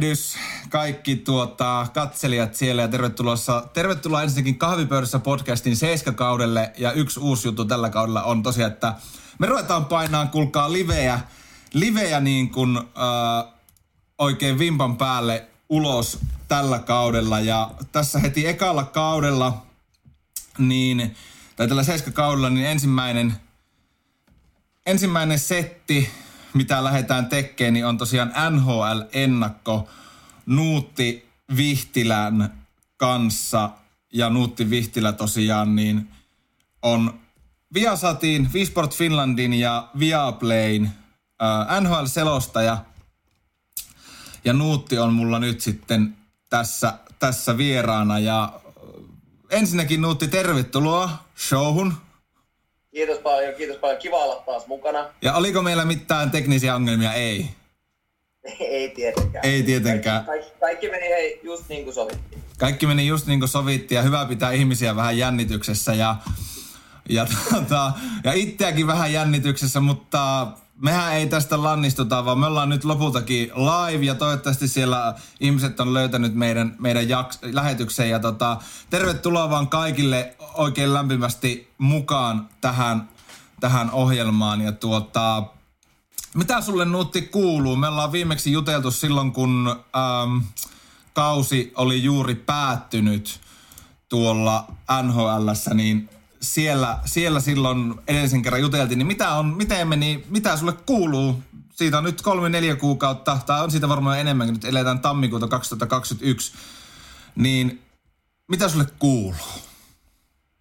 Tervehdys kaikki tuota, katselijat siellä ja tervetuloa, tervetuloa ensinnäkin Kahvipöydässä podcastin seiskakaudelle. Ja yksi uusi juttu tällä kaudella on tosiaan, että me ruvetaan painaan, kuulkaa, livejä, livejä niin kuin, äh, oikein vimpan päälle ulos tällä kaudella. Ja tässä heti ekalla kaudella, niin, tai tällä seiskakaudella, niin ensimmäinen, ensimmäinen setti, mitä lähdetään tekemään, niin on tosiaan NHL-ennakko Nuutti Vihtilän kanssa. Ja Nuutti Vihtilä tosiaan niin on Viasatin, Visport Finlandin ja Viaplayn NHL-selostaja. Ja Nuutti on mulla nyt sitten tässä, tässä vieraana. Ja ensinnäkin Nuutti, tervetuloa showhun. Kiitos paljon, kiitos paljon. Kiva olla taas mukana. Ja oliko meillä mitään teknisiä ongelmia? Ei. Ei tietenkään. Ei tietenkään. Kaikki, kaikki, kaikki meni hei, just niin kuin sovittiin. Kaikki meni just niin kuin sovittiin ja hyvä pitää ihmisiä vähän jännityksessä ja, ja, tuota, ja itseäkin vähän jännityksessä, mutta mehän ei tästä lannistuta, vaan me ollaan nyt lopultakin live ja toivottavasti siellä ihmiset on löytänyt meidän, meidän jaks, lähetyksen. Ja tota, tervetuloa vaan kaikille oikein lämpimästi mukaan tähän, tähän ohjelmaan. Ja tuota, mitä sulle Nuutti kuuluu? Me ollaan viimeksi juteltu silloin, kun äm, kausi oli juuri päättynyt tuolla NHLssä, niin siellä, siellä silloin edellisen kerran juteltiin, niin mitä, on, miten meni, mitä sulle kuuluu? Siitä on nyt kolme, neljä kuukautta, tai on siitä varmaan enemmänkin, nyt eletään tammikuuta 2021. Niin mitä sulle kuuluu?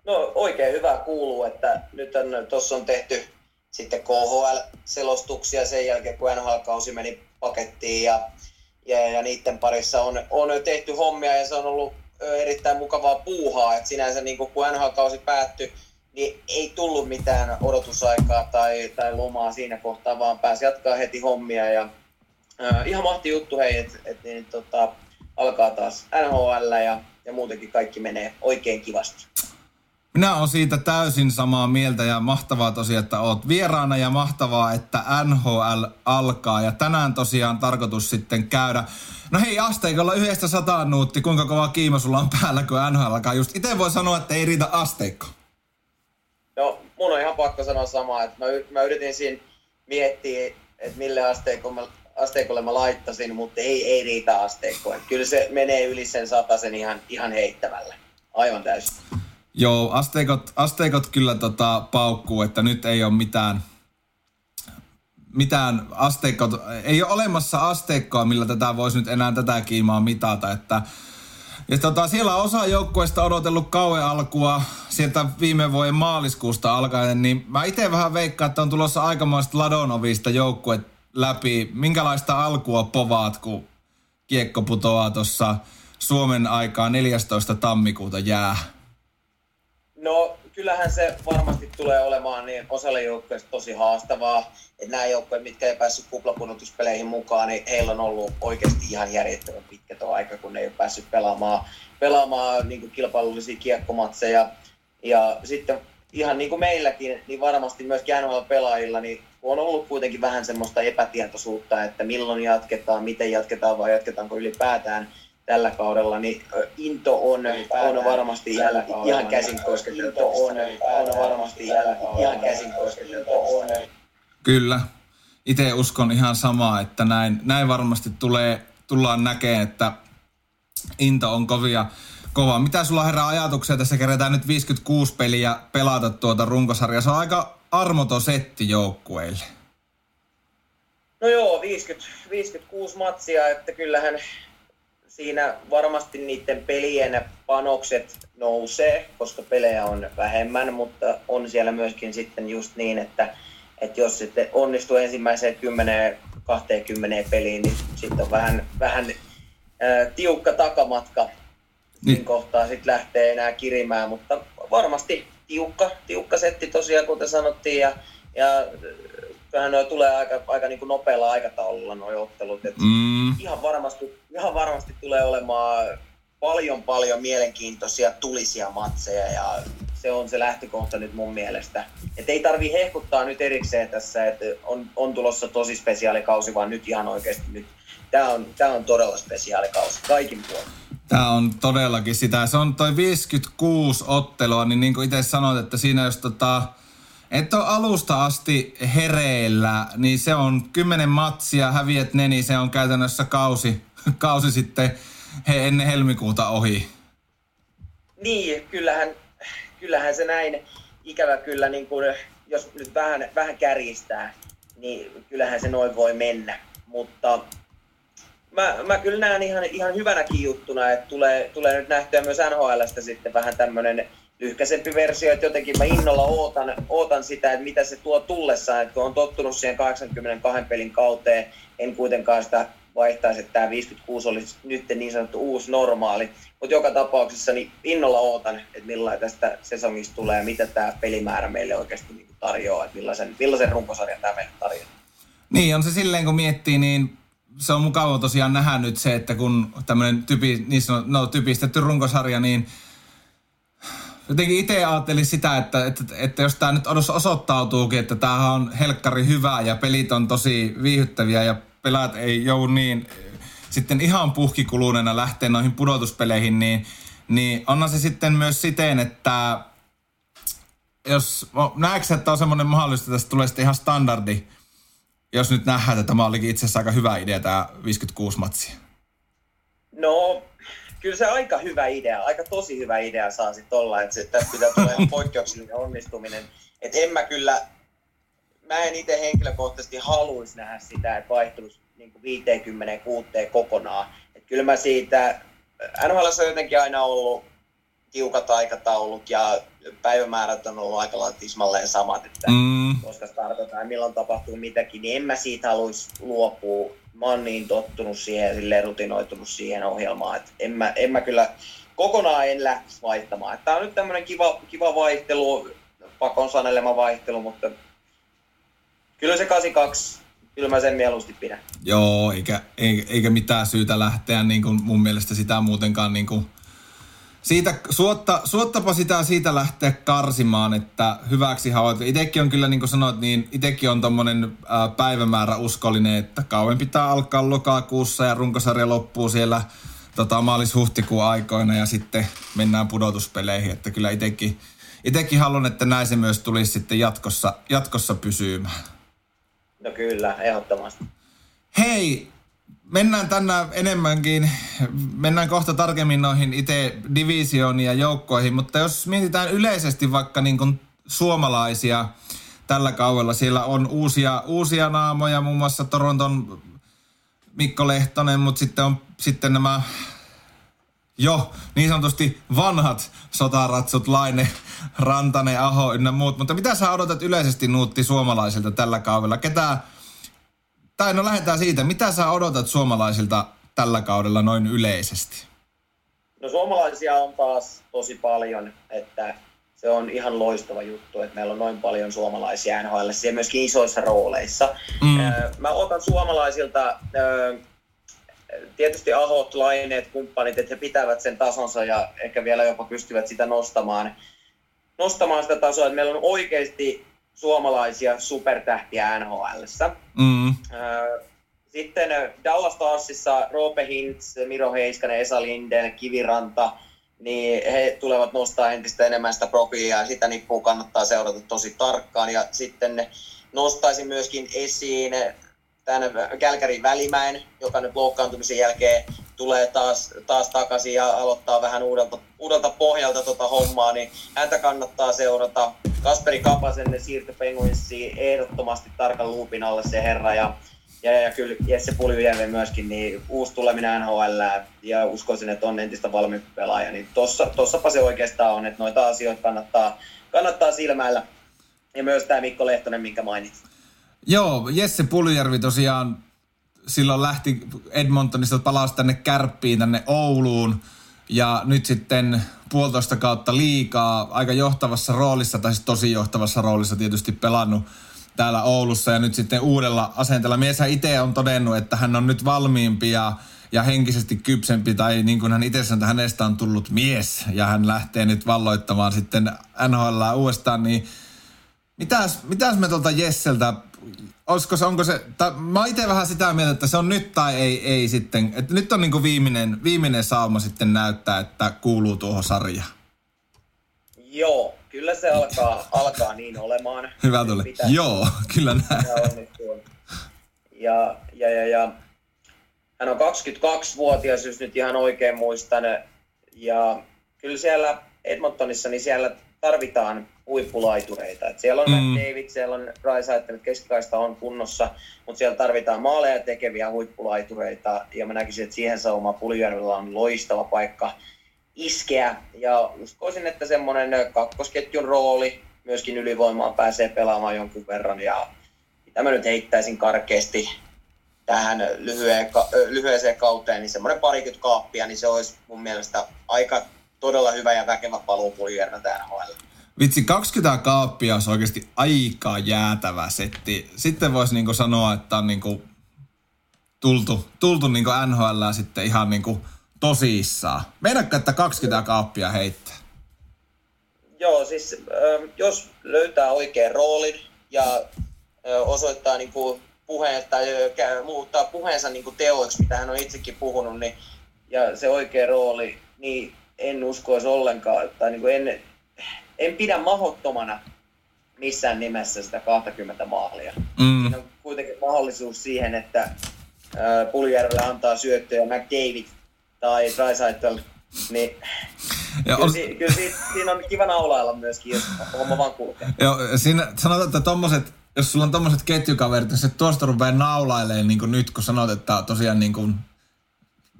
No oikein hyvä kuuluu, että nyt tuossa on tehty sitten KHL-selostuksia sen jälkeen, kun NHL-kausi meni pakettiin ja, ja, ja niiden parissa on, on tehty hommia ja se on ollut erittäin mukavaa puuhaa, että sinänsä niin kun NHL-kausi päättyi, niin ei tullut mitään odotusaikaa tai, tai lomaa siinä kohtaa, vaan pääsi jatkaa heti hommia ja äh, ihan mahti juttu hei, että et, niin, tota, alkaa taas NHL ja, ja muutenkin kaikki menee oikein kivasti. Minä olen siitä täysin samaa mieltä ja mahtavaa tosiaan, että oot vieraana ja mahtavaa, että NHL alkaa. Ja tänään tosiaan tarkoitus sitten käydä. No hei, asteikolla yhdestä sataan nuutti, kuinka kova kiima sulla on päällä, kun NHL alkaa. Just itse voi sanoa, että ei riitä asteikko. No, mun on ihan pakko sanoa samaa, että mä, mä yritin siinä miettiä, että mille asteikolle mä, asteikolle mä laittasin, mutta ei, ei riitä asteikkoa. Kyllä se menee yli sen sen ihan, ihan heittämällä. Aivan täysin. Joo, asteikot, asteikot kyllä tota, paukkuu, että nyt ei ole mitään, mitään asteikot, ei ole olemassa asteikkoa, millä tätä voisi nyt enää tätä kiimaa mitata, että ja tota, siellä on osa joukkueista odotellut kauan alkua sieltä viime vuoden maaliskuusta alkaen, niin mä itse vähän veikkaan, että on tulossa aikamoista ladonovista joukkuet läpi. Minkälaista alkua povaat, kun kiekko putoaa tuossa Suomen aikaa 14. tammikuuta jää? No kyllähän se varmasti tulee olemaan niin osalle joukkueista tosi haastavaa. Että nämä joukkueet, mitkä ei päässyt kuplapunotuspeleihin mukaan, niin heillä on ollut oikeasti ihan järjettömän pitkä tuo aika, kun ne ei ole päässyt pelaamaan, pelaamaan niin kuin kilpailullisia kiekkomatseja. Ja sitten ihan niin kuin meilläkin, niin varmasti myös NHL-pelaajilla, niin on ollut kuitenkin vähän semmoista epätietoisuutta, että milloin jatketaan, miten jatketaan vai jatketaanko ylipäätään tällä kaudella, niin into on, on varmasti ihan, ihan käsin kosketeltu. On, on varmasti ihan, ihan käsin kosketeltu. Kyllä. Itse uskon ihan samaa, että näin, näin varmasti tulee, tullaan näkemään, että into on kovia kova. Mitä sulla herää ajatuksia? Tässä kerätään nyt 56 peliä pelata tuota runkosarjaa. Se on aika armoton setti joukkueille. No joo, 50, 56 matsia, että kyllähän siinä varmasti niiden pelien panokset nousee, koska pelejä on vähemmän, mutta on siellä myöskin sitten just niin, että, että jos sitten onnistuu ensimmäiseen 10 20 peliin, niin sitten on vähän, vähän tiukka takamatka niin. kohtaa sitten lähtee enää kirimään, mutta varmasti tiukka, tiukka setti tosiaan, kuten sanottiin, ja, ja kyllähän ne tulee aika, aika niin kuin nopealla aikataululla nuo ottelut. Et mm. ihan, varmasti, ihan varmasti tulee olemaan paljon paljon mielenkiintoisia tulisia matseja ja se on se lähtökohta nyt mun mielestä. Et ei tarvi hehkuttaa nyt erikseen tässä, että on, on tulossa tosi spesiaalikausi, vaan nyt ihan oikeasti nyt. Tämä on, tää on todella spesiaalikausi kaikin puolin. Tämä on todellakin sitä. Se on toi 56 ottelua, niin niin kuin itse sanoit, että siinä jos tota, et ole alusta asti hereillä, niin se on kymmenen matsia, häviät ne, niin se on käytännössä kausi, kausi sitten he, ennen helmikuuta ohi. Niin, kyllähän, kyllähän se näin ikävä kyllä, niin kuin, jos nyt vähän, vähän kärjistää, niin kyllähän se noin voi mennä. Mutta mä, mä kyllä näen ihan, ihan hyvänäkin juttuna, että tulee, tulee nyt nähtyä myös NHLstä sitten vähän tämmöinen lyhkäisempi versio, että jotenkin mä innolla ootan, ootan sitä, että mitä se tuo tullessaan, että kun on tottunut siihen 82 pelin kauteen, en kuitenkaan sitä vaihtaisi, että tämä 56 olisi nyt niin sanottu uusi normaali. Mutta joka tapauksessa niin innolla ootan, että millainen tästä sesongista tulee ja mitä tämä pelimäärä meille oikeasti niin tarjoaa, että millaisen, millaisen runkosarjan tämä meille tarjoaa. Niin, on se silleen kun miettii, niin se on mukava tosiaan nähdä nyt se, että kun tämmöinen typi, niin sanot, no, typistetty runkosarja, niin jotenkin itse ajattelin sitä, että, että, että jos tämä nyt osoittautuukin, että tämähän on helkkari hyvä ja pelit on tosi viihyttäviä ja pelaat ei joudu niin sitten ihan puhkikuluneena lähteä noihin pudotuspeleihin, niin, niin onhan se sitten myös siten, että jos näetkö, että on semmoinen mahdollista, että tästä tulee sitten ihan standardi, jos nyt nähdään, että tämä olikin itse asiassa aika hyvä idea tämä 56 matsia? No, kyllä se aika hyvä idea, aika tosi hyvä idea saa sitten olla, että se, tästä pitää tulla ihan poikkeuksellinen onnistuminen. Että en mä kyllä mä en itse henkilökohtaisesti haluaisi nähdä sitä, että vaihtelus niin 56 kokonaan. Et kyllä mä siitä, NHL on jotenkin aina ollut tiukat aikataulut ja päivämäärät on ollut aika lailla tismalleen samat, että mm. koska startataan milloin tapahtuu mitäkin, niin en mä siitä haluaisi luopua. Mä oon niin tottunut siihen silleen rutinoitunut siihen ohjelmaan, että en mä, en mä kyllä kokonaan en lähtisi vaihtamaan. Tämä on nyt tämmöinen kiva, kiva vaihtelu, pakon sanelema vaihtelu, mutta kyllä se 82, kyllä mä sen mieluusti pidän. Joo, eikä, eikä mitään syytä lähteä niin kuin mun mielestä sitä muutenkaan niin kuin siitä, suotta, suottapa sitä siitä lähteä karsimaan, että hyväksi havaita. Itekin on kyllä, niin kuin sanoit, niin itekin on tommonen ää, päivämäärä uskollinen, että kauan pitää alkaa lokakuussa ja runkosarja loppuu siellä tota, maalis-huhtikuun aikoina ja sitten mennään pudotuspeleihin, että kyllä itekin, itekin haluan, että näin se myös tulisi sitten jatkossa, jatkossa pysymään. No kyllä, ehdottomasti. Hei, mennään tänään enemmänkin, mennään kohta tarkemmin noihin itse divisioniin ja joukkoihin, mutta jos mietitään yleisesti vaikka niin kuin suomalaisia tällä kaudella, siellä on uusia, uusia naamoja, muun muassa Toronton Mikko Lehtonen, mutta sitten on sitten nämä jo niin sanotusti vanhat sotaratsut, Laine, Rantane, Aho ynnä muut. Mutta mitä sä odotat yleisesti Nuutti suomalaisilta tällä kaudella? Ketä, tai no lähdetään siitä, mitä sä odotat suomalaisilta tällä kaudella noin yleisesti? No suomalaisia on taas tosi paljon, että se on ihan loistava juttu, että meillä on noin paljon suomalaisia NHL ja myöskin isoissa rooleissa. Mm. Mä otan suomalaisilta tietysti ahot, laineet, kumppanit, että he pitävät sen tasonsa ja ehkä vielä jopa pystyvät sitä nostamaan, nostamaan sitä tasoa, että meillä on oikeasti suomalaisia supertähtiä nhl mm. Sitten Dallas Starsissa Roope Hintz, Miro Heiskanen, Esa Linden, Kiviranta, niin he tulevat nostaa entistä enemmän sitä profiilia ja sitä nippua kannattaa seurata tosi tarkkaan. Ja sitten nostaisin myöskin esiin tämän Kälkärin Välimäen, joka nyt loukkaantumisen jälkeen tulee taas, taas takaisin ja aloittaa vähän uudelta, uudelta pohjalta tota hommaa, niin häntä kannattaa seurata. Kasperi Kapasen siirto Penguinsiin ehdottomasti tarkan luupin alle se herra ja ja, ja kyllä Jesse Puljujärvi myöskin, niin uusi tuleminen NHL ja uskoisin, että on entistä valmiimpi pelaaja, niin tossa, tossapa se oikeastaan on, että noita asioita kannattaa, kannattaa silmäillä. Ja myös tämä Mikko Lehtonen, minkä mainitsin. Joo, Jesse Puljärvi tosiaan silloin lähti Edmontonista, palasi tänne Kärppiin, tänne Ouluun. Ja nyt sitten puolitoista kautta liikaa, aika johtavassa roolissa, tai siis tosi johtavassa roolissa tietysti pelannut täällä Oulussa ja nyt sitten uudella asenteella. Mies itse on todennut, että hän on nyt valmiimpi ja, ja henkisesti kypsempi, tai niin kuin hän itse sanoi, että hänestä on tullut mies, ja hän lähtee nyt valloittamaan sitten NHL uudestaan, niin mitäs, mitäs me tuolta Jesseltä olisiko se, onko se, tai mä itse vähän sitä mieltä, että se on nyt tai ei, ei sitten, että nyt on niinku viimeinen, viimeinen sauma sitten näyttää, että kuuluu tuohon sarjaan. Joo, kyllä se alkaa, alkaa niin olemaan. Hyvä tuli. Pitää, Joo, kyllä näin. Ja, ja, ja, ja, hän on 22-vuotias, jos nyt ihan oikein muistan. Ja kyllä siellä Edmontonissa, niin siellä tarvitaan huippulaitureita. Et siellä on mm. David, siellä on Raisaittel, keskikaista on kunnossa, mutta siellä tarvitaan maaleja tekeviä huippulaitureita, ja mä näkisin, että siihen sauma Puljärvellä on loistava paikka iskeä, ja uskoisin, että semmoinen kakkosketjun rooli myöskin ylivoimaan pääsee pelaamaan jonkun verran, ja mitä mä nyt heittäisin karkeasti tähän lyhyen, lyhyeseen kauteen, niin semmoinen parikymmentä kaappia, niin se olisi mun mielestä aika todella hyvä ja väkevä paluu Puljärveltä NHL. Vitsi, 20 kaappia olisi oikeasti aika jäätävä setti. Sitten voisi niinku sanoa, että on niinku tultu, tultu niinku NHL sitten ihan niinku tosissaan. Meinaatko, että 20 kaappia heittää? Joo, siis jos löytää oikean roolin ja osoittaa niinku puheen, tai muuttaa puheensa niinku teoiksi, mitä hän on itsekin puhunut, niin, ja se oikea rooli, niin en uskoisi ollenkaan, tai niin en, en pidä mahottomana missään nimessä sitä 20 maalia. Mm. Siinä on kuitenkin mahdollisuus siihen, että Puljärvellä antaa syöttöjä McDavid tai Dreisaitl, niin ja kyllä, on... si- kyllä si- siinä on kiva naulailla myöskin, jos homma vaan kulkee. Joo, siinä sanotaan, että tommoset, jos sulla on tommoset ketjukaverit, jos se tuosta rupeaa naulailemaan niin kuin nyt, kun sanot, että tosiaan niin kuin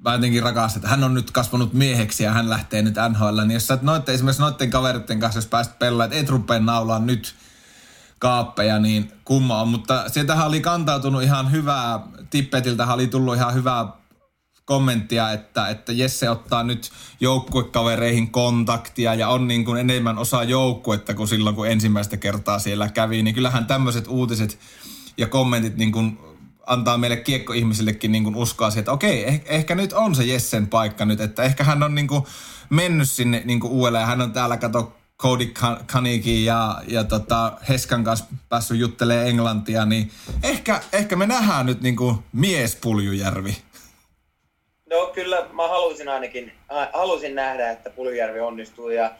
mä jotenkin rakastan, että hän on nyt kasvanut mieheksi ja hän lähtee nyt NHL. Niin jos sä et noitte, esimerkiksi noitten kaveritten kanssa, jos pääset pelaa, että et rupea naulaa nyt kaappeja, niin kumma on. Mutta sieltähän oli kantautunut ihan hyvää, Tippetiltä oli tullut ihan hyvää kommenttia, että, että Jesse ottaa nyt joukkuekavereihin kontaktia ja on niin kuin enemmän osa joukkuetta kuin silloin, kun ensimmäistä kertaa siellä kävi. Niin kyllähän tämmöiset uutiset ja kommentit niin kuin antaa meille kiekkoihmisillekin niin kuin uskoa siihen, että okei, eh, ehkä nyt on se Jessen paikka nyt, että ehkä hän on niin kuin mennyt sinne niin kuin uudelleen. Hän on täällä, kato, Cody Kanikin ja, ja tota Heskan kanssa päässyt juttelemaan englantia, niin ehkä, ehkä me nähdään nyt niin kuin mies Puljujärvi. No kyllä mä haluaisin ainakin, haluaisin nähdä, että Puljujärvi onnistuu ja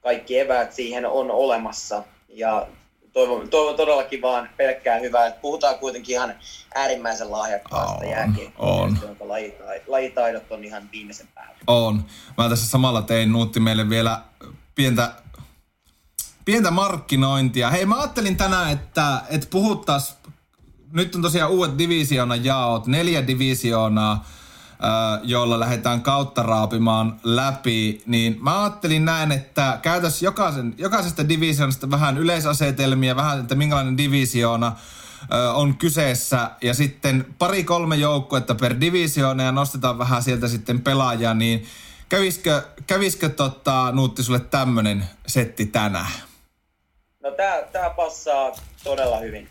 kaikki eväät siihen on olemassa. Ja toivon, toivon todellakin vaan pelkkää hyvää. Että puhutaan kuitenkin ihan äärimmäisen lahjakkaasta jääkiekkoista, jonka lajitaidot on ihan viimeisen päällä. On. Mä tässä samalla tein Nuutti meille vielä pientä, pientä markkinointia. Hei, mä ajattelin tänään, että, että puhuttaisiin, nyt on tosiaan uudet divisioona jaot, neljä divisioonaa, jolla lähdetään kautta raapimaan läpi, niin mä ajattelin näin, että käytäisiin jokaisen, jokaisesta divisioonasta vähän yleisasetelmia, vähän, että minkälainen divisioona on kyseessä ja sitten pari-kolme joukkuetta per divisioona ja nostetaan vähän sieltä sitten pelaajia, niin kävisikö, kävisikö tota, Nuutti sulle tämmönen setti tänään? No tää, tää passaa todella hyvin.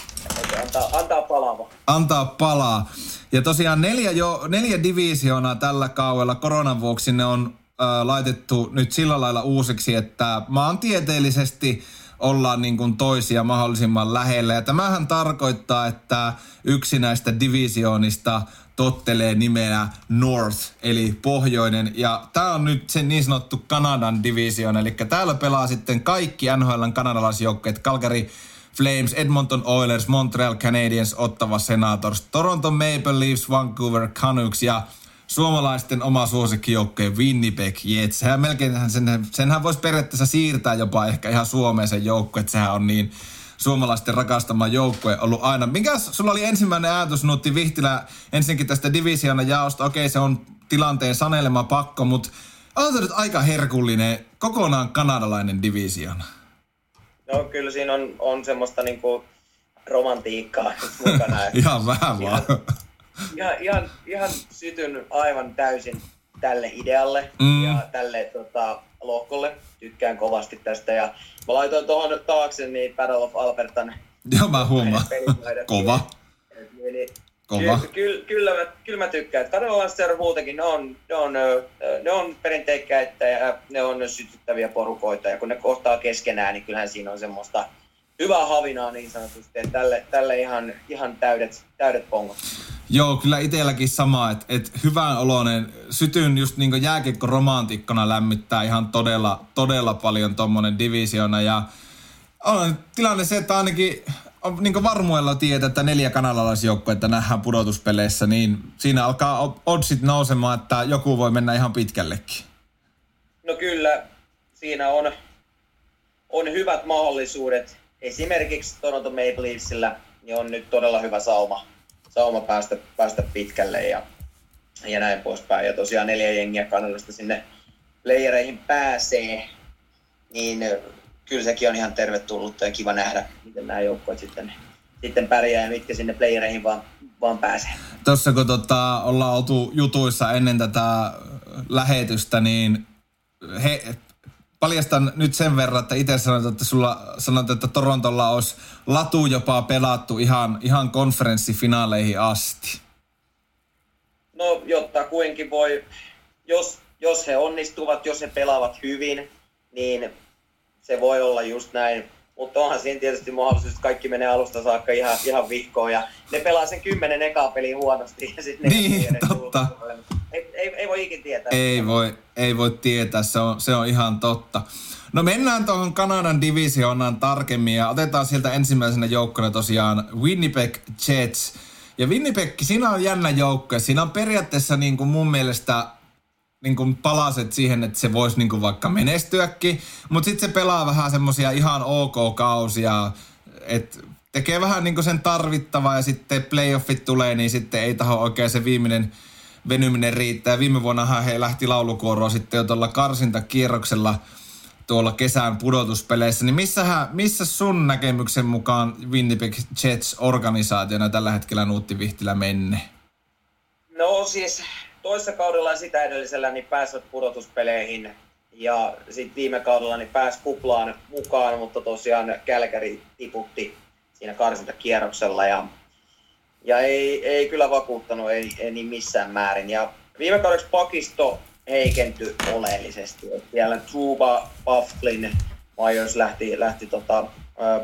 Antaa, antaa palaa Antaa palaa. Ja tosiaan neljä, jo, neljä divisioonaa tällä kaudella koronan vuoksi ne on äh, laitettu nyt sillä lailla uusiksi, että maantieteellisesti ollaan niin kuin toisia mahdollisimman lähellä. Ja tämähän tarkoittaa, että yksi näistä divisioonista tottelee nimeä North, eli pohjoinen. Ja tämä on nyt se niin sanottu Kanadan division, eli täällä pelaa sitten kaikki NHLn kanadalaisjoukkueet, Calgary Flames, Edmonton Oilers, Montreal Canadiens, Ottawa Senators, Toronto Maple Leafs, Vancouver Canucks ja suomalaisten oma suosikkijoukkue Winnipeg Jets. Sehän melkein, sen, senhän voisi periaatteessa siirtää jopa ehkä ihan Suomeen sen joukkue, että sehän on niin suomalaisten rakastama joukkue ollut aina. Mikä sulla oli ensimmäinen ajatus, Nutti Vihtilä, ensinnäkin tästä divisiona jaosta? Okei, se on tilanteen sanelema pakko, mutta on se nyt aika herkullinen, kokonaan kanadalainen divisiona. No kyllä siinä on, on semmoista niinku romantiikkaa mukana. Ihan vähän vaan. ihan, ihan, ihan sytyn aivan täysin tälle idealle mm. ja tälle tota, lohkolle. Tykkään kovasti tästä ja mä laitoin tuohon taakse niin Battle of Albertan. Joo, mä huomaan. Kova. Niin, niin, Kova. Ky- ky- kyllä, mä, kyllä mä tykkään. Kanadalaisseura muutenkin, ne on, ne on, ne on perinteikkäitä ja ne on sytyttäviä porukoita. Ja kun ne kohtaa keskenään, niin kyllähän siinä on semmoista hyvää havinaa niin sanotusti. Että tälle, tälle ihan, ihan täydet, täydet pongot. Joo, kyllä itselläkin sama, että et hyvän oloinen, sytyn just niin jääkiekko romantikkona lämmittää ihan todella, todella paljon tuommoinen divisiona ja on tilanne se, että ainakin on niin varmuudella tietää, että neljä kanalalaisjoukkoa, nähdään pudotuspeleissä, niin siinä alkaa oddsit nousemaan, että joku voi mennä ihan pitkällekin. No kyllä, siinä on, on hyvät mahdollisuudet. Esimerkiksi Toronto Maple Leafsillä niin on nyt todella hyvä sauma, sauma päästä, päästä pitkälle ja, ja näin poispäin. Ja tosiaan neljä jengiä Kanadasta sinne playereihin pääsee, niin kyllä sekin on ihan tervetullut ja kiva nähdä, miten nämä joukkueet sitten, sitten pärjää ja mitkä sinne playereihin vaan, vaan pääsee. Tuossa kun tota, ollaan oltu jutuissa ennen tätä lähetystä, niin he, paljastan nyt sen verran, että itse sanoit, että sulla sanoit, että Torontolla olisi latu jopa pelattu ihan, ihan konferenssifinaaleihin asti. No, jotta kuinkin voi, jos, jos he onnistuvat, jos he pelaavat hyvin, niin se voi olla just näin. Mutta onhan siinä tietysti mahdollisuus, että kaikki menee alusta saakka ihan, ihan vihkoon ja ne pelaa sen kymmenen ekaa peliä huonosti ja sitten ne niin, totta. Ei, ei, ei, voi ikin tietää. Ei voi, ei voi tietää, se on, se on ihan totta. No mennään tuohon Kanadan divisioonaan tarkemmin ja otetaan sieltä ensimmäisenä joukkona tosiaan Winnipeg Jets. Ja Winnipeg, siinä on jännä joukko siinä on periaatteessa niin kuin mun mielestä niin kuin palaset siihen, että se voisi niin kuin vaikka menestyäkin, mutta sitten se pelaa vähän semmosia ihan ok kausia, että tekee vähän niin kuin sen tarvittavaa ja sitten playoffit tulee, niin sitten ei taho oikein se viimeinen venyminen riittää. Viime vuonna he lähti laulukuoroa sitten jo tuolla karsintakierroksella tuolla kesän pudotuspeleissä, niin missähän, missä sun näkemyksen mukaan Winnipeg Jets organisaationa tällä hetkellä Nuutti Vihtilä menne? No siis toissa kaudella sitä edellisellä niin pääsivät pudotuspeleihin ja sitten viime kaudella niin pääsi kuplaan mukaan, mutta tosiaan Kälkäri tiputti siinä karsintakierroksella ja, ja ei, ei kyllä vakuuttanut, ei, ei niin missään määrin. Ja viime kaudeksi pakisto heikentyi oleellisesti. Siellä Tuba Bufflin Myers lähti, lähti tota,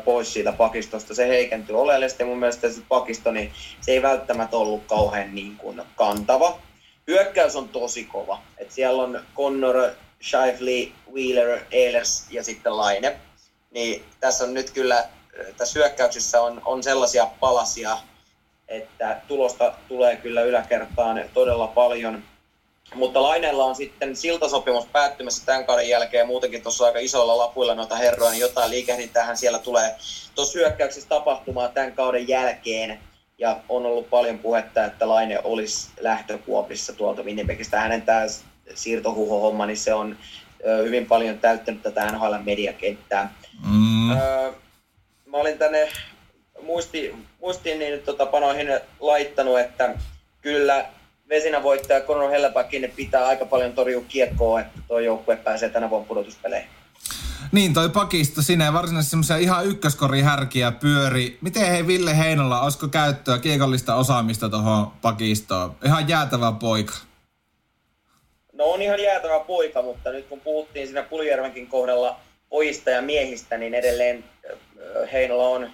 pois siitä pakistosta. Se heikentyi oleellisesti. Mun mielestä se pakisto, niin se ei välttämättä ollut kauhean niin kuin kantava hyökkäys on tosi kova. Et siellä on Connor, Shifley, Wheeler, Ehlers ja sitten Laine. Niin tässä on nyt kyllä, tässä hyökkäyksessä on, on sellaisia palasia, että tulosta tulee kyllä yläkertaan todella paljon. Mutta Laineella on sitten siltasopimus päättymässä tämän kauden jälkeen ja muutenkin tuossa aika isoilla lapuilla noita herroja, niin jotain liikehdintäähän siellä tulee tuossa hyökkäyksessä tapahtumaan tämän kauden jälkeen. Ja on ollut paljon puhetta, että Laine olisi lähtökuopissa tuolta Winnipegistä. Hänen tämä siirtohuho-homma, niin se on hyvin paljon täyttänyt tätä NHL-mediakenttää. Mm. Öö, mä olin tänne muisti, muistiin niin tota, panoihin laittanut, että kyllä Vesinä voittaja Conor Hellebakin pitää aika paljon torjua kiekkoa, että tuo joukkue pääsee tänä vuonna pudotuspeleihin. Niin, toi pakisto, ei varsinaisesti semmoisia ihan ykköskorihärkiä pyöri. Miten hei Ville Heinolla, olisiko käyttöä kiekollista osaamista tuohon pakistoon? Ihan jäätävä poika. No on ihan jäätävä poika, mutta nyt kun puhuttiin siinä Puljärvenkin kohdalla pojista ja miehistä, niin edelleen Heinola on,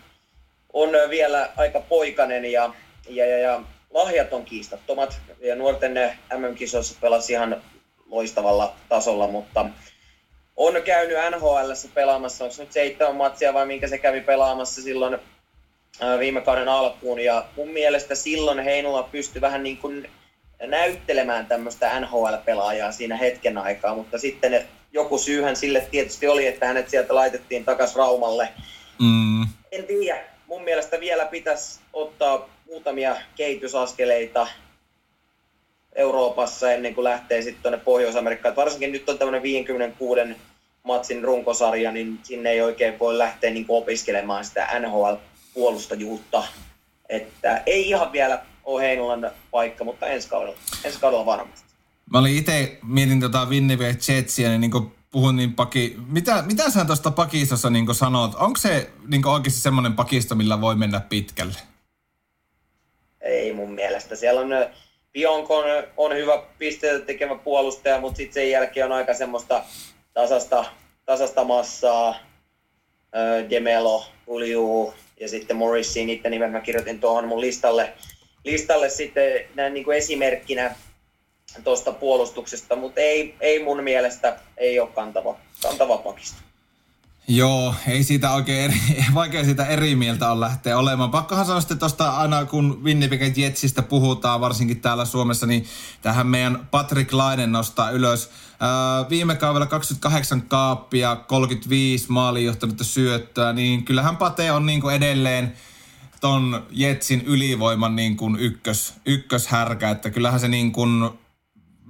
on vielä aika poikainen ja, ja, ja, ja lahjat on kiistattomat. Ja nuorten MM-kisoissa pelasi ihan loistavalla tasolla, mutta on käynyt NHL pelaamassa, onko se nyt seitsemän matsia vai minkä se kävi pelaamassa silloin viime kauden alkuun. Ja mun mielestä silloin Heinola pystyi vähän niin kuin näyttelemään tämmöistä NHL-pelaajaa siinä hetken aikaa, mutta sitten joku syyhän sille tietysti oli, että hänet sieltä laitettiin takaisin Raumalle. Mm. En tiedä. Mun mielestä vielä pitäisi ottaa muutamia kehitysaskeleita Euroopassa ennen kuin lähtee sitten tuonne Pohjois-Amerikkaan. Varsinkin nyt on tämmöinen 56 matsin runkosarja, niin sinne ei oikein voi lähteä niin opiskelemaan sitä NHL-puolustajuutta. Että ei ihan vielä ole Heinolan paikka, mutta ensi kaudella, ensi kaudella varmasti. Mä olin itse, mietin tota Winnipeg Jetsiä, niin, niin puhun niin paki... Mitä, mitä sä tuosta pakistossa niin sanot? Onko se niin oikeasti semmoinen pakisto, millä voi mennä pitkälle? Ei mun mielestä. Siellä on Pionkon on hyvä pisteitä tekevä puolustaja, mutta sitten sen jälkeen on aika semmoista tasasta, tasasta massaa. Demelo, Ulju ja sitten Morrissey, niiden nimen mä kirjoitin tuohon mun listalle, listalle sitten näin niin kuin esimerkkinä tuosta puolustuksesta, mutta ei, ei mun mielestä ei ole kantava, kantava pakista. Joo, ei siitä oikein eri, vaikea siitä eri mieltä on lähteä olemaan. Pakkohan sanoa sitten tuosta aina kun Winnipeg Jetsistä puhutaan, varsinkin täällä Suomessa, niin tähän meidän Patrick Lainen nostaa ylös. Ää, viime kaudella 28 kaappia, 35 maaliin johtanutta syöttöä, niin kyllähän Pate on niin edelleen ton Jetsin ylivoiman niin kuin ykkös, ykköshärkä, että kyllähän se niin kuin,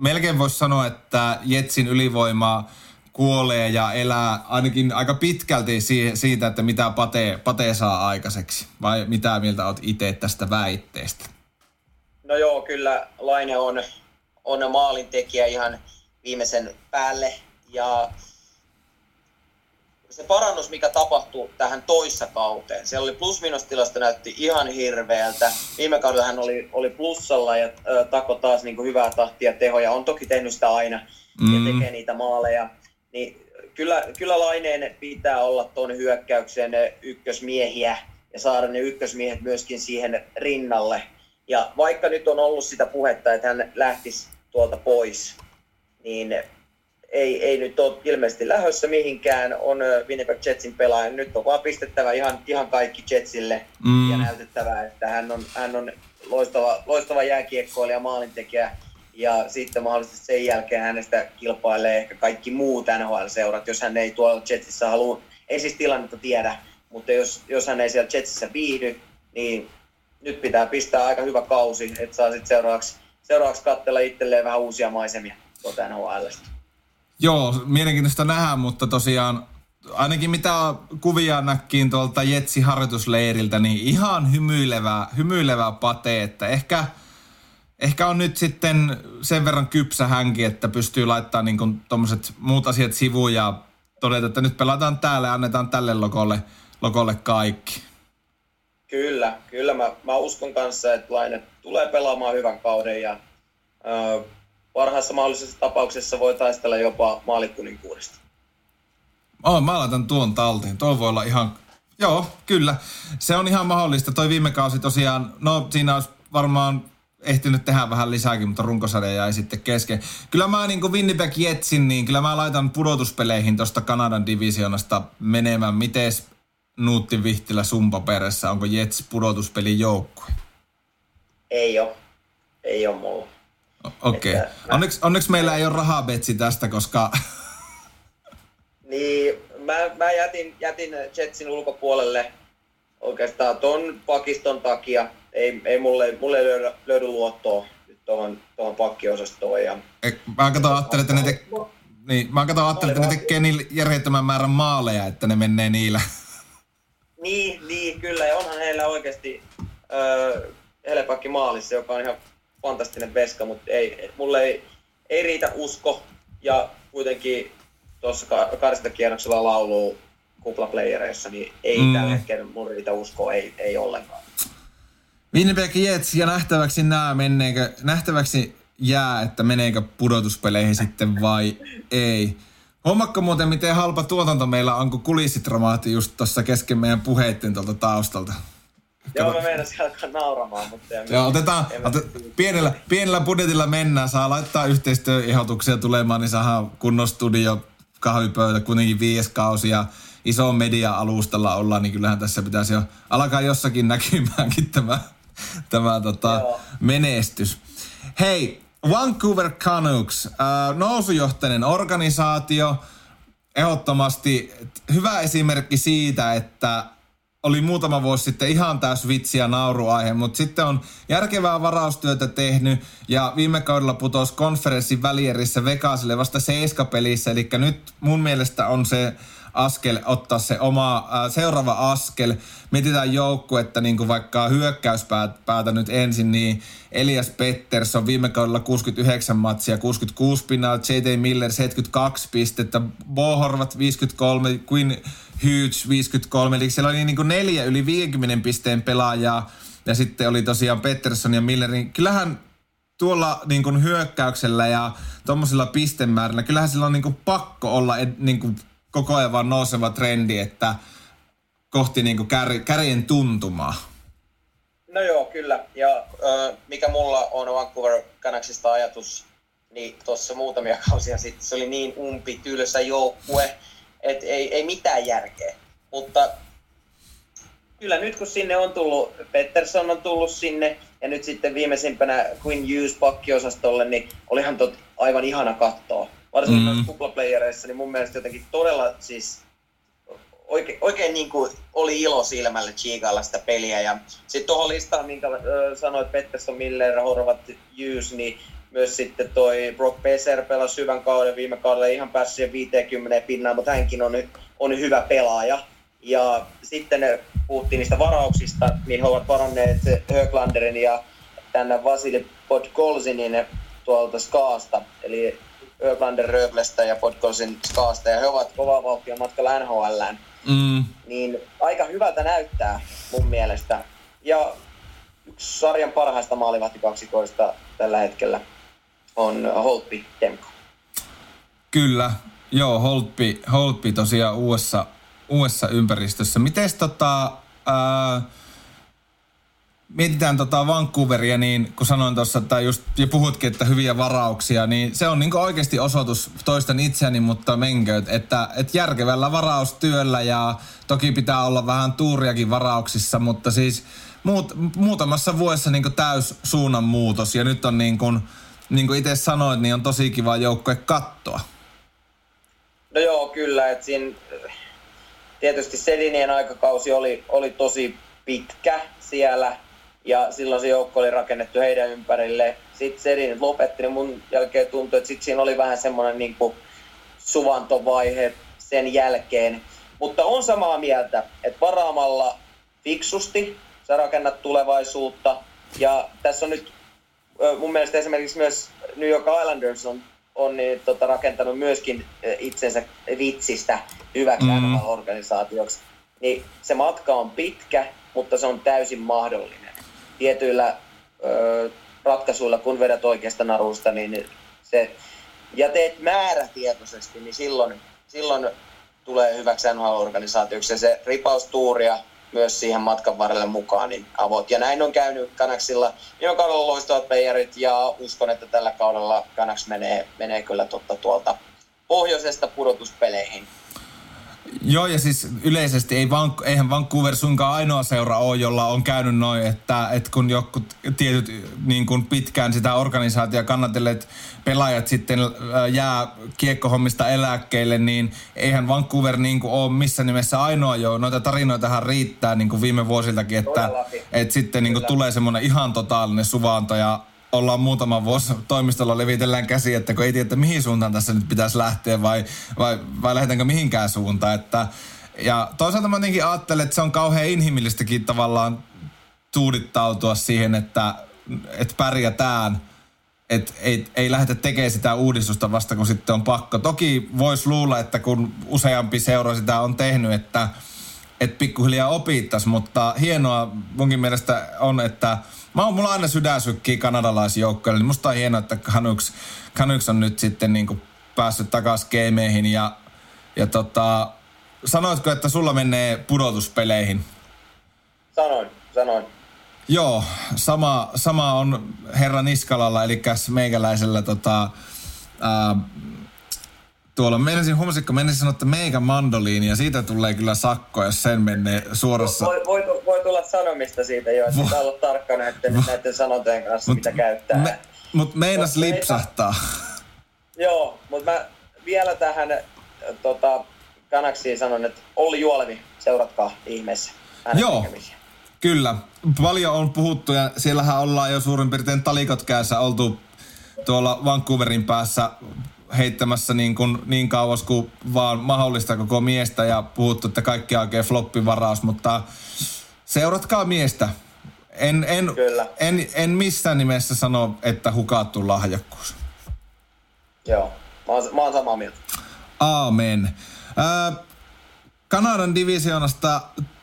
melkein voisi sanoa, että Jetsin ylivoimaa kuolee ja elää ainakin aika pitkälti siitä, että mitä Pate, Pate saa aikaiseksi. Vai mitä mieltä olet itse tästä väitteestä? No joo, kyllä Laine on, on maalintekijä ihan viimeisen päälle. Ja se parannus, mikä tapahtui tähän toissa kauteen, siellä oli plus tilasta näytti ihan hirveältä. Viime kaudella hän oli, oli plussalla ja ö, tako taas niin kuin hyvää tahtia tehoja. On toki tehnyt sitä aina mm. ja tekee niitä maaleja niin kyllä, kyllä Laineen pitää olla tuon hyökkäyksen ykkösmiehiä ja saada ne ykkösmiehet myöskin siihen rinnalle. Ja vaikka nyt on ollut sitä puhetta, että hän lähtisi tuolta pois, niin ei, ei nyt ole ilmeisesti lähössä mihinkään, on Winnipeg Jetsin pelaaja. Nyt on vaan pistettävä ihan, ihan kaikki Jetsille mm. ja näytettävä, että hän on, hän on loistava, loistava jääkiekkoilija, maalintekijä ja sitten mahdollisesti sen jälkeen hänestä kilpailee ehkä kaikki muut NHL-seurat, jos hän ei tuolla Jetsissä halua, ei siis tilannetta tiedä, mutta jos, jos hän ei siellä Jetsissä viihdy, niin nyt pitää pistää aika hyvä kausi, että saa sitten seuraavaksi, seuraavaksi katsella itselleen vähän uusia maisemia tuolta NHLstä. Joo, mielenkiintoista nähdä, mutta tosiaan ainakin mitä kuvia näkkiin tuolta Jetsi harjoitusleiriltä, niin ihan hymyilevää, hymyilevää pate, että ehkä – ehkä on nyt sitten sen verran kypsä hänki, että pystyy laittamaan niin tuommoiset muut asiat sivuun ja todeta, että nyt pelataan täällä ja annetaan tälle lokolle, lokolle kaikki. Kyllä, kyllä mä, mä uskon kanssa, että Laine tulee pelaamaan hyvän kauden ja ö, parhaassa mahdollisessa tapauksessa voi taistella jopa maalikuninkuudesta. Oh, mä laitan tuon talteen. Tuo voi olla ihan... Joo, kyllä. Se on ihan mahdollista. Toi viime kausi tosiaan, no siinä olisi varmaan ehtinyt tehdä vähän lisääkin, mutta runkosarja jäi sitten kesken. Kyllä mä niin kuin Winnipeg Jetsin, niin kyllä mä laitan pudotuspeleihin tuosta Kanadan divisionasta menemään. Mites Nuutti Vihtilä sun paperissa, onko Jets pudotuspelin joukkue? Ei ole. Ei ole mulla. Okei. Okay. Onneksi, onneksi meillä ei ole rahabetsi tästä, koska... niin, mä, mä jätin, jätin Jetsin ulkopuolelle oikeastaan ton pakiston takia – ei, ei mulle, mulle ei löydy, löydy luottoa tuohon, tuohon pakkiosastoon. Ja... Mä katson ajattelin, että ne, te... niin, mä katson, ajattelin, että ne tekee niin järjettömän määrän maaleja, että ne menee niillä. Niin, niin kyllä. Ja onhan heillä oikeasti Helepakki maalissa, joka on ihan fantastinen veska, mutta ei, mulle ei, ei riitä usko. Ja kuitenkin tuossa kahdesta kierroksella lauluu kuplaplayereissa, niin ei mm. tällä hetkellä mun riitä uskoa, ei, ei ollenkaan. Winnipeg Jets ja nähtäväksi nää menneekö, nähtäväksi jää, että meneekö pudotuspeleihin sitten vai ei. Hommakko muuten, miten halpa tuotanto meillä on, kun kulissitramaatti just tuossa kesken meidän puheitten tuolta taustalta? Joo, mä meinasin alkaa nauramaan, mutta... En Joo, otetaan, ote, pienellä, pienellä budjetilla mennään, saa laittaa yhteistyöehdotuksia tulemaan, niin saadaan kunnon studio, kahvipöytä, kuitenkin viides kausi ja iso media-alustalla ollaan, niin kyllähän tässä pitäisi jo alkaa jossakin näkymäänkin tämä tämä tota, menestys. Hei, Vancouver Canucks, äh, nousujohtainen organisaatio, ehdottomasti hyvä esimerkki siitä, että oli muutama vuosi sitten ihan täys vitsi ja nauruaihe, mutta sitten on järkevää varaustyötä tehnyt ja viime kaudella putosi konferenssin välierissä Vegasille vasta seiskapelissä, eli nyt mun mielestä on se askel ottaa se oma äh, seuraava askel. Mietitään joukkuetta niin kuin vaikka hyökkäyspäätä nyt ensin, niin Elias Pettersson viime kaudella 69 matsia, 66 pinnaa, J.T. Miller 72 pistettä, Bo Horvat 53, Quinn Hughes 53, eli siellä oli niin kuin neljä yli 50 pisteen pelaajaa, ja sitten oli tosiaan Pettersson ja Millerin. Kyllähän tuolla niin kuin hyökkäyksellä ja tuommoisilla pistemäärillä, kyllähän sillä on niin kuin pakko olla niin kuin koko ajan vaan nouseva trendi, että kohti niin kuin kär, kärjen tuntumaa. No joo, kyllä. Ja äh, mikä mulla on Vancouver Canucksista ajatus, niin tuossa muutamia kausia sitten se oli niin umpi tylsä joukkue, että ei, ei mitään järkeä. Mutta kyllä nyt kun sinne on tullut, Pettersson on tullut sinne, ja nyt sitten viimeisimpänä Quinn Hughes pakkiosastolle, niin olihan tot aivan ihana kattoa. Varsinkin mm. kuplaplayereissa, niin mun mielestä jotenkin todella siis oikein, oikein niin kuin oli ilo silmälle Chigailla sitä peliä. Ja sitten tuohon listaan, minkä äh, sanoit Pettersson, Miller, Horvat, Hughes, niin myös sitten toi Brock Besser pelasi hyvän kauden viime kaudella, ihan päässyt siihen 50 pinnaan, mutta hänkin on, on hyvä pelaaja. Ja sitten puhuttiin niistä varauksista, niin he ovat varanneet Höglanderin ja tänne Vasili Podkolzinin tuolta Skaasta, eli Höglander Röglestä ja Podkolzin Skaasta, ja he ovat kovaa vauhtia matkalla NHLään. Mm. Niin aika hyvältä näyttää mun mielestä. Ja yksi sarjan parhaista maalivahtikaksikoista tällä hetkellä on Holtby Demko. Kyllä, joo, Holtby, Holtby tosiaan uudessa, uudessa ympäristössä. Miten tota, ää, mietitään tota Vancouveria, niin kun sanoin tuossa, että just, ja puhutkin, että hyviä varauksia, niin se on niin oikeasti osoitus toisten itseäni, mutta menkö, että, että järkevällä varaustyöllä ja toki pitää olla vähän tuuriakin varauksissa, mutta siis muut, muutamassa vuodessa niin täys suunnan muutos ja nyt on niin kuin, niin kuin itse sanoit, niin on tosi kiva joukkue kattoa. No joo, kyllä. Että siinä, tietysti Sedinien aikakausi oli, oli tosi pitkä siellä ja silloin se joukko oli rakennettu heidän ympärille. Sitten Sedin lopetti, niin mun jälkeen tuntui, että sitten siinä oli vähän semmoinen niin suvantovaihe sen jälkeen. Mutta on samaa mieltä, että varaamalla fiksusti sä rakennat tulevaisuutta. Ja tässä on nyt mun mielestä esimerkiksi myös New York Islanders on, on niin, tota, rakentanut myöskin itsensä vitsistä hyväksi mm. organisaatioksi. Niin se matka on pitkä, mutta se on täysin mahdollinen. Tietyillä ö, ratkaisuilla, kun vedät oikeasta narusta, niin se, ja teet määrätietoisesti, niin silloin, silloin tulee hyväksi NHL-organisaatioksi. Ja se ripaustuuria myös siihen matkan varrelle mukaan niin avot. Ja näin on käynyt Kanaksilla viime kaudella loistavat playerit ja uskon, että tällä kaudella Kanaks menee, menee kyllä totta tuolta pohjoisesta pudotuspeleihin. Joo, ja siis yleisesti ei Van, eihän Vancouver suinkaan ainoa seura ole, jolla on käynyt noin, että, että kun joku tietyt niin kuin pitkään sitä organisaatiota kannatelleet pelaajat sitten äh, jää kiekkohommista eläkkeelle, niin eihän Vancouver niin kuin ole missä nimessä ainoa jo. Noita tarinoitahan riittää niin kuin viime vuosiltakin, että, että sitten niin kuin tulee semmoinen ihan totaalinen suvanto ja ollaan muutama vuosi toimistolla levitellään käsi, että kun ei tiedä, että mihin suuntaan tässä nyt pitäisi lähteä vai, vai, vai lähdetäänkö mihinkään suuntaan. Että, ja toisaalta mä jotenkin ajattelen, että se on kauhean inhimillistäkin tavallaan tuudittautua siihen, että, että pärjätään. Että ei, ei lähdetä tekemään sitä uudistusta vasta, kun sitten on pakko. Toki voisi luulla, että kun useampi seura sitä on tehnyt, että, että pikkuhiljaa opittaisi, mutta hienoa munkin mielestä on, että – Mä oon, mulla aina sydän sykkii kanadalaisjoukkoille, niin musta on hienoa, että Canucks, Canucks on nyt sitten niin kuin päässyt takaisin gameihin ja, ja tota, sanoitko, että sulla menee pudotuspeleihin? Sanoin, sanoin. Joo, sama, sama on herra Niskalalla, eli meikäläisellä tota, ää, tuolla. Menisin, huomasin, kun menisin sanoa, että meikä mandoliini ja siitä tulee kyllä sakko, jos sen menee suorassa. Voi, voi, voi tulla sanomista siitä jo, että pitää olla tarkka näiden, näiden sanontojen kanssa, mut, mitä käyttää. Me, mutta meinas mut lipsahtaa. Meitä, joo, mutta mä vielä tähän tota, Kanaksiin sanon, että Olli Juolevi, seuratkaa ihmeessä. Joo, kyllä. Paljon on puhuttu ja siellähän ollaan jo suurin piirtein talikot käessä oltu tuolla Vancouverin päässä heittämässä niin, kuin, niin kauas kuin vaan mahdollista koko miestä ja puhuttu, että kaikki oikein floppivaraus, mutta seuratkaa miestä. En, en, Kyllä. en, en missään nimessä sano, että hukattu lahjakkuus. Joo, mä oon, mä oon samaa mieltä. Aamen. Äh, Kanadan divisioonasta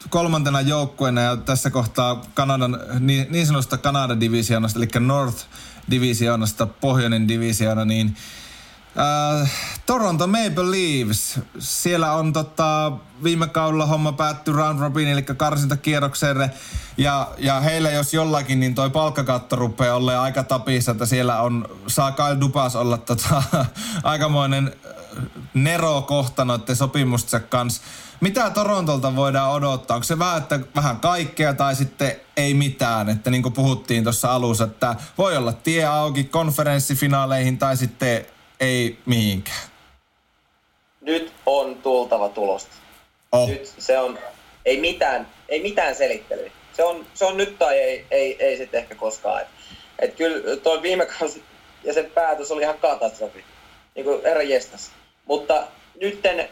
kolmantena joukkueena ja tässä kohtaa Kanadan, niin, niin sanotusta Kanadan divisioonasta, eli North divisioonasta, pohjoinen divisioona, niin äh, Toronto Maple Leafs, siellä on tota, viime kaudella homma päättyi round robin, eli karsintakierrokselle. Ja, ja heillä jos jollakin, niin toi palkkakatto rupeaa olemaan aika tapissa, että siellä on, saa Kyle Dupas olla tota, aikamoinen nero kohta noiden sopimustensa kanssa. Mitä Torontolta voidaan odottaa? Onko se vähän, että vähän kaikkea tai sitten ei mitään? Että niin kuin puhuttiin tuossa alussa, että voi olla tie auki konferenssifinaaleihin tai sitten ei mihinkään. Nyt on tultava tulosta. Oh. Nyt se on, ei mitään, ei mitään selittelyä. Se on, se on nyt tai ei, ei, ei sitten ehkä koskaan. Et, et kyllä toi viime kausi ja sen päätös oli ihan katastrofi. Niin kuin herra jestas. Mutta nytten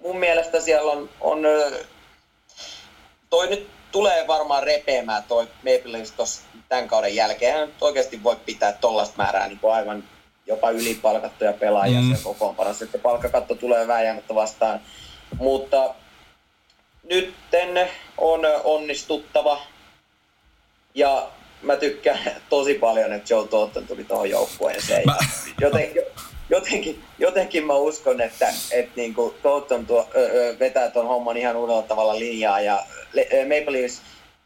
mun mielestä siellä on, on toi nyt tulee varmaan repeämään toi Maple Leafs tämän kauden jälkeen. Hän oikeasti voi pitää tollasta määrää niin kuin aivan jopa ylipalkattuja pelaajia mm. siellä kokoonpanossa, että palkkakatto tulee vääjäämättä vastaan. Mutta nytten on onnistuttava ja mä tykkään tosi paljon, että Joe Totten tuli tuohon joukkueeseen. Mä... Jotenkin, jotenkin, jotenkin mä uskon, että, että niin kuin Totten tuo, ö, ö, vetää tuon homman ihan uudella tavalla linjaa ja Maple Leafs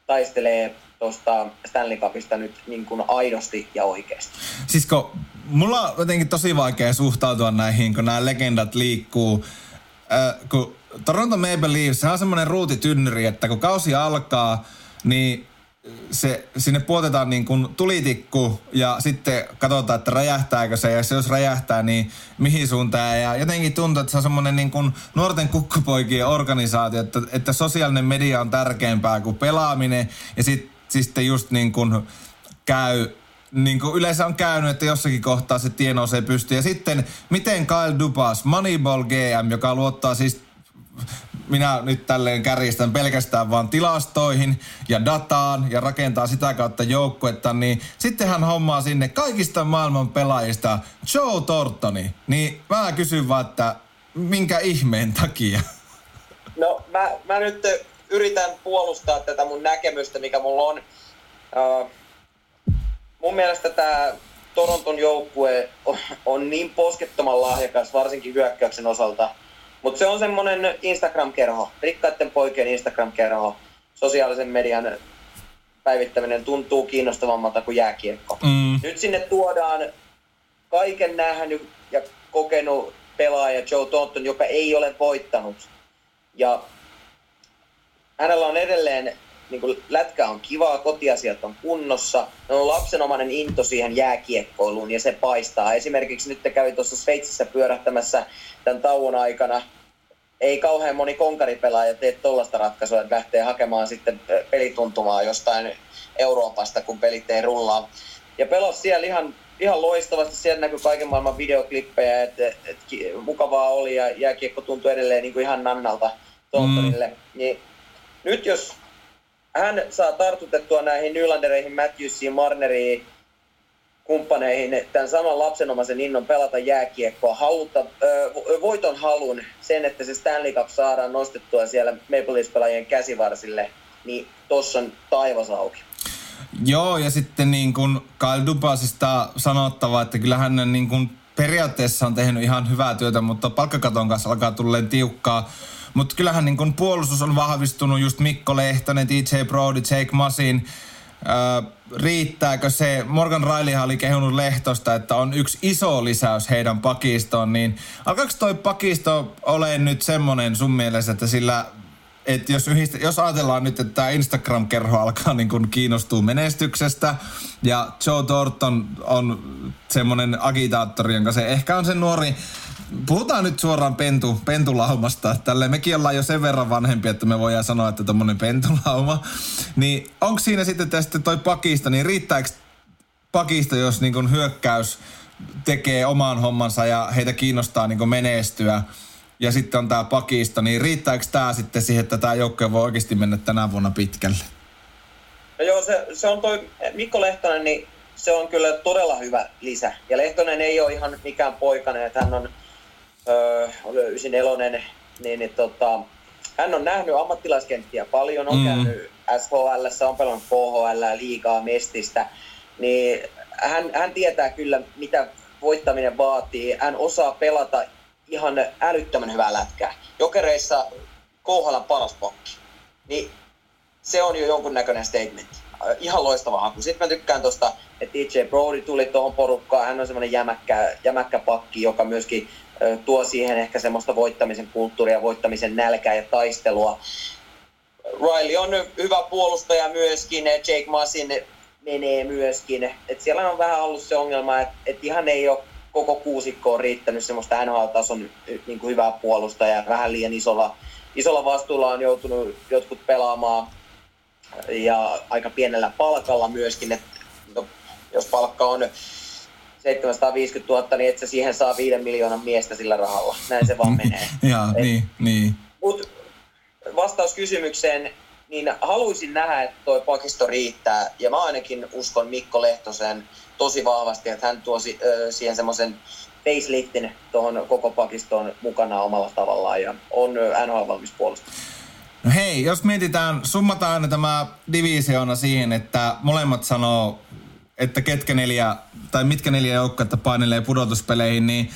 taistelee tuosta Stanley Cupista nyt niin kuin aidosti ja oikeasti. Siis kun mulla on jotenkin tosi vaikea suhtautua näihin, kun nämä legendat liikkuu. Äh, kun Toronto Maple Leafs, se on semmoinen ruutitynnyri, että kun kausi alkaa, niin se, sinne puotetaan niin kuin tulitikku ja sitten katsotaan, että räjähtääkö se ja jos räjähtää, niin mihin suuntaan. Ja jotenkin tuntuu, että se on semmoinen niin kuin nuorten kukkupoikien organisaatio, että, että sosiaalinen media on tärkeämpää kuin pelaaminen ja sit, sitten just niin kuin käy niin kuin yleensä on käynyt, että jossakin kohtaa se tie nousee pystyyn. Ja sitten, miten Kyle Dubas, Moneyball GM, joka luottaa siis minä nyt tälleen kärjistän pelkästään vaan tilastoihin ja dataan ja rakentaa sitä kautta joukkuetta, niin sitten hän hommaa sinne kaikista maailman pelaajista Joe Tortoni. Niin mä kysyn vaan, että minkä ihmeen takia? No mä, mä nyt yritän puolustaa tätä mun näkemystä, mikä mulla on. Uh, mun mielestä tämä Toronton joukkue on, on niin poskettoman lahjakas, varsinkin hyökkäyksen osalta – mutta se on semmoinen Instagram-kerho, rikkaiden poikien Instagram-kerho. Sosiaalisen median päivittäminen tuntuu kiinnostavammalta kuin jääkiekko. Mm. Nyt sinne tuodaan kaiken nähnyt ja kokenut pelaaja Joe Thornton, joka ei ole voittanut. Ja hänellä on edelleen, niin kuin lätkä on kivaa, kotiasiat on kunnossa. On lapsenomainen into siihen jääkiekkoiluun ja se paistaa. Esimerkiksi nyt te kävi tuossa Sveitsissä pyörähtämässä tämän tauon aikana ei kauhean moni konkaripelaaja tee tuollaista ratkaisua, että lähtee hakemaan sitten pelituntumaa jostain Euroopasta, kun pelit ei rullaa. Ja pelas siellä ihan, ihan loistavasti, siellä näkyy kaiken maailman videoklippejä, että et, et, mukavaa oli ja jääkiekko tuntui edelleen niin kuin ihan nannalta Toltonille. Mm. Niin nyt jos hän saa tartutettua näihin Nylandereihin, Matthewsiin, Marneriin, kumppaneihin tämän saman lapsenomaisen innon pelata jääkiekkoa, haluta, voiton halun, sen, että se Stanley Cup saadaan nostettua siellä Maple Leafs-pelaajien käsivarsille, niin tossa on taivas auki. Joo, ja sitten niin kuin Kyle Dubasista sanottava, että kyllä hän niin kuin periaatteessa on tehnyt ihan hyvää työtä, mutta palkkakaton kanssa alkaa tulleen tiukkaa. Mutta kyllähän niin kuin puolustus on vahvistunut just Mikko Lehtonen, DJ Brody, Jake Masin, Öö, riittääkö se, Morgan Riley oli kehunut Lehtosta, että on yksi iso lisäys heidän pakistoon, niin alkaako toi pakisto ole nyt semmonen sun mielestä, että sillä että jos, yhdistä, jos ajatellaan nyt, että tämä Instagram-kerho alkaa niin kuin kiinnostua menestyksestä ja Joe Thornton on semmoinen agitaattori, jonka se ehkä on se nuori Puhutaan nyt suoraan pentu, pentulaumasta. Tälle mekin ollaan jo sen verran vanhempi, että me voidaan sanoa, että tommonen pentulauma. Niin onko siinä sitten tästä toi pakista, niin riittääkö pakista, jos niin kun hyökkäys tekee oman hommansa ja heitä kiinnostaa niin menestyä, ja sitten on tämä pakisto, niin riittääkö tämä sitten siihen, että tämä joukkue voi oikeasti mennä tänä vuonna pitkälle? No joo, se, se on toi Mikko Lehtonen, niin se on kyllä todella hyvä lisä. Ja Lehtonen ei ole ihan mikään poikainen, että hän on öö, 94, niin, niin tota, hän on nähnyt ammattilaiskenttiä paljon, on mm. käynyt SHL, on pelannut KHL, liikaa mestistä, niin hän, hän tietää kyllä, mitä voittaminen vaatii. Hän osaa pelata ihan älyttömän hyvää lätkää. Jokereissa KHL paras pakki. Niin se on jo jonkunnäköinen statement. Ihan loistava haku. Sitten mä tykkään tosta, että DJ Brody tuli tuohon porukkaan. Hän on semmoinen jämäkkä, jämäkkä pakki, joka myöskin tuo siihen ehkä semmoista voittamisen kulttuuria, voittamisen nälkää ja taistelua. Riley on hyvä puolustaja myöskin, Jake Masin menee myöskin. Et siellä on vähän ollut se ongelma, että et ihan ei ole koko kuusikko on riittänyt semmoista NHL-tason niin kuin hyvää puolustajaa. Vähän liian isolla, isolla vastuulla on joutunut jotkut pelaamaan ja aika pienellä palkalla myöskin. Et, no, jos palkka on 750 000, niin et sä siihen saa 5 miljoonan miestä sillä rahalla. Näin se vaan menee. ja, Et, niin, niin. Mut vastaus kysymykseen, niin haluaisin nähdä, että toi pakisto riittää. Ja mä ainakin uskon Mikko Lehtosen tosi vahvasti, että hän tuo si- siihen semmoisen faceliftin tuohon koko pakistoon mukana omalla tavallaan ja on NHL valmis puolustus. No hei, jos mietitään, summataan aina tämä divisioona siihen, että molemmat sanoo että ketkä neljä, tai mitkä neljä joukkuetta painelee pudotuspeleihin, niin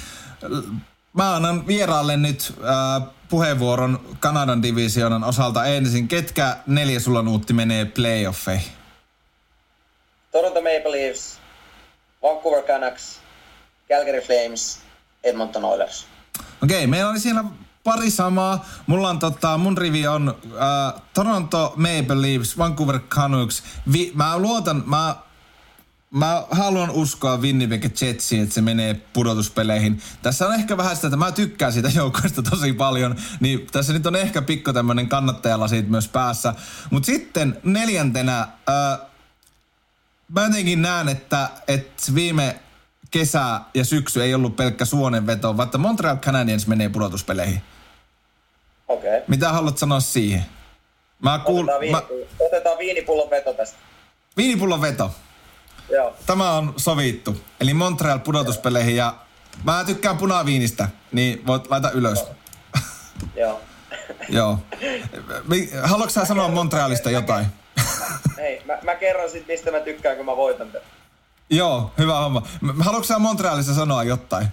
mä annan vieraalle nyt äh, puheenvuoron Kanadan divisioonan osalta ensin. Ketkä neljä sulla nuutti menee playoffeihin? Toronto Maple Leafs, Vancouver Canucks, Calgary Flames, Edmonton Oilers. Okei, okay, meillä oli siellä pari samaa. Mulla on tota, mun rivi on äh, Toronto Maple Leafs, Vancouver Canucks. Vi, mä luotan, mä Mä haluan uskoa Winnipeg Jetsiin, että se menee pudotuspeleihin. Tässä on ehkä vähän sitä, että mä tykkään siitä joukkoista tosi paljon, niin tässä nyt on ehkä pikko tämmönen kannattajalla siitä myös päässä. Mutta sitten neljäntenä, ää, mä jotenkin näen, että, että viime kesä ja syksy ei ollut pelkkä suonenveto, vaikka Montreal Canadiens menee pudotuspeleihin. Okei. Okay. Mitä haluat sanoa siihen? Mä kuul... otetaan, viini, mä... otetaan viinipullon veto tästä. Viinipullon veto. Joo. Tämä on sovittu. Eli Montreal pudotuspeleihin ja mä tykkään punaviinistä, niin voit laita ylös. Joo. Joo. Haluatko sä sanoa Montrealista jotain? Hei, mä, mä kerron sit, mistä mä tykkään, kun mä voitan tätä. Joo, hyvä homma. Haluatko sä Montrealista sanoa jotain?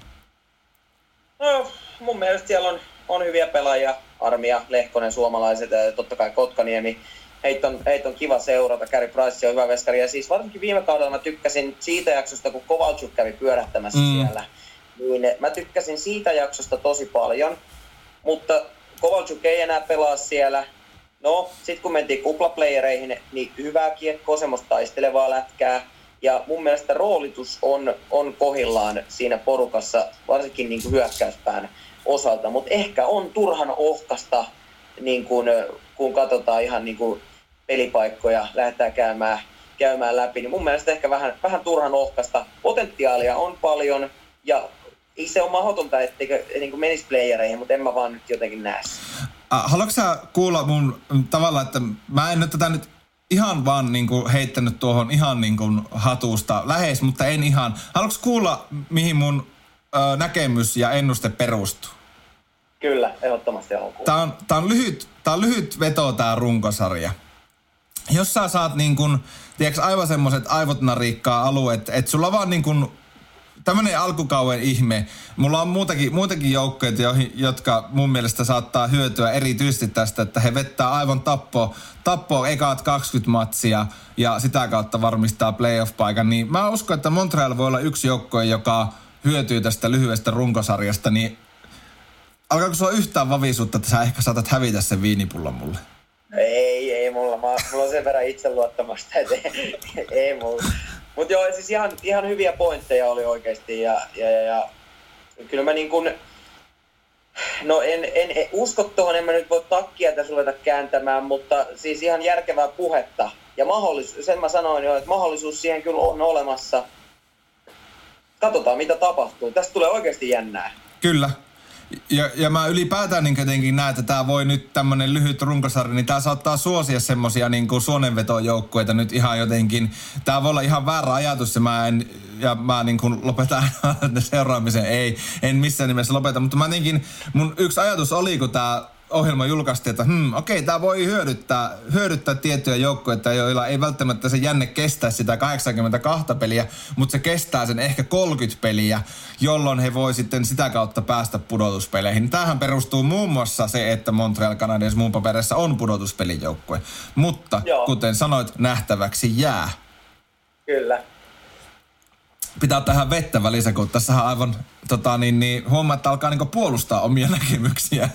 No, mun mielestä siellä on, on hyviä pelaajia. Armia, Lehkonen, suomalaiset ja totta kai Kotkaniemi heitä on, heit on kiva seurata. Gary Price on hyvä veskari. Ja siis varsinkin viime kaudella mä tykkäsin siitä jaksosta, kun Kovalchuk kävi pyörähtämässä mm. siellä. Niin mä tykkäsin siitä jaksosta tosi paljon. Mutta Kovalchuk ei enää pelaa siellä. No, sitten kun mentiin kuplaplayereihin, niin hyvää kiekkoa, semmoista taistelevaa lätkää. Ja mun mielestä roolitus on, on kohillaan siinä porukassa, varsinkin niin kuin hyökkäyspään osalta. Mutta ehkä on turhan ohkasta, niin kun, kun katsotaan ihan niin kuin pelipaikkoja lähdetään käymään, käymään läpi, niin mun mielestä ehkä vähän, vähän turhan ohkasta. Potentiaalia on paljon ja ei se ole mahdotonta, etteikö niin menisi playereihin, mutta en mä vaan nyt jotenkin näe Haluatko sä kuulla mun tavalla, että mä en nyt tätä nyt ihan vaan niin kuin heittänyt tuohon ihan niin kuin hatusta lähes, mutta en ihan. Haluatko kuulla, mihin mun ö, näkemys ja ennuste perustuu? Kyllä, ehdottomasti haluan kuulla. Tää on, tää on, lyhyt, tää on lyhyt veto tää runkosarja jos sä saat niin kun, tiedätkö, aivan semmoiset aivot narikkaa alueet, että sulla vaan niin kun, tämmönen alkukauden ihme. Mulla on muutakin, muutakin joukkoja, jotka mun mielestä saattaa hyötyä erityisesti tästä, että he vettää aivan tappo, tappo ekaat 20 matsia ja sitä kautta varmistaa playoff-paikan. Niin mä uskon, että Montreal voi olla yksi joukkue, joka hyötyy tästä lyhyestä runkosarjasta, niin alkaako sulla yhtään vavisuutta, että sä ehkä saatat hävitä sen viinipullon mulle? Ei, ei mulla. Mä, mulla on sen verran itseluottamasta, että ei, ei mulla. Mutta joo, siis ihan, ihan hyviä pointteja oli oikeasti. Ja, ja, ja, ja kyllä mä niin kuin, No en, en, en usko tuohon, en mä nyt voi takkia tässä ruveta kääntämään, mutta siis ihan järkevää puhetta. Ja mahdollisuus, sen mä sanoin jo, että mahdollisuus siihen kyllä on olemassa. Katsotaan mitä tapahtuu. Tästä tulee oikeasti jännää. Kyllä. Ja, ja mä ylipäätään niin jotenkin näen, että tämä voi nyt tämmöinen lyhyt runkosarja, niin tämä saattaa suosia semmosia niin suonenvetojoukkueita nyt ihan jotenkin. Tämä voi olla ihan väärä ajatus ja mä en, ja mä niin kuin lopetan seuraamisen. Ei, en missään nimessä lopeta, mutta mä jotenkin, mun yksi ajatus oli, kun tämä ohjelma julkaistiin, että hmm, okei, okay, tämä voi hyödyttää, hyödyttää tiettyjä joukkoja, joilla ei välttämättä se jänne kestä sitä 82 peliä, mutta se kestää sen ehkä 30 peliä, jolloin he voi sitten sitä kautta päästä pudotuspeleihin. Tähän perustuu muun muassa se, että Montreal Canadiens muun paperissa on pudotuspelijoukkue. Mutta Joo. kuten sanoit, nähtäväksi jää. Kyllä pitää tähän vettä välissä, kun tässä aivan tota, niin, niin, huomaa, että alkaa niin puolustaa omia näkemyksiä.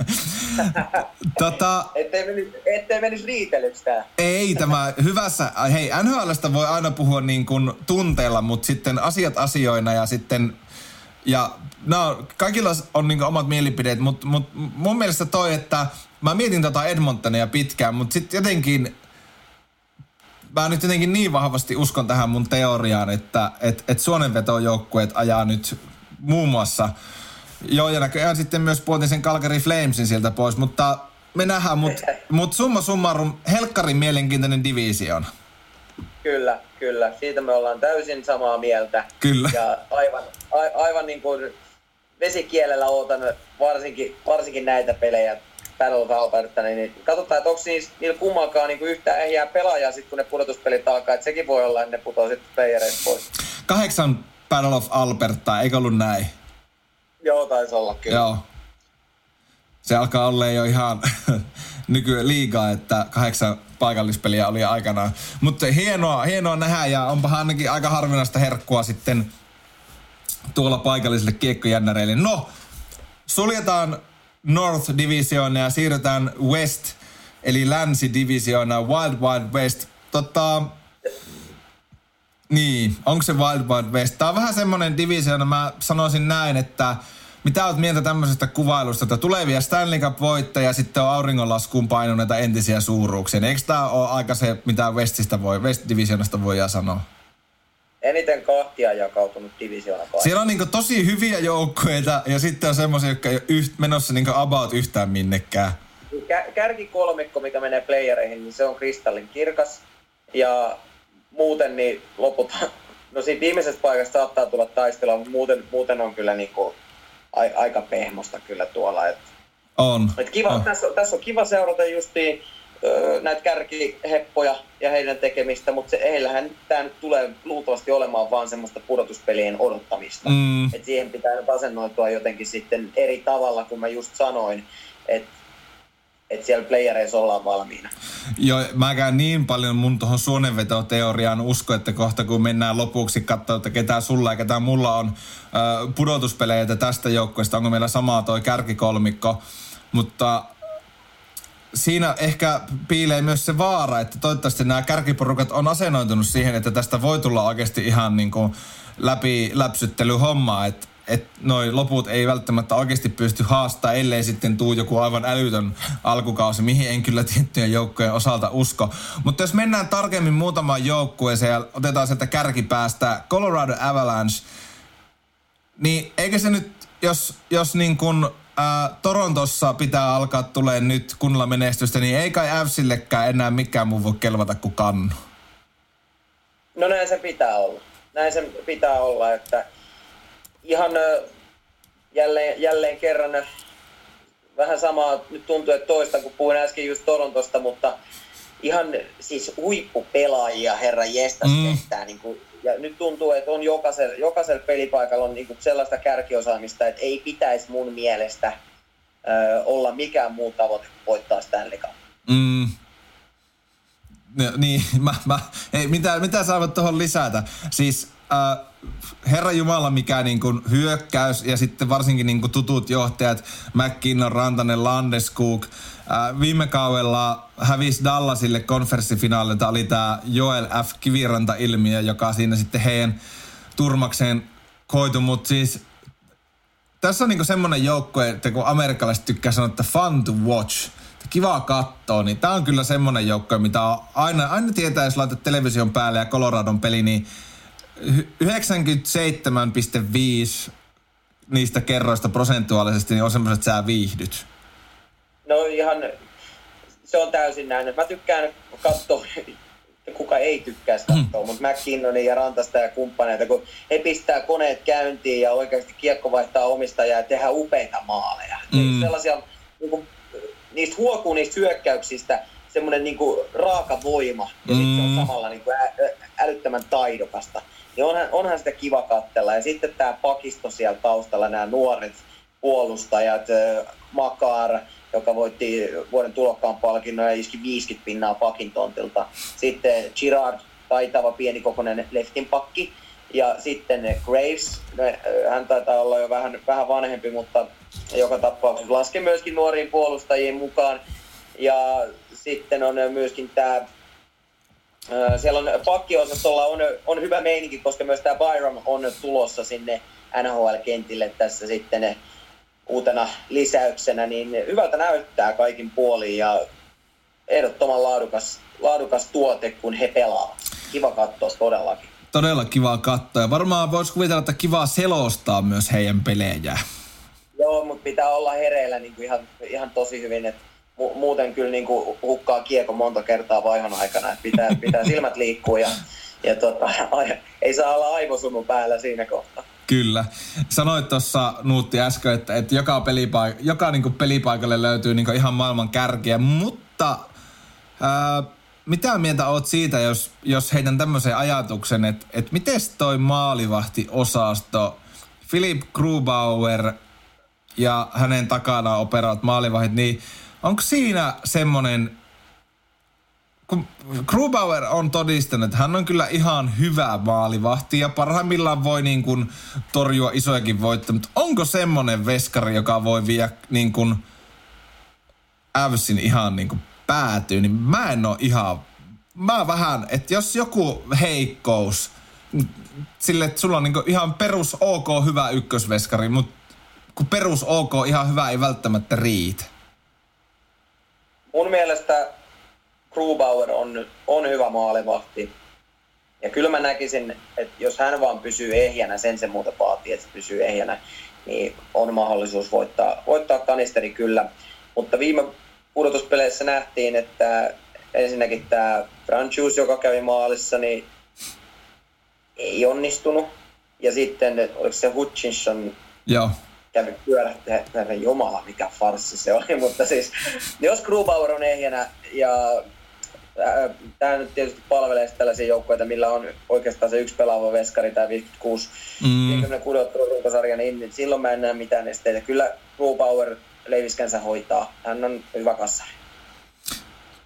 tota, ettei, menisi, ettei menisi riitelyksi tää. Ei tämä hyvässä, hei NHLstä voi aina puhua niin kuin tunteella, mutta sitten asiat asioina ja sitten ja no, kaikilla on niin omat mielipideet, mutta mut, mun mielestä toi, että mä mietin tota Edmontonia pitkään, mutta sitten jotenkin mä nyt jotenkin niin vahvasti uskon tähän mun teoriaan, että et, et suonenvetojoukkueet ajaa nyt muun muassa, joo ja näköjään sitten myös puotin sen Calgary Flamesin sieltä pois, mutta me nähdään, mutta mut summa summarum, helkkarin mielenkiintoinen division. Kyllä, kyllä. Siitä me ollaan täysin samaa mieltä. Kyllä. Ja aivan, a, aivan niin kuin vesikielellä ootan varsinkin, varsinkin näitä pelejä Battle of Alberta, niin, niin katsotaan, että onko niillä, niillä kummallakaan niin yhtään ehjää pelaajaa sitten, kun ne pudotuspelit alkaa, että sekin voi olla, että ne putoaa sitten playereista pois. Kahdeksan Battle of Alberta, eikö ollut näin? Joo, taisi olla kyllä. Joo. Se alkaa olla jo ihan nykyään liigaa, että kahdeksan paikallispeliä oli aikanaan. Mutta hienoa, hienoa nähdä ja onpa ainakin aika harvinaista herkkua sitten tuolla paikallisille kiekkojännäreille. No, suljetaan North Divisiona ja siirrytään West, eli Länsi Divisiona, Wild Wild West. Tota, niin, onko se Wild Wild West? Tämä on vähän semmoinen divisiona, mä sanoisin näin, että mitä olet mieltä tämmöisestä kuvailusta, että tulevia Stanley Cup-voittajia sitten on auringonlaskuun painuneita entisiä suuruuksia. Eikö tämä ole aika se, mitä Westistä voi, West Divisionasta voi sanoa? Eniten kahtia jakautunut divisioona. Siellä on niin tosi hyviä joukkueita ja sitten on semmoisia, jotka ei ole yht, menossa niin about yhtään minnekään. Kä- kärkikolmikko, mikä menee playereihin, niin se on kristallin kirkas. Ja muuten niin loput, no siinä viimeisestä paikasta saattaa tulla taistelua, mutta muuten, muuten on kyllä niin kuin a, aika pehmosta kyllä tuolla. Et, on. Et kiva, on. Tässä, tässä on kiva seurata justiin näitä kärkiheppoja ja heidän tekemistä, mutta se, heillähän tämä nyt tulee luultavasti olemaan vaan semmoista pudotuspelien odottamista. Mm. Et siihen pitää nyt asennoitua jotenkin sitten eri tavalla, kun mä just sanoin, että että siellä playereissa ollaan valmiina. Joo, mä käyn niin paljon mun tuohon suonenvetoteoriaan usko, että kohta kun mennään lopuksi katsoa, että ketä sulla ja ketä mulla on äh, pudotuspelejä tästä joukkueesta, onko meillä samaa toi kärkikolmikko, mutta siinä ehkä piilee myös se vaara, että toivottavasti nämä kärkiporukat on asennoitunut siihen, että tästä voi tulla oikeasti ihan niin kuin läpi läpsyttelyhommaa, että et noi loput ei välttämättä oikeasti pysty haastaa, ellei sitten tuu joku aivan älytön alkukausi, mihin en kyllä tiettyjen joukkojen osalta usko. Mutta jos mennään tarkemmin muutamaan joukkueeseen ja otetaan sieltä kärkipäästä Colorado Avalanche, niin eikö se nyt, jos, jos niin kuin äh, Torontossa pitää alkaa tulee nyt kunnolla menestystä, niin ei kai Ävsillekään enää mikään muu voi kelvata kuin kannu. No näin se pitää olla. Näin se pitää olla, että ihan äh, jälleen, jälleen kerran äh, vähän samaa nyt tuntuu, että toista, kun puhuin äsken just Torontosta, mutta ihan siis huippupelaajia, herra jestas, mm. kestää niin kuin ja nyt tuntuu, että on jokaisella, jokaisella pelipaikalla on niinku sellaista kärkiosaamista, että ei pitäisi mun mielestä ö, olla mikään muu tavoite kuin voittaa Stanley Cup. Mm. No, niin, mä, mä, ei, mitä, mitä saavat tuohon lisätä? Siis äh, Herra Jumala, mikä niin kuin hyökkäys ja sitten varsinkin niin kuin tutut johtajat, McKinnon, Rantanen, Landeskog. Viime kaudella hävisi Dallasille konferenssifinaalille. Tämä oli tämä Joel F. Kiviranta-ilmiö, joka siinä sitten heidän turmakseen koitu. Mutta siis tässä on niinku semmoinen joukko, että kun amerikkalaiset tykkää sanoa, että fun to watch, kiva katsoa, niin tämä on kyllä semmoinen joukko, mitä aina, aina tietää, jos laitat television päälle ja Coloradon peli, niin 97,5 niistä kerroista prosentuaalisesti niin on semmoiset, että sä viihdyt. No ihan, se on täysin näin. Mä tykkään katsoa, kuka ei tykkää sitä katsoa, mm. mutta McKinnonin ja Rantasta ja kumppaneita, kun he pistää koneet käyntiin ja oikeasti kiekko vaihtaa omistajaa ja tehdään upeita maaleja. Mm. Sellaisia, niin kuin, niistä huokuu niistä hyökkäyksistä semmoinen niin raaka voima ja mm. sitten se on mm. samalla niin kuin ä, älyttömän taidokasta niin onhan, onhan sitä kiva katsella. Ja sitten tämä pakisto siellä taustalla, nämä nuoret puolustajat, Makar, joka voitti vuoden tulokkaan palkinnon ja iski 50 pinnaa pakin tontilta. Sitten Girard, taitava pienikokoinen leftin pakki. Ja sitten Graves, hän taitaa olla jo vähän, vähän vanhempi, mutta joka tapauksessa laske myöskin nuoriin puolustajiin mukaan. Ja sitten on myöskin tämä siellä on pakkiosastolla on, on hyvä meininki, koska myös tämä Byram on tulossa sinne NHL-kentille tässä sitten uutena lisäyksenä, niin hyvältä näyttää kaikin puolin ja ehdottoman laadukas, laadukas tuote, kun he pelaavat. Kiva katsoa todellakin. Todella kiva katsoa ja varmaan voisi kuvitella, että kiva selostaa myös heidän pelejä. Joo, mutta pitää olla hereillä niin kuin ihan, ihan tosi hyvin, että mu- muuten kyllä niin kuin hukkaa kiekko monta kertaa vaihon aikana, että pitää, pitää silmät liikkua ja, ja tota, ei saa olla aivosumu päällä siinä kohtaa. Kyllä. Sanoit tuossa Nuutti äsken, että, että joka, pelipaik- joka niin pelipaikalle löytyy niin ihan maailman kärkiä, mutta ää, mitä mieltä oot siitä, jos, jos heitän tämmöisen ajatuksen, että, että miten toi maalivahti-osasto, Philip Grubauer ja hänen takana operaat maalivahit, niin onko siinä semmonen, kun Grubauer on todistanut, että hän on kyllä ihan hyvä maalivahti ja parhaimmillaan voi niin kuin torjua isojakin voittoja, mutta onko semmonen veskari, joka voi viedä niin kuin Ävsin ihan niin kuin päätyy, niin mä en oo ihan, mä vähän, että jos joku heikkous, sille, että sulla on niin ihan perus OK hyvä ykkösveskari, mutta kun perus OK ihan hyvä ei välttämättä riitä. Mun mielestä Grubauer on, on hyvä maalivahti. Ja kyllä mä näkisin, että jos hän vaan pysyy ehjänä, sen se muuta vaatii, että se pysyy ehjänä, niin on mahdollisuus voittaa, voittaa kanisteri kyllä. Mutta viime pudotuspeleissä nähtiin, että ensinnäkin tämä Franchus, joka kävi maalissa, niin ei onnistunut. Ja sitten, oliko se Hutchinson, Joo kävi pyörähtää, jumala, mikä farssi se oli, mutta siis jos Grubauer on ehjänä ja tämä nyt tietysti palvelee tällaisia joukkoja, millä on oikeastaan se yksi pelaava veskari tai 56 mm. 56 runkosarja, niin silloin mä en näe mitään esteitä. Kyllä Grubauer leiviskänsä hoitaa. Hän on hyvä kassari.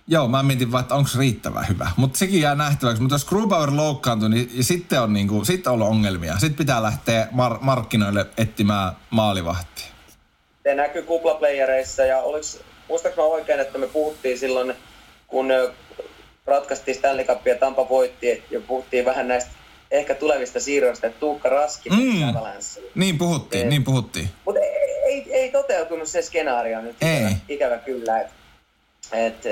Joo, mä mietin vaan, että onko riittävän hyvä. Mutta sekin jää nähtäväksi. Mutta jos Grubauer loukkaantuu, niin sitten on, niinku, sit on ollut ongelmia. Sitten pitää lähteä mar- markkinoille etsimään maalivahtia. Se näkyy kuplaplayereissa ja oliks, muistaaks mä oikein, että me puhuttiin silloin, kun ratkaistiin Stanley Cup ja Tampa voitti ja puhuttiin vähän näistä ehkä tulevista siirroista, että Tuukka Raski mm. Niin puhuttiin, niin puhuttiin. Mutta ei, ei, ei, toteutunut se skenaario nyt. Ei. Ikävä, ikävä kyllä. Et, et,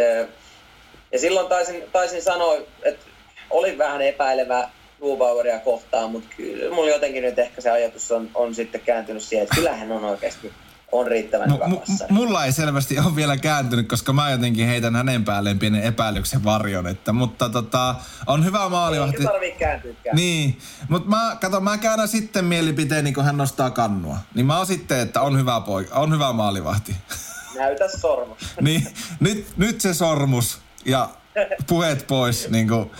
ja silloin taisin, taisin sanoa, että olin vähän epäilevä Grubaueria kohtaan, mutta kyllä mulla jotenkin nyt ehkä se ajatus on, on sitten kääntynyt siihen, että kyllähän on oikeasti on riittävän no, hyvä m- Mulla ei selvästi ole vielä kääntynyt, koska mä jotenkin heitän hänen päälleen pienen epäilyksen varjon. Että, mutta tota, on hyvä maalivahti. Ei tarvitse kääntyykään. Niin, mutta mä, kato, mä käännän sitten mielipiteeni, kun hän nostaa kannua. Niin mä oon sitten, että on hyvä, poika, on hyvä maalivahti. Näytä sormus. niin, nyt, nyt se sormus ja puheet pois, niin kuin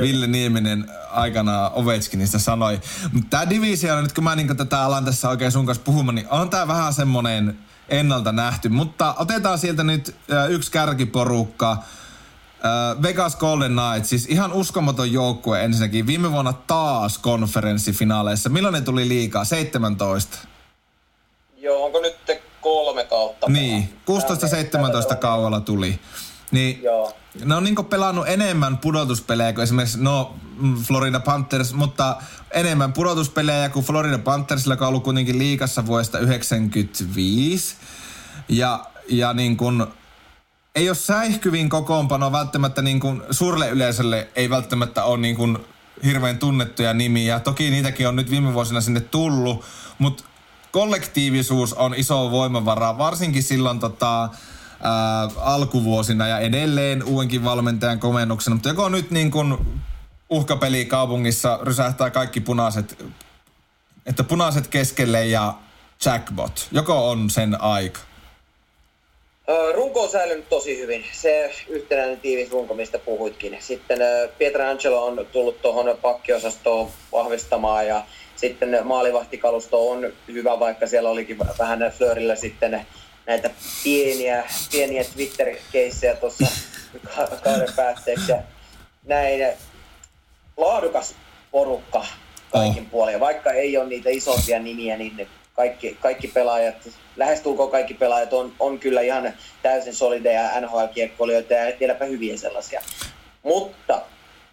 Ville Nieminen aikanaan Ovechkinista sanoi. Mutta tämä divisio, nyt kun mä niin tätä alan tässä oikein sun kanssa puhumaan, niin on tämä vähän semmoinen ennalta nähty. Mutta otetaan sieltä nyt yksi kärkiporukka. Uh, Vegas Golden Knights, siis ihan uskomaton joukkue ensinnäkin. Viime vuonna taas konferenssifinaaleissa. Milloin ne tuli liikaa? 17? Joo, onko nyt kolme kautta? Niin, 16-17 kaualla tuli. Niin, Joo. ne on niinku pelannut enemmän pudotuspelejä kuin esimerkiksi, no Florida Panthers, mutta enemmän pudotuspelejä kuin Florida Panthers, joka on ollut kuitenkin liikassa vuodesta 95. Ja, ja niin kuin, ei ole säihkyvin kokoonpano välttämättä niin kuin suurelle yleisölle ei välttämättä ole niin kuin hirveän tunnettuja nimiä. Toki niitäkin on nyt viime vuosina sinne tullut, mutta kollektiivisuus on iso voimavara, varsinkin silloin tota, ää, alkuvuosina ja edelleen uudenkin valmentajan komennuksena. Mutta joko nyt niin kuin uhkapeli kaupungissa rysähtää kaikki punaiset, että punaiset keskelle ja jackpot. Joko on sen aika? Runko on säilynyt tosi hyvin. Se yhtenäinen tiivis runko, mistä puhuitkin. Sitten Pietrangelo on tullut tuohon pakkiosastoon vahvistamaan ja sitten maalivahtikalusto on hyvä, vaikka siellä olikin vähän Flörillä sitten näitä pieniä, pieniä Twitter-keissejä tuossa ka- kauden päätteeksi. Ja näin laadukas porukka kaikin Oh. puolin. Vaikka ei ole niitä isompia nimiä, niin ne kaikki, kaikki pelaajat, lähestulkoon kaikki pelaajat on, on kyllä ihan täysin solideja NHL-kiekkoilijoita ja vieläpä hyviä sellaisia. Mutta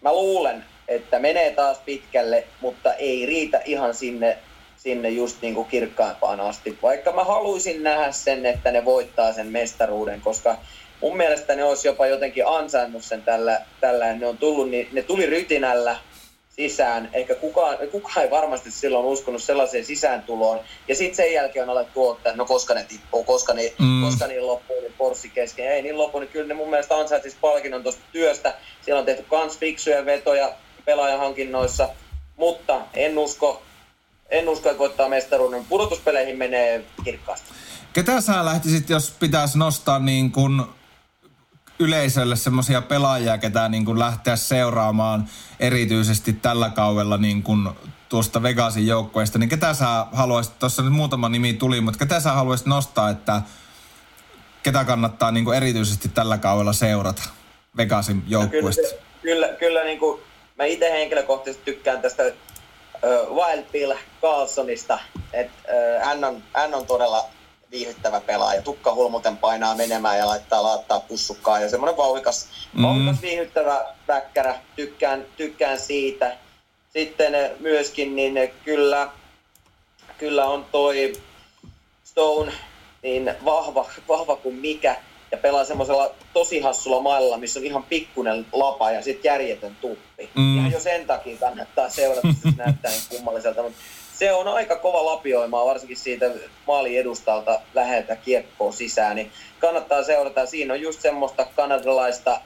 mä luulen, että menee taas pitkälle, mutta ei riitä ihan sinne, sinne just niin kuin kirkkaimpaan asti. Vaikka mä haluaisin nähdä sen, että ne voittaa sen mestaruuden, koska mun mielestä ne olisi jopa jotenkin ansainnut sen tällä, tällä ne on tullut, niin ne tuli rytinällä sisään, eikä kukaan, kukaan ei varmasti silloin uskonut sellaiseen sisääntuloon. Ja sitten sen jälkeen on alettu että no koska ne tippuu, koska, ne, Mm. mm. koska niin loppuu, niin porssi kesken. Ei niin loppu, niin kyllä ne mun mielestä ansaitsisi palkinnon tuosta työstä. Siellä on tehty kans fiksuja vetoja pelaajahankinnoissa, mutta en usko, en usko, että voittaa mestaruuden. Pudotuspeleihin menee kirkkaasti. Ketä sä lähtisit, jos pitäisi nostaa niin kuin yleisölle semmoisia pelaajia, ketä niin kuin lähteä seuraamaan erityisesti tällä kaudella niin kuin tuosta Vegasin joukkueesta, niin ketä sä haluaisit, tuossa nyt muutama nimi tuli, mutta ketä sä haluaisit nostaa, että ketä kannattaa niin kuin erityisesti tällä kaudella seurata Vegasin No Kyllä, joukkueesta? kyllä, kyllä niin kuin, mä itse henkilökohtaisesti tykkään tästä Wild Bill Carlsonista, että hän, on, hän on todella viihdyttävä pelaaja. Tukka hulmuten painaa menemään ja laittaa laattaa pussukkaa ja semmoinen vauhikas, Mm. vauhikas viihdyttävä väkkärä. Tykkään, tykkään siitä. Sitten myöskin niin kyllä, kyllä on toi Stone niin vahva, vahva kuin mikä ja pelaa semmoisella tosi hassulla mailla, missä on ihan pikkunen lapa ja sitten järjetön tuppi. Mm. Ihan jo sen takia kannattaa seurata, että se näyttää niin kummalliselta. Mutta se on aika kova lapioimaa, varsinkin siitä maalin edustalta läheltä kiekkoa sisään, niin kannattaa seurata. Siinä on just semmoista kanadalaista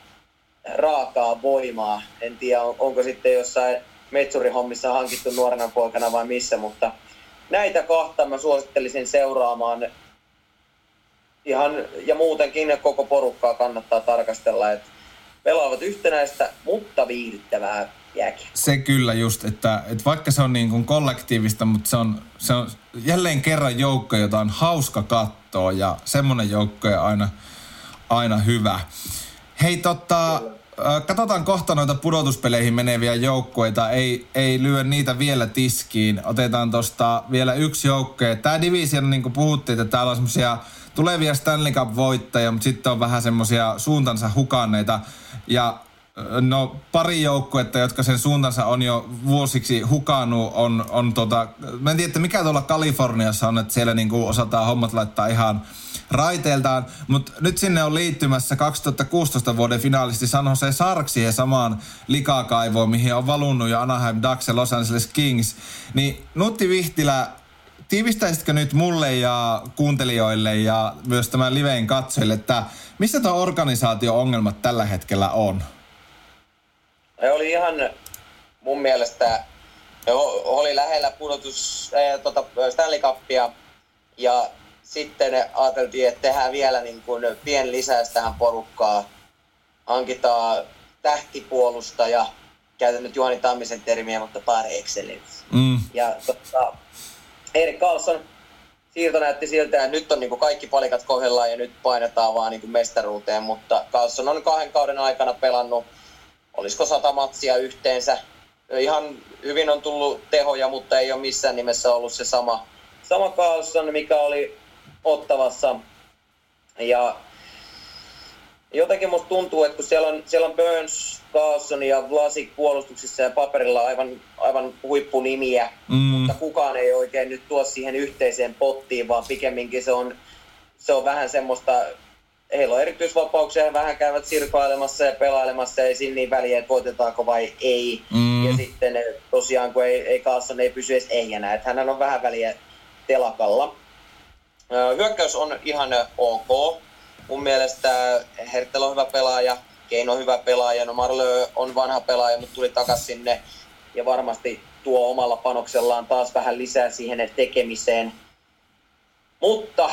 raakaa voimaa. En tiedä, on- onko sitten jossain metsurihommissa hankittu nuorena poikana vai missä, mutta näitä kahta mä suosittelisin seuraamaan ihan, ja muutenkin koko porukkaa kannattaa tarkastella, että pelaavat yhtenäistä, mutta viihdyttävää jääkiä. Se kyllä just, että, että vaikka se on niin kuin kollektiivista, mutta se on, se on jälleen kerran joukko, jota on hauska katsoa ja semmoinen joukko on aina, aina hyvä. Hei tota, äh, katsotaan kohta noita pudotuspeleihin meneviä joukkueita. Ei, ei lyö niitä vielä tiskiin. Otetaan tosta vielä yksi joukkue. Tämä division, niin kuin puhuttiin, että täällä on semmosia tulevia Stanley Cup-voittajia, mutta sitten on vähän semmosia suuntansa hukanneita. Ja no pari joukkuetta, jotka sen suuntansa on jo vuosiksi hukannut, on, on tota, mä en tiedä, että mikä tuolla Kaliforniassa on, että siellä niinku osataan hommat laittaa ihan raiteiltaan, mutta nyt sinne on liittymässä 2016 vuoden finaalisti San Jose Sharks ja samaan likakaivoon, mihin on valunut jo Anaheim Ducks ja Los Angeles Kings. Niin Nutti Vihtilä, tiivistäisitkö nyt mulle ja kuuntelijoille ja myös tämän liveen katsojille, että missä tuo organisaatio ongelmat tällä hetkellä on? Ne oli ihan mun mielestä, oli lähellä pudotus äh, tota Stanley Cupia ja sitten ajateltiin, että tehdään vielä niin kuin pieni lisäys tähän porukkaa. Hankitaan tähtipuolustaja, käytän nyt Juhani Tammisen termiä, mutta par excellence. Mm. Ja tota, Erik Karlsson siirto näytti siltä, että nyt on niin kuin kaikki palikat kohdallaan ja nyt painetaan vaan niin kuin mestaruuteen, mutta Carlson on kahden kauden aikana pelannut, olisiko sata matsia yhteensä. Ihan hyvin on tullut tehoja, mutta ei ole missään nimessä ollut se sama, sama Carlson, mikä oli ottavassa. Ja jotenkin musta tuntuu, että kun siellä on, siellä on Burns, Carlson ja Vlasik puolustuksissa ja paperilla aivan, aivan huippunimiä, mm. mutta kukaan ei oikein nyt tuo siihen yhteiseen pottiin, vaan pikemminkin se on, se on vähän semmoista, heillä on erityisvapauksia, vähän käyvät sirkailemassa ja pelailemassa, ei siinä niin väliä, että voitetaanko vai ei. Mm. Ja sitten tosiaan, kun ei, ei Carlson ei pysy edes ehjänä, että hän on vähän väliä telakalla. Hyökkäys on ihan ok. Mun mielestä Hertel on hyvä pelaaja, Keino on hyvä pelaaja, no Marlö on vanha pelaaja, mutta tuli takaisin sinne ja varmasti tuo omalla panoksellaan taas vähän lisää siihen tekemiseen. Mutta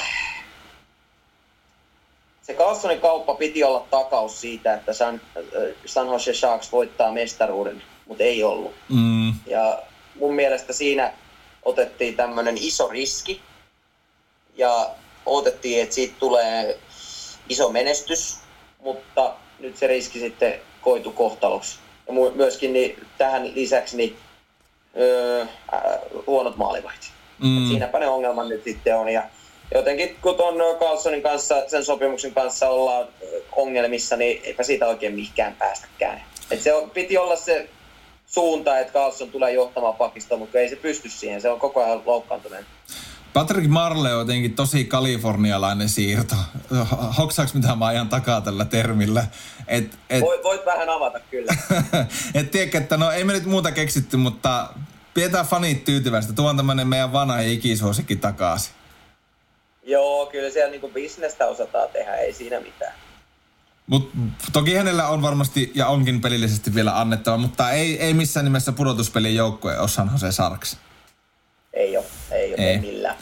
se Carlsonin kauppa piti olla takaus siitä, että San, San Jose Sharks voittaa mestaruuden, mutta ei ollut. Mm. Ja mun mielestä siinä otettiin tämmöinen iso riski ja odotettiin, että siitä tulee iso menestys, mutta nyt se riski sitten koitu kohtaloksi. Ja myöskin niin, tähän lisäksi niin, öö, huonot maalivahti. Mm. Siinäpä ne ongelmat nyt sitten on. Ja jotenkin kun tuon Carlsonin kanssa, sen sopimuksen kanssa ollaan ongelmissa, niin eipä siitä oikein mihinkään päästäkään. Et se on, piti olla se suunta, että Carlson tulee johtamaan pakista, mutta ei se pysty siihen. Se on koko ajan loukkaantuneen. Patrick Marle on jotenkin tosi kalifornialainen siirto. Hoksaaks mitä mä ajan takaa tällä termillä? Et, et... Voit, voit vähän avata kyllä. et tiedätkö, että no ei me nyt muuta keksitty, mutta pidetään fanit tyytyväistä. Tuo on tämmönen meidän vanha ikisuosikki takaisin. Joo, kyllä siellä niinku bisnestä osataan tehdä, ei siinä mitään. Mut toki hänellä on varmasti ja onkin pelillisesti vielä annettava, mutta ei, ei missään nimessä pudotuspelin joukkue ole San Jose Sarks. Ei ole, ei ole ei. millään.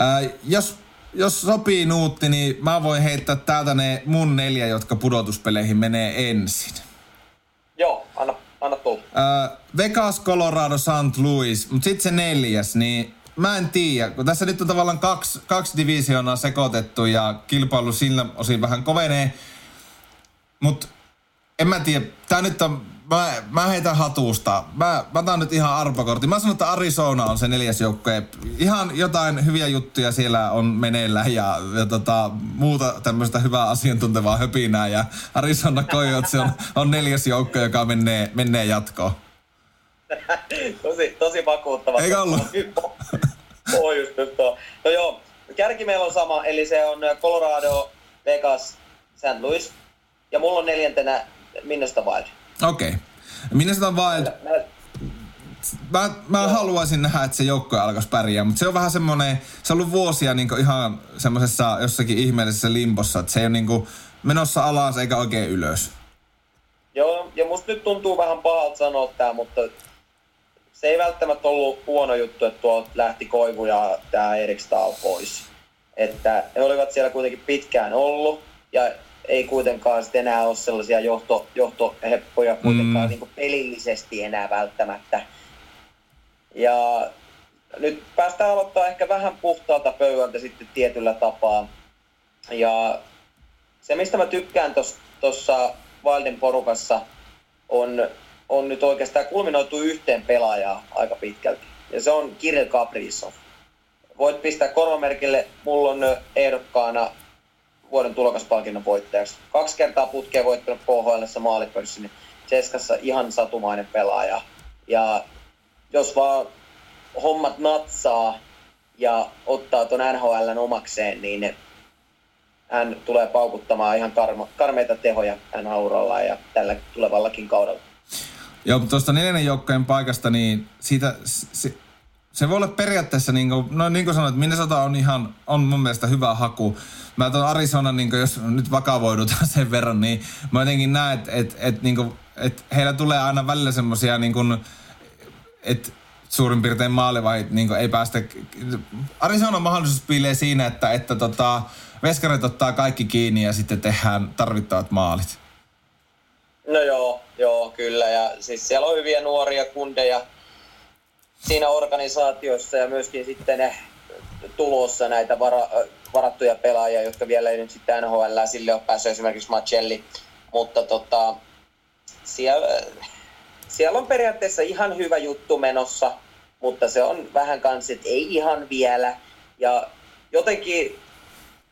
Äh, jos, jos sopii Nuutti, niin mä voin heittää täältä ne mun neljä, jotka pudotuspeleihin menee ensin. Joo, anna, anna tulla. Äh, Vegas, Colorado, St. Louis, mutta sitten se neljäs, niin mä en tiedä, kun tässä nyt on tavallaan kaksi, kaksi divisioonaa sekoitettu ja kilpailu sillä osin vähän kovenee, mutta en mä tiedä, tää nyt on mä, mä heitän hatusta. Mä, mä otan nyt ihan arpakortin. Mä sanon, että Arizona on se neljäs joukkue. Ihan jotain hyviä juttuja siellä on meneillä ja, ja tota, muuta tämmöistä hyvää asiantuntevaa höpinää. Ja Arizona Coyotes on, on neljäs joukko, joka menee, menee jatkoon. tosi, tosi vakuuttava. Eikö ollut? Pohjustus tuo. No joo, kärki meillä on sama, eli se on Colorado, Vegas, St. Louis. Ja mulla on neljäntenä Minnesota Wild. Okei. Okay. Minnesota Wild... Mä, mä haluaisin nähdä, että se joukko alkaisi pärjää, mutta se on vähän semmoinen, se on ollut vuosia niin ihan semmoisessa jossakin ihmeellisessä limpossa, että se ei ole niin menossa alas eikä oikein ylös. Joo, ja musta nyt tuntuu vähän pahalta sanoa tämä, mutta se ei välttämättä ollut huono juttu, että tuolta lähti Koivu ja tämä Erik Stahl pois. Että he olivat siellä kuitenkin pitkään ollut, ja ei kuitenkaan sitten enää ole sellaisia johto, johtoheppoja kuitenkaan mm. niin kuin pelillisesti enää välttämättä. Ja nyt päästään aloittaa ehkä vähän puhtaalta pöydältä sitten tietyllä tapaa. Ja se, mistä mä tykkään tuossa Wildin porukassa, on, on nyt oikeastaan kulminoitu yhteen pelaajaa aika pitkälti. Ja se on Kirill Kaprizov. Voit pistää korvamerkille, mulla on ehdokkaana vuoden tulokaspalkinnon voittajaksi. Kaksi kertaa putkeen voittanut KHL maalipörssin, niin Cheskassa ihan satumainen pelaaja. Ja jos vaan hommat natsaa ja ottaa tuon NHL omakseen, niin hän tulee paukuttamaan ihan karma, karmeita tehoja hän auralla ja tällä tulevallakin kaudella. Joo, tuosta neljännen joukkojen paikasta, niin siitä, se, se voi olla periaatteessa, niin kuin, no niin kuin sanoit, Minnesota on ihan, on mun mielestä hyvä haku. Mä tuon Arizona, niin jos nyt vakavoidutaan sen verran, niin mä jotenkin näen, että et, et, niin et heillä tulee aina välillä semmosia niin että suurin piirtein maalivahit niin ei päästä... Arizona mahdollisuus piilee siinä, että, että tota, veskarit ottaa kaikki kiinni ja sitten tehdään tarvittavat maalit. No joo, joo, kyllä. Ja siis siellä on hyviä nuoria kundeja siinä organisaatiossa ja myöskin sitten ne tulossa näitä vara, varattuja pelaajia, jotka vielä ei nyt sitten NHL sille ole päässyt esimerkiksi Macelli. Mutta tota, siellä, siellä on periaatteessa ihan hyvä juttu menossa, mutta se on vähän kanssa, että ei ihan vielä. Ja jotenkin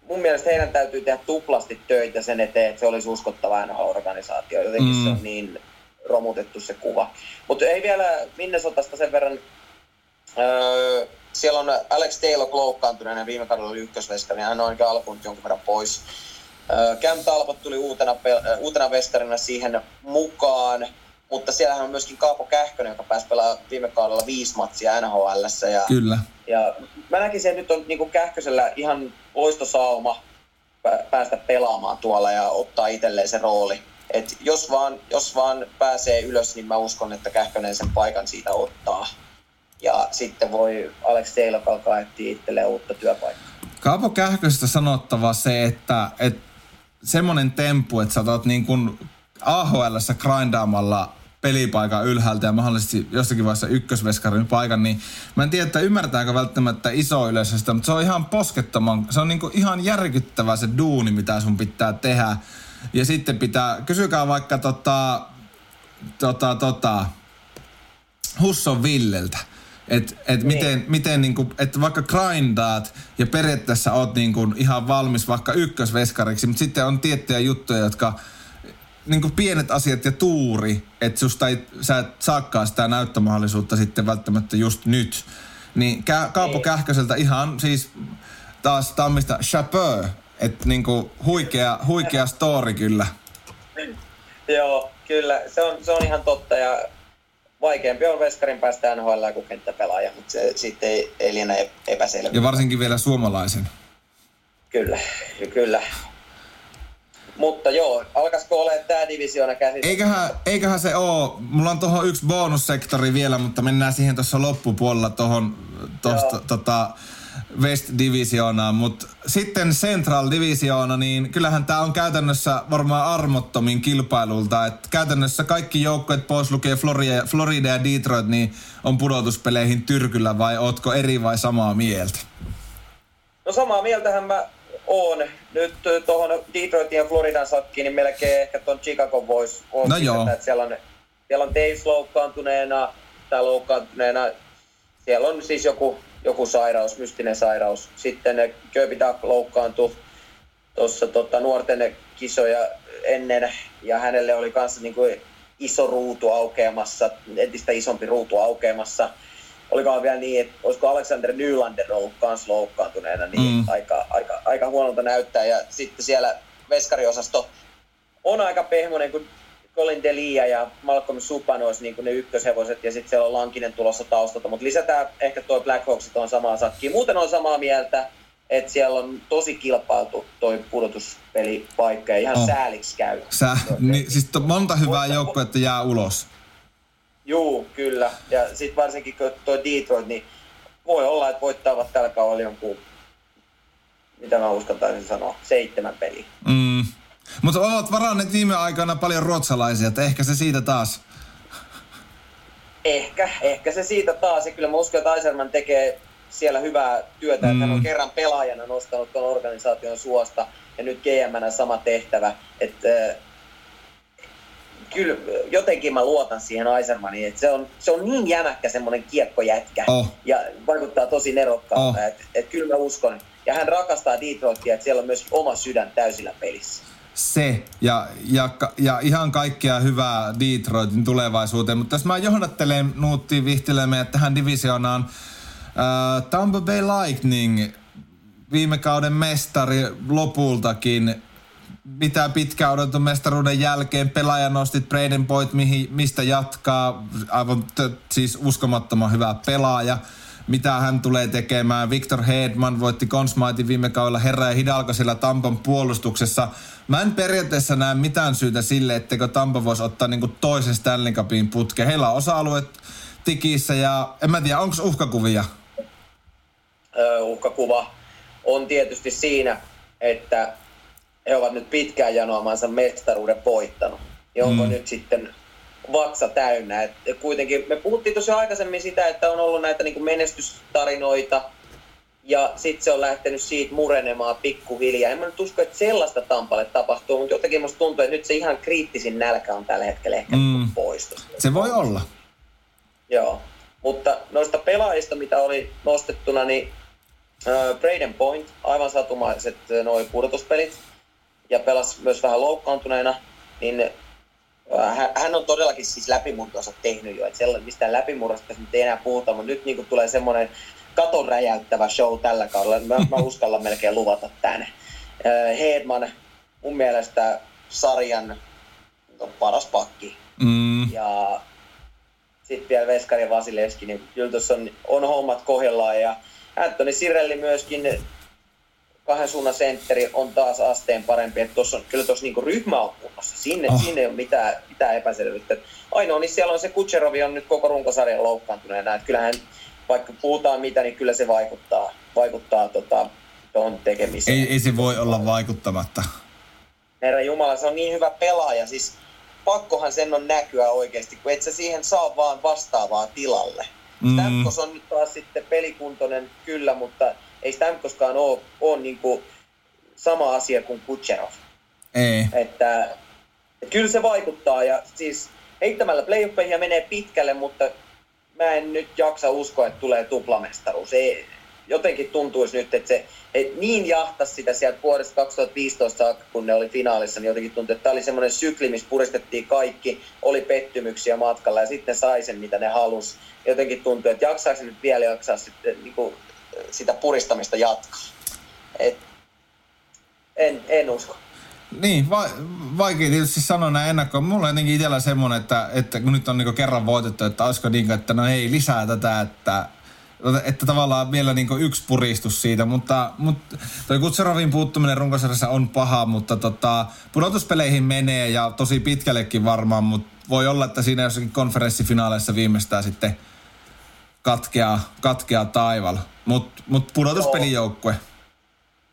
mun mielestä heidän täytyy tehdä tuplasti töitä sen eteen, että se olisi uskottava NHL-organisaatio. Jotenkin mm. se on niin romutettu se kuva. Mutta ei vielä Minnesotasta sen verran, öö, siellä on Alex Taylor loukkaantuneena viime kaudella oli ykkösveskari, hän on ainakin alkuun jonkun verran pois. Öö, Cam Talbot tuli uutena, pel- uutena veskarina siihen mukaan, mutta siellähän on myöskin Kaapo Kähkönen, joka pääsi pelaamaan viime kaudella viisi matsia NHL. Ja, Kyllä. Ja mä näkisin, että nyt on niin Kähkösellä ihan loistosauma päästä pelaamaan tuolla ja ottaa itselleen se rooli. Et jos, vaan, jos vaan pääsee ylös, niin mä uskon, että Kähkönen sen paikan siitä ottaa. Ja sitten voi Alex Taylor alkaa etsiä itselleen uutta työpaikkaa. Kaapo Kähköstä sanottava se, että, että semmoinen tempu, että sä oot niin kuin ahl grindaamalla pelipaikan ylhäältä ja mahdollisesti jossakin vaiheessa ykkösveskarin paikan, niin mä en tiedä, että ymmärtääkö välttämättä iso yleisö sitä, mutta se on ihan poskettoman, se on niin ihan järkyttävä se duuni, mitä sun pitää tehdä. Ja sitten pitää, kysykää vaikka tota, tota, tota, Husson Villeltä, että et niin. miten, miten niinku, että vaikka grindaat ja periaatteessa oot niinku ihan valmis vaikka ykkösveskariksi, mutta sitten on tiettyjä juttuja, jotka niin kuin pienet asiat ja tuuri, että susta ei, sä et saakaan sitä näyttömahdollisuutta sitten välttämättä just nyt. Niin Kä, Kaapo niin. Kähköseltä ihan siis taas tammista chapeau, että niinku huikea, huikea story kyllä. Joo, kyllä. Se on, se on ihan totta ja vaikeampi on veskarin päästä NHL kuin kenttäpelaaja, mutta se sitten ei, ei liene epäselvä. Ja varsinkin vielä suomalaisen. Kyllä, kyllä. Mutta joo, alkaisiko olla tämä divisioona käsissä? Eiköhän, eiköhän se oo. Mulla on tuohon yksi bonussektori vielä, mutta mennään siihen tuossa loppupuolella tuohon tosta, tota, West Divisionaan, mutta sitten Central Divisiona, niin kyllähän tämä on käytännössä varmaan armottomin kilpailulta. Et käytännössä kaikki joukkueet pois lukee Florida, Florida ja Detroit, niin on pudotuspeleihin tyrkyllä vai ootko eri vai samaa mieltä? No samaa mieltähän mä on. Nyt tuohon Detroitin ja Floridan sakkiin, niin melkein ehkä tuon Chicago voisi no joo. että siellä on, siellä on Davis loukkaantuneena tai loukkaantuneena. Siellä on siis joku, joku sairaus, mystinen sairaus. Sitten Kirby Duck loukkaantui tuossa tota, nuorten kisoja ennen, ja hänelle oli kanssa niin kuin iso ruutu aukeamassa, entistä isompi ruutu aukeamassa olikohan vielä niin, että olisiko Alexander Nylander ollut kans loukkaantuneena, niin mm. aika, aika, aika huonolta näyttää. Ja sitten siellä veskariosasto on aika pehmoinen, kun Colin Delia ja Malcolm Supan olisi niin ne ykköshevoset, ja sitten siellä on Lankinen tulossa taustalta, mutta lisätään ehkä tuo Blackhawksit on samaa sakkiin. Muuten on samaa mieltä, että siellä on tosi kilpailtu toi pudotuspelipaikka ja ihan oh. sääliksi käy. Sä, niin, siis monta hyvää joukkuetta jää ulos. Juu, kyllä. Ja sitten varsinkin kun tuo Detroit, niin voi olla, että voittavat tällä kaudella jonkun, mitä mä uskaltaisin sanoa, seitsemän peliä. Mm. Mutta olet varanneet viime aikana paljon ruotsalaisia, että ehkä se siitä taas. Ehkä, ehkä se siitä taas. Ja kyllä mä uskon, että Aiserman tekee siellä hyvää työtä, mm. että hän on mm. kerran pelaajana nostanut tuon organisaation suosta ja nyt gm sama tehtävä. Että kyllä jotenkin mä luotan siihen Aisermaniin, että se on, se on niin jämäkkä semmoinen kiekkojätkä oh. ja vaikuttaa tosi nerokkaalta, oh. että et kyllä mä uskon. Ja hän rakastaa Detroitia, että siellä on myös oma sydän täysillä pelissä. Se, ja, ja, ja ihan kaikkea hyvää Detroitin tulevaisuuteen, mutta jos mä johdattelen Nuutti Vihtilämeen tähän divisioonaan, uh, Tampa Bay Lightning, viime kauden mestari lopultakin, mitä pitkään odotetun mestaruuden jälkeen pelaaja nostit Braden Boyd, mihin, mistä jatkaa. Aivan t- siis uskomattoman hyvä pelaaja. Mitä hän tulee tekemään. Victor Hedman voitti Consmaitin viime kaudella herra ja Hidalgo siellä Tampan puolustuksessa. Mä en periaatteessa näe mitään syytä sille, etteikö Tampa voisi ottaa niinku toisen Stanley Cupin putkeen. Heillä on osa-alueet tikissä ja en mä tiedä, onko uhkakuvia? Öö, uhkakuva on tietysti siinä, että he ovat nyt pitkään janoamansa mestaruuden voittanut. Ja onko mm. nyt sitten vaksa täynnä. Et kuitenkin me puhuttiin tosiaan aikaisemmin sitä, että on ollut näitä niin menestystarinoita ja sitten se on lähtenyt siitä murenemaan pikkuhiljaa. En mä nyt usko, että sellaista Tampalle tapahtuu, mutta jotenkin musta tuntuu, että nyt se ihan kriittisin nälkä on tällä hetkellä ehkä mm. poistu. Se voi olla. Joo, mutta noista pelaajista, mitä oli nostettuna, niin uh, Braden Point, aivan satumaiset noin pudotuspelit, ja pelasi myös vähän loukkaantuneena, niin hän on todellakin siis läpimurtonsa tehnyt jo, että mistään läpimurrosta nyt ei enää puhuta, mutta nyt niin tulee semmoinen katon räjäyttävä show tällä kaudella. Mä, mä uskallan melkein luvata tänne. Hedman, mun mielestä sarjan no, paras pakki. Mm. Ja sitten vielä Veskari Vasilevski, niin kyllä tuossa on, on hommat kohdallaan. Ja Anthony Sirelli myöskin kahden suunnan sentteri on taas asteen parempi. Että tossa on, kyllä tuossa niinku ryhmä on kunnossa. Sinne, oh. sinne ei ole mitään, mitään epäselvyyttä. Ainoa, niin siellä on se Kutserovi on nyt koko runkosarjan loukkaantuneena. Että kyllähän vaikka puhutaan mitä, niin kyllä se vaikuttaa, vaikuttaa tota, tuohon tekemiseen. Ei, ei se voi olla vaikuttamatta. Herra Jumala, se on niin hyvä pelaaja. Siis pakkohan sen on näkyä oikeasti, kun et sä siihen saa vaan vastaavaa tilalle. Mm. Stamkos on nyt taas sitten pelikuntoinen kyllä, mutta ei Stamkoskaan ole, ole niin kuin sama asia kuin Kutcherov. Ei. Että, että kyllä se vaikuttaa ja siis heittämällä playoffeihin menee pitkälle, mutta mä en nyt jaksa uskoa, että tulee tuplamestaruus. Ei, jotenkin tuntuisi nyt, että se et niin jahtas sitä sieltä vuodesta 2015 saakka, kun ne oli finaalissa, niin jotenkin tuntui, että tämä oli semmoinen sykli, missä puristettiin kaikki, oli pettymyksiä matkalla ja sitten sai sen, mitä ne halus. Jotenkin tuntui, että jaksaako nyt vielä jaksaa sitten, niin kuin, sitä puristamista jatkaa. Et, en, en usko. Niin, va- vaikea tietysti sanoa näin ennakkoon. Mulla on jotenkin itsellä semmoinen, että, että kun nyt on niin kerran voitettu, että olisiko niin kuin, että no ei lisää tätä, että että tavallaan vielä niin yksi puristus siitä, mutta, mutta toi Kutserovin puuttuminen runkosarjassa on paha, mutta tota, pudotuspeleihin menee ja tosi pitkällekin varmaan, mutta voi olla, että siinä jossakin konferenssifinaaleissa viimeistään sitten katkeaa, katkeaa taival. Mutta mut pudotuspelijoukkue. Joo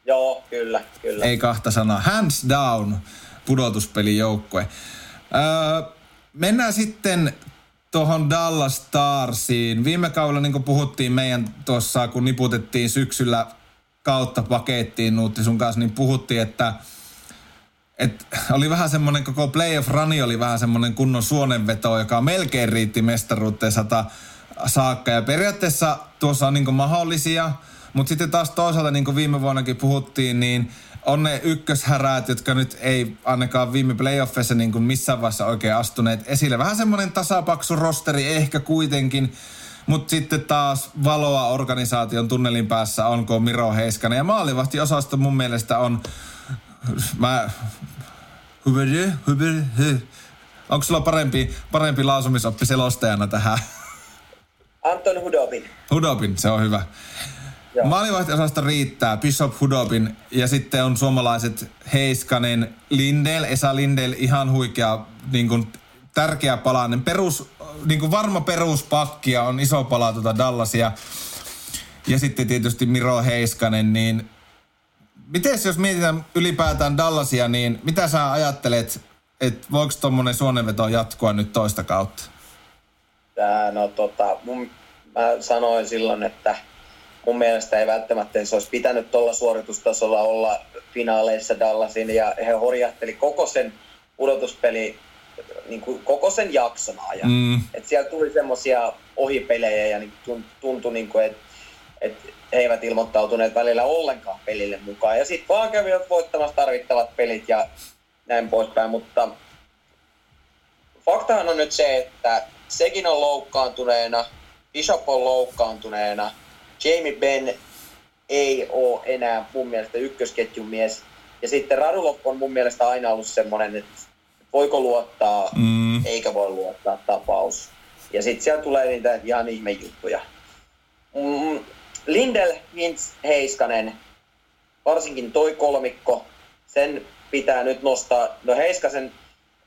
Joo, kyllä, kyllä. Ei kahta sanaa. Hands down pudotuspelijoukkue. Öö, mennään sitten tuohon Dallas Starsiin. Viime kaudella, niin kuin puhuttiin meidän tuossa, kun niputettiin syksyllä kautta pakettiin Nuutti sun kanssa, niin puhuttiin, että et oli vähän semmoinen, koko playoff rani oli vähän semmoinen kunnon suonenveto, joka melkein riitti mestaruuteen sata saakka. Ja periaatteessa tuossa on niin mahdollisia – mutta sitten taas toisaalta, niin kuin viime vuonnakin puhuttiin, niin on ne ykköshäräät, jotka nyt ei ainakaan viime playoffissa niin kuin missään vaiheessa oikein astuneet esille. Vähän semmoinen tasapaksu rosteri ehkä kuitenkin. Mutta sitten taas valoa organisaation tunnelin päässä onko Miro Heiskanen. Ja maalivahti osasta mun mielestä on... Mä... Onko sulla parempi, parempi lausumisoppi selostajana tähän? Anton Hudobin. Hudobin, se on hyvä. Maalivahtiosasta riittää Bishop Hudobin ja sitten on suomalaiset Heiskanen, Lindel, Esa Lindel, ihan huikea niin kuin, tärkeä palanen. Perus, niin kuin varma peruspakki ja on iso pala tuota Dallasia. Ja sitten tietysti Miro Heiskanen, niin miten jos mietitään ylipäätään Dallasia, niin mitä sä ajattelet, että voiko tuommoinen suonenveto jatkua nyt toista kautta? Tää, no tota, mun, mä sanoin silloin, että mun mielestä ei välttämättä se olisi pitänyt tuolla suoritustasolla olla finaaleissa Dallasin ja he horjahteli koko sen pudotuspeli niin kuin koko sen jakson ajan. Mm. Et siellä tuli semmoisia ohipelejä ja niin tuntui, niin kuin, että et he eivät ilmoittautuneet välillä ollenkaan pelille mukaan. Ja sitten vaan kävivät voittamassa tarvittavat pelit ja näin poispäin. Mutta faktahan on nyt se, että sekin on loukkaantuneena, Bishop on loukkaantuneena – Jamie Benn ei ole enää mun mielestä ykkösketjun mies. Ja sitten Radulov on mun mielestä aina ollut semmoinen, että voiko luottaa, mm. eikä voi luottaa tapaus. Ja sitten siellä tulee niitä ihan ihmejuttuja. Mm, Lindel, Hintz, Heiskanen, varsinkin toi kolmikko, sen pitää nyt nostaa. No Heiskasen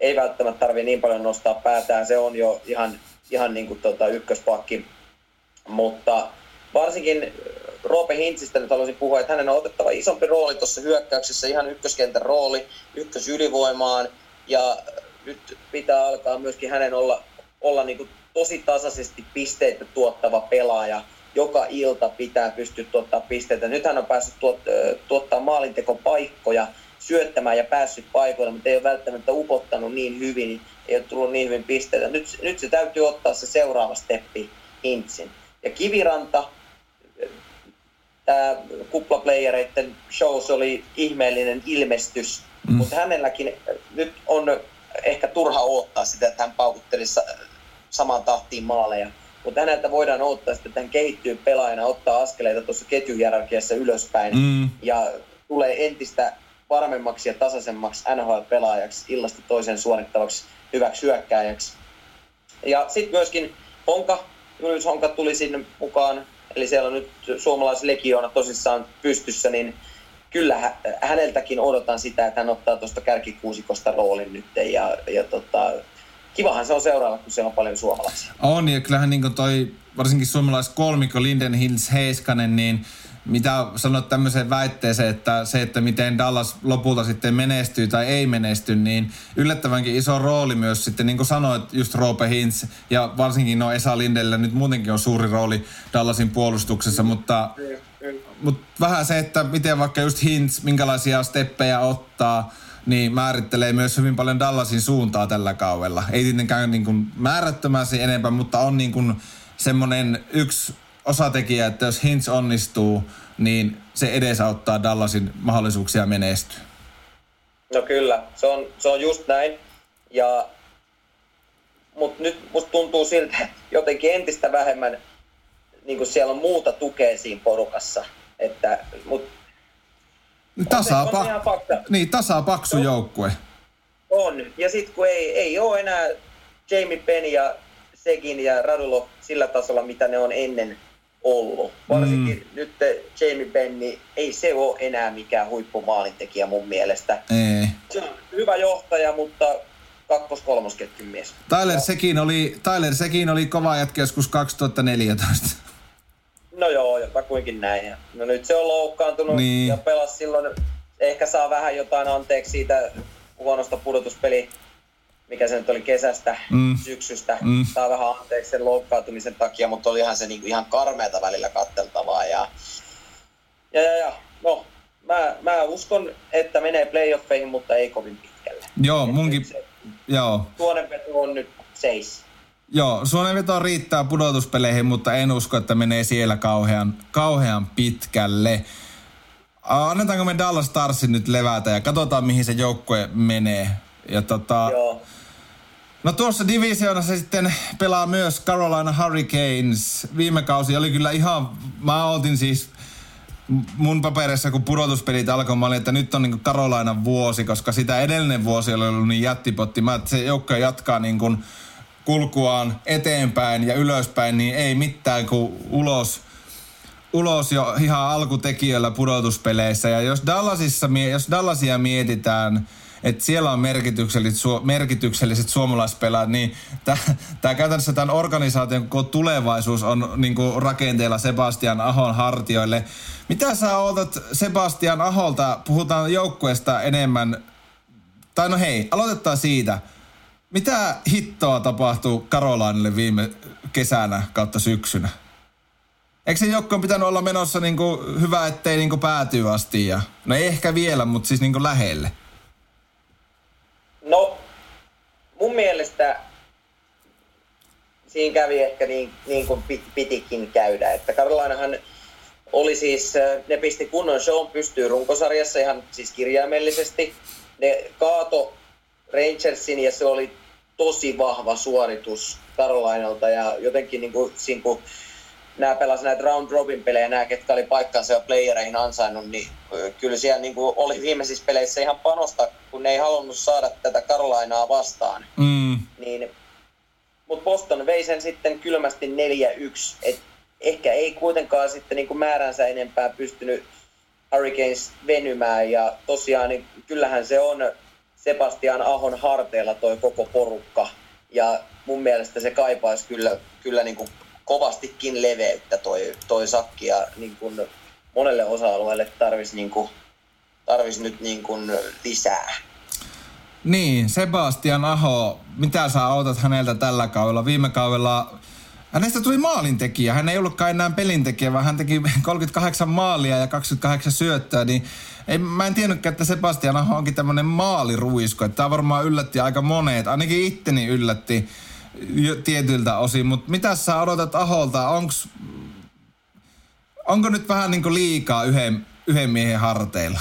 ei välttämättä tarvi niin paljon nostaa päätään, se on jo ihan, ihan niin kuin tota ykköspakki. Mutta varsinkin äh, Roope Hintsistä nyt haluaisin puhua, että hänen on otettava isompi rooli tuossa hyökkäyksessä, ihan ykköskentän rooli, ykkösylivoimaan. Ja nyt pitää alkaa myöskin hänen olla, olla niin kuin tosi tasaisesti pisteitä tuottava pelaaja. joka ilta pitää pystyä tuottaa pisteitä. Nyt hän on päässyt tuot, tuottaa maalintekopaikkoja, syöttämään ja päässyt paikoille, mutta ei ole välttämättä upottanut niin hyvin, ei ole tullut niin hyvin pisteitä. Nyt, nyt se täytyy ottaa se seuraava steppi Hintsin. Ja Kiviranta, tämä kuplaplayereiden shows oli ihmeellinen ilmestys, mm. mutta hänelläkin nyt on ehkä turha odottaa sitä, että hän paukuttelisi samaan tahtiin maaleja. Mutta häneltä voidaan odottaa sitä, että hän kehittyy pelaajana, ottaa askeleita tuossa ketjuhierarkiassa ylöspäin mm. ja tulee entistä varmemmaksi ja tasaisemmaksi NHL-pelaajaksi, illasta toiseen suorittavaksi hyväksi hyökkääjäksi. Ja sitten myöskin Honka, Julius Honka tuli sinne mukaan, eli siellä on nyt suomalaislegioona tosissaan pystyssä, niin kyllä häneltäkin odotan sitä, että hän ottaa tuosta kärkikuusikosta roolin nyt. Ja, ja tota, kivahan se on seuraava, kun siellä on paljon suomalaisia. On, ja kyllähän niin toi varsinkin suomalais kolmikko Linden Hills Heiskanen, niin mitä sanot tämmöiseen väitteeseen, että se, että miten Dallas lopulta sitten menestyy tai ei menesty, niin yllättävänkin iso rooli myös sitten, niin kuin sanoit, just Roope Hintz ja varsinkin no Esa Lindellä nyt muutenkin on suuri rooli Dallasin puolustuksessa, mutta, mutta vähän se, että miten vaikka just Hintz, minkälaisia steppejä ottaa, niin määrittelee myös hyvin paljon Dallasin suuntaa tällä kaudella. Ei tietenkään niin kuin määrättömästi enempää, mutta on niin kuin semmoinen yksi osatekijä, että jos Hintz onnistuu, niin se edesauttaa Dallasin mahdollisuuksia menestyä. No kyllä, se on, se on just näin. Ja, mutta nyt musta tuntuu siltä, jotenkin entistä vähemmän niin kuin siellä on muuta tukea siinä porukassa. Että, mut, on se, on pa- niin, tasaa paksu no, joukkue. On. Ja sitten kun ei, ei ole enää Jamie Penn ja Segin ja Radulov sillä tasolla, mitä ne on ennen ollut. Varsinkin mm. nyt Jamie Benni, ei se ole enää mikään huippumaalintekijä mun mielestä. Ei. Se on hyvä johtaja, mutta kakkos-kolmosketjun mies. Tyler, sekin oli, Tyler sekin oli kova jätkä joskus 2014. No joo, jotakuinkin näin. No nyt se on loukkaantunut niin. ja pelasi silloin, ehkä saa vähän jotain anteeksi siitä huonosta pudotuspeli mikä se nyt oli kesästä, mm. syksystä. Mm. Saa vähän anteeksi sen loukkaantumisen takia, mutta olihan se niinku ihan karmeata välillä katteltavaa. Ja, ja, ja, ja no, mä, mä uskon, että menee playoffeihin, mutta ei kovin pitkälle. Joo, Et munkin... Se, joo. Suonenveto on nyt seis. Joo, suonenveto riittää pudotuspeleihin, mutta en usko, että menee siellä kauhean, kauhean pitkälle. Annetaanko me Dallas Starsin nyt levätä ja katsotaan, mihin se joukkue menee. Ja tota, Joo. No tuossa divisioonassa sitten pelaa myös Carolina Hurricanes. Viime kausi oli kyllä ihan, mä otin siis mun paperissa, kun pudotuspelit alkoi, mä olin, että nyt on niin Carolina vuosi, koska sitä edellinen vuosi oli ollut niin jättipotti. Mä, että se joukko jatkaa niin kuin kulkuaan eteenpäin ja ylöspäin, niin ei mitään kuin ulos, ulos jo ihan alkutekijöillä pudotuspeleissä. Ja jos, Dallasissa, jos Dallasia mietitään, että siellä on merkitykselliset, su, merkitykselliset suomalaispelaajat, niin tämä käytännössä tämän organisaation tulevaisuus on niin kuin rakenteella Sebastian Ahon hartioille. Mitä sä ootat Sebastian Aholta? Puhutaan joukkueesta enemmän. Tai no hei, aloitetaan siitä. Mitä hittoa tapahtuu Karolainille viime kesänä kautta syksynä? Eikö se joukko pitänyt olla menossa niin kuin hyvä, ettei niin kuin päätyy asti? Ja, no ei ehkä vielä, mutta siis niin kuin lähelle. No, mun mielestä siinä kävi ehkä niin, niin kuin pitikin käydä. Että Karolainahan oli siis, ne pisti kunnon show pystyy runkosarjassa ihan siis kirjaimellisesti. Ne kaato Rangersin ja se oli tosi vahva suoritus Karolainalta ja jotenkin niin kuin, siinä kun nämä pelasi näitä round robin pelejä, nämä ketkä oli paikkansa jo playereihin ansainnut, niin kyllä siellä niin kuin oli viimeisissä peleissä ihan panosta, kun ne ei halunnut saada tätä Karolainaa vastaan. Mm. Niin, mutta Boston vei sen sitten kylmästi 4-1, et ehkä ei kuitenkaan sitten niin kuin määränsä enempää pystynyt Hurricanes venymään ja tosiaan niin kyllähän se on Sebastian Ahon harteilla toi koko porukka ja mun mielestä se kaipaisi kyllä, kyllä niin kuin kovastikin leveyttä toi, toi sakki ja niin kuin monelle osa-alueelle tarvisi niin tarvis nyt niin kuin lisää. Niin, Sebastian Aho, mitä sä odotat häneltä tällä kaudella? Viime kaudella Hänestä tuli maalintekijä. Hän ei ollutkaan enää pelintekijä, vaan hän teki 38 maalia ja 28 syöttöä. Niin ei, mä en tiennytkään, että Sebastian Aho onkin tämmöinen maaliruisko. Tämä varmaan yllätti aika monet. Ainakin itteni yllätti tietyiltä osin. Mutta mitä sä odotat Aholta? Onks, onko nyt vähän niin liikaa yhden, yhden miehen harteilla?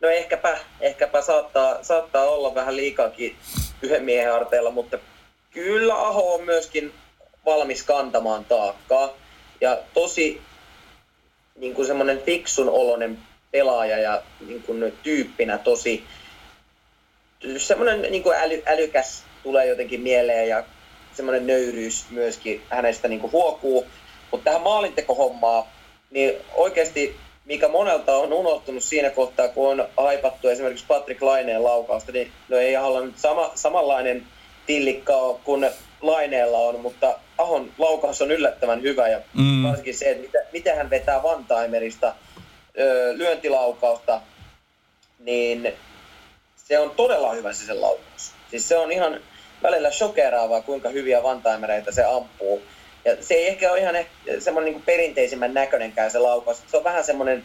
No ehkäpä, ehkäpä saattaa, saattaa olla vähän liikaakin yhden miehen harteilla, mutta kyllä Aho on myöskin valmis kantamaan taakkaa. Ja tosi niin kuin semmoinen fiksun oloinen pelaaja ja niin kuin tyyppinä tosi semmoinen niin kuin äly, älykäs tulee jotenkin mieleen ja semmoinen nöyryys myöskin hänestä niin kuin huokuu. Mutta tähän maalintekohommaan, niin oikeasti mikä monelta on unohtunut siinä kohtaa, kun on haipattu esimerkiksi Patrick Laineen laukausta, niin no ei olla nyt sama, samanlainen tillikka kuin Laineella on, mutta Ahon laukaus on yllättävän hyvä ja mm. varsinkin se, että mitä, miten hän vetää Vantaimerista lyöntilaukausta, niin se on todella hyvä se sen laukaus. Siis se on ihan välillä shokeraavaa, kuinka hyviä vantaimereita se ampuu. Ja se ei ehkä ole ihan semmoinen niin perinteisimmän näköinenkään se laukaus. Se on vähän semmoinen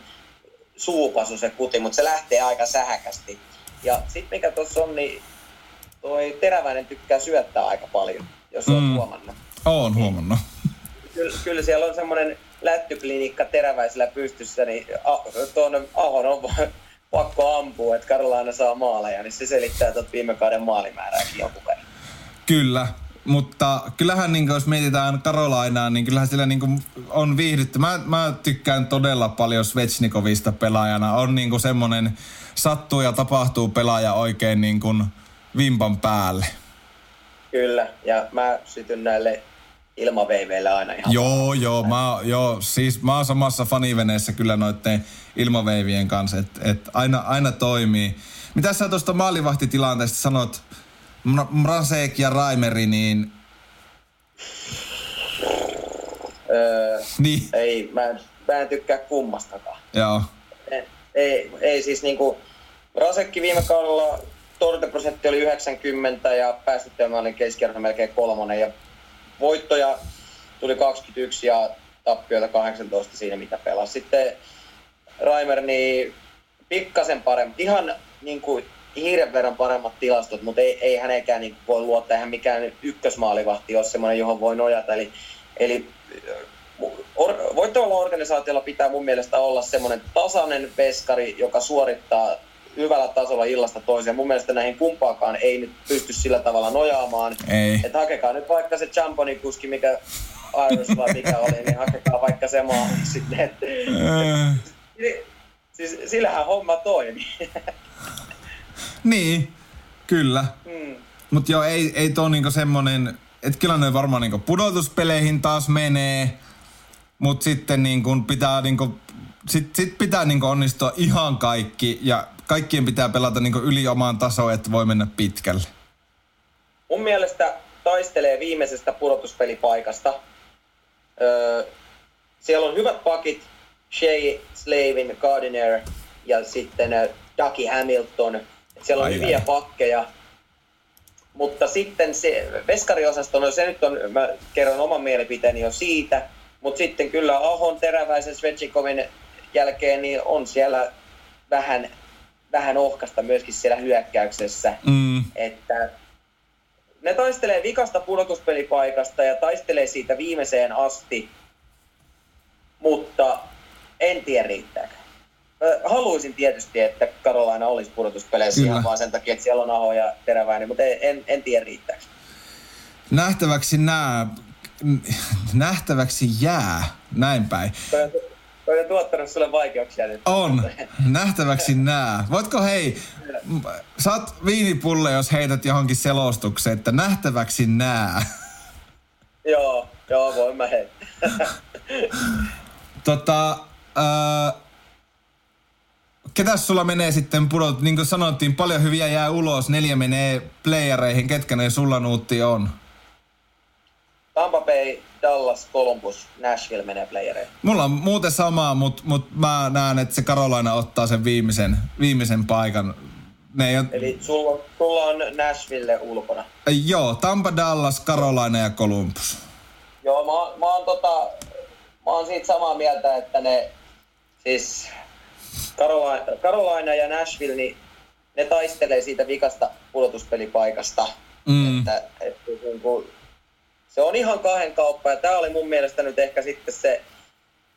suupasu se kuti, mutta se lähtee aika sähäkästi. Ja sitten mikä tuossa on, niin toi Teräväinen tykkää syöttää aika paljon, jos mm. olet huomannut. Oon huomannut. Kyllä, kyllä siellä on semmoinen lättyklinikka teräväisellä pystyssä, niin tuonne Ahon on pakko ampua, että Karolaina saa maaleja, niin se selittää tuot viime kauden maalimäärääkin jonkun verran. Kyllä, mutta kyllähän niin jos mietitään Karolainaa, niin kyllähän sillä niin on viihdytty. Mä, mä tykkään todella paljon Svetsnikovista pelaajana. On niin semmoinen sattuu ja tapahtuu pelaaja oikein niin kuin vimpan päälle. Kyllä, ja mä sytyn näille ilmaveiveille aina ihan Joo, joo, mä, joo, siis mä oon samassa faniveneessä kyllä noitten ilmaveivien kanssa, että et aina, aina toimii. Mitä sä tuosta maalivahtitilanteesta sanot, Mrasek ja Raimeri, niin... Öö, niin. Ei, mä en, mä en tykkää kummastakaan. Joo. Ei, ei, ei siis niinku... Rasekki viime kaudella torjuntaprosentti oli 90 ja päästettyä mä olin keskiarvo melkein kolmonen ja voittoja tuli 21 ja tappioita 18 siinä mitä pelasi. Sitten Raimer niin pikkasen parempi, ihan niin kuin hiiren verran paremmat tilastot, mutta ei, ei hänekään niin voi luottaa, eihän mikään ykkösmaalivahti ole semmoinen, johon voi nojata. Eli, eli or, voittavalla organisaatiolla pitää mun mielestä olla semmoinen tasainen veskari, joka suorittaa hyvällä tasolla illasta toiseen. Mun mielestä näihin kumpaakaan ei nyt pysty sillä tavalla nojaamaan. Ei. Että hakekaa nyt vaikka se Champoni kuski, mikä Irish vai mikä oli, niin hakekaa vaikka se maa sitten. Äh. siis sillähän homma toimii. Niin, kyllä. Mm. Mutta joo, ei, ei tuo niinku semmonen, että kyllä ne varmaan niinku pudotuspeleihin taas menee, mutta sitten niinku pitää niinku, sit, sit pitää niinku onnistua ihan kaikki ja kaikkien pitää pelata niin yli omaan tasoon, että voi mennä pitkälle? Mun mielestä taistelee viimeisestä pudotuspelipaikasta. Öö, siellä on hyvät pakit, Shea, Slavin, Gardiner ja sitten Ducky Hamilton. Siellä on ai hyviä ai. pakkeja. Mutta sitten se veskariosasto, no se nyt on, mä kerron oman mielipiteeni jo siitä, mutta sitten kyllä Ahon, Teräväisen, Svetsikovin jälkeen niin on siellä vähän vähän ohkasta myöskin siellä hyökkäyksessä. Mm. Että ne taistelee vikasta pudotuspelipaikasta ja taistelee siitä viimeiseen asti, mutta en tiedä riittääkö. Haluaisin tietysti, että Karolaina olisi pudotuspeleissä Kyllä. ihan vaan sen takia, että siellä on Aho ja Teräväinen, mutta en, en tiedä riittääkö. Nähtäväksi nää, nähtäväksi jää, näin päin. Toi on tuottanut sulle vaikeuksia nyt. On. Nähtäväksi nää. Voitko hei, saat viinipulle, jos heität johonkin selostukseen, että nähtäväksi nää. Joo, joo, voin mä heittää. tota, äh, ketäs sulla menee sitten pudot? Niin kuin sanottiin, paljon hyviä jää ulos, neljä menee playereihin. Ketkä ne sulla nuutti on? Tampa Bay, Dallas, Columbus, Nashville menee playereihin. Mulla on muuten sama, mutta mut mä näen, että se Carolina ottaa sen viimeisen, viimeisen paikan. Ne ei ole... Eli sulla, sulla on Nashville ulkona? Joo, Tampa, Dallas, Carolina ja Columbus. Joo, mä, mä oon tota, mä oon siitä samaa mieltä, että ne, siis Carolina, Carolina ja Nashville, niin ne taistelee siitä vikasta pudotuspelipaikasta. Mm. Että, että niin kuin, se on ihan kahden kauppa ja tämä oli mun mielestä nyt ehkä sitten se,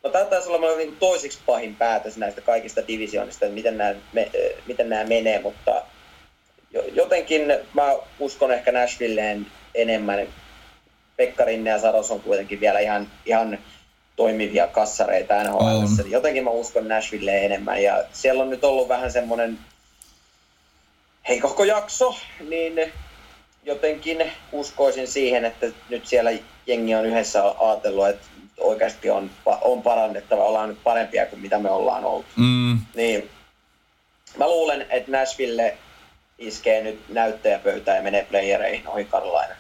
no tämä taisi olla niin toisiksi pahin päätös näistä kaikista divisioonista, että miten nämä, me, miten nämä menee, mutta jotenkin mä uskon ehkä Nashvilleen enemmän. Pekkarinne ja Saros on kuitenkin vielä ihan, ihan toimivia kassareita NHL. Jotenkin mä uskon Nashvilleen enemmän ja siellä on nyt ollut vähän semmoinen heikohko jakso, niin jotenkin uskoisin siihen, että nyt siellä jengi on yhdessä ajatellut, että oikeasti on, on parannettava, ollaan nyt parempia kuin mitä me ollaan oltu. Mm. Niin mä luulen, että Nashville iskee nyt näyttäjäpöytään ja menee playereihin ohi Carolina.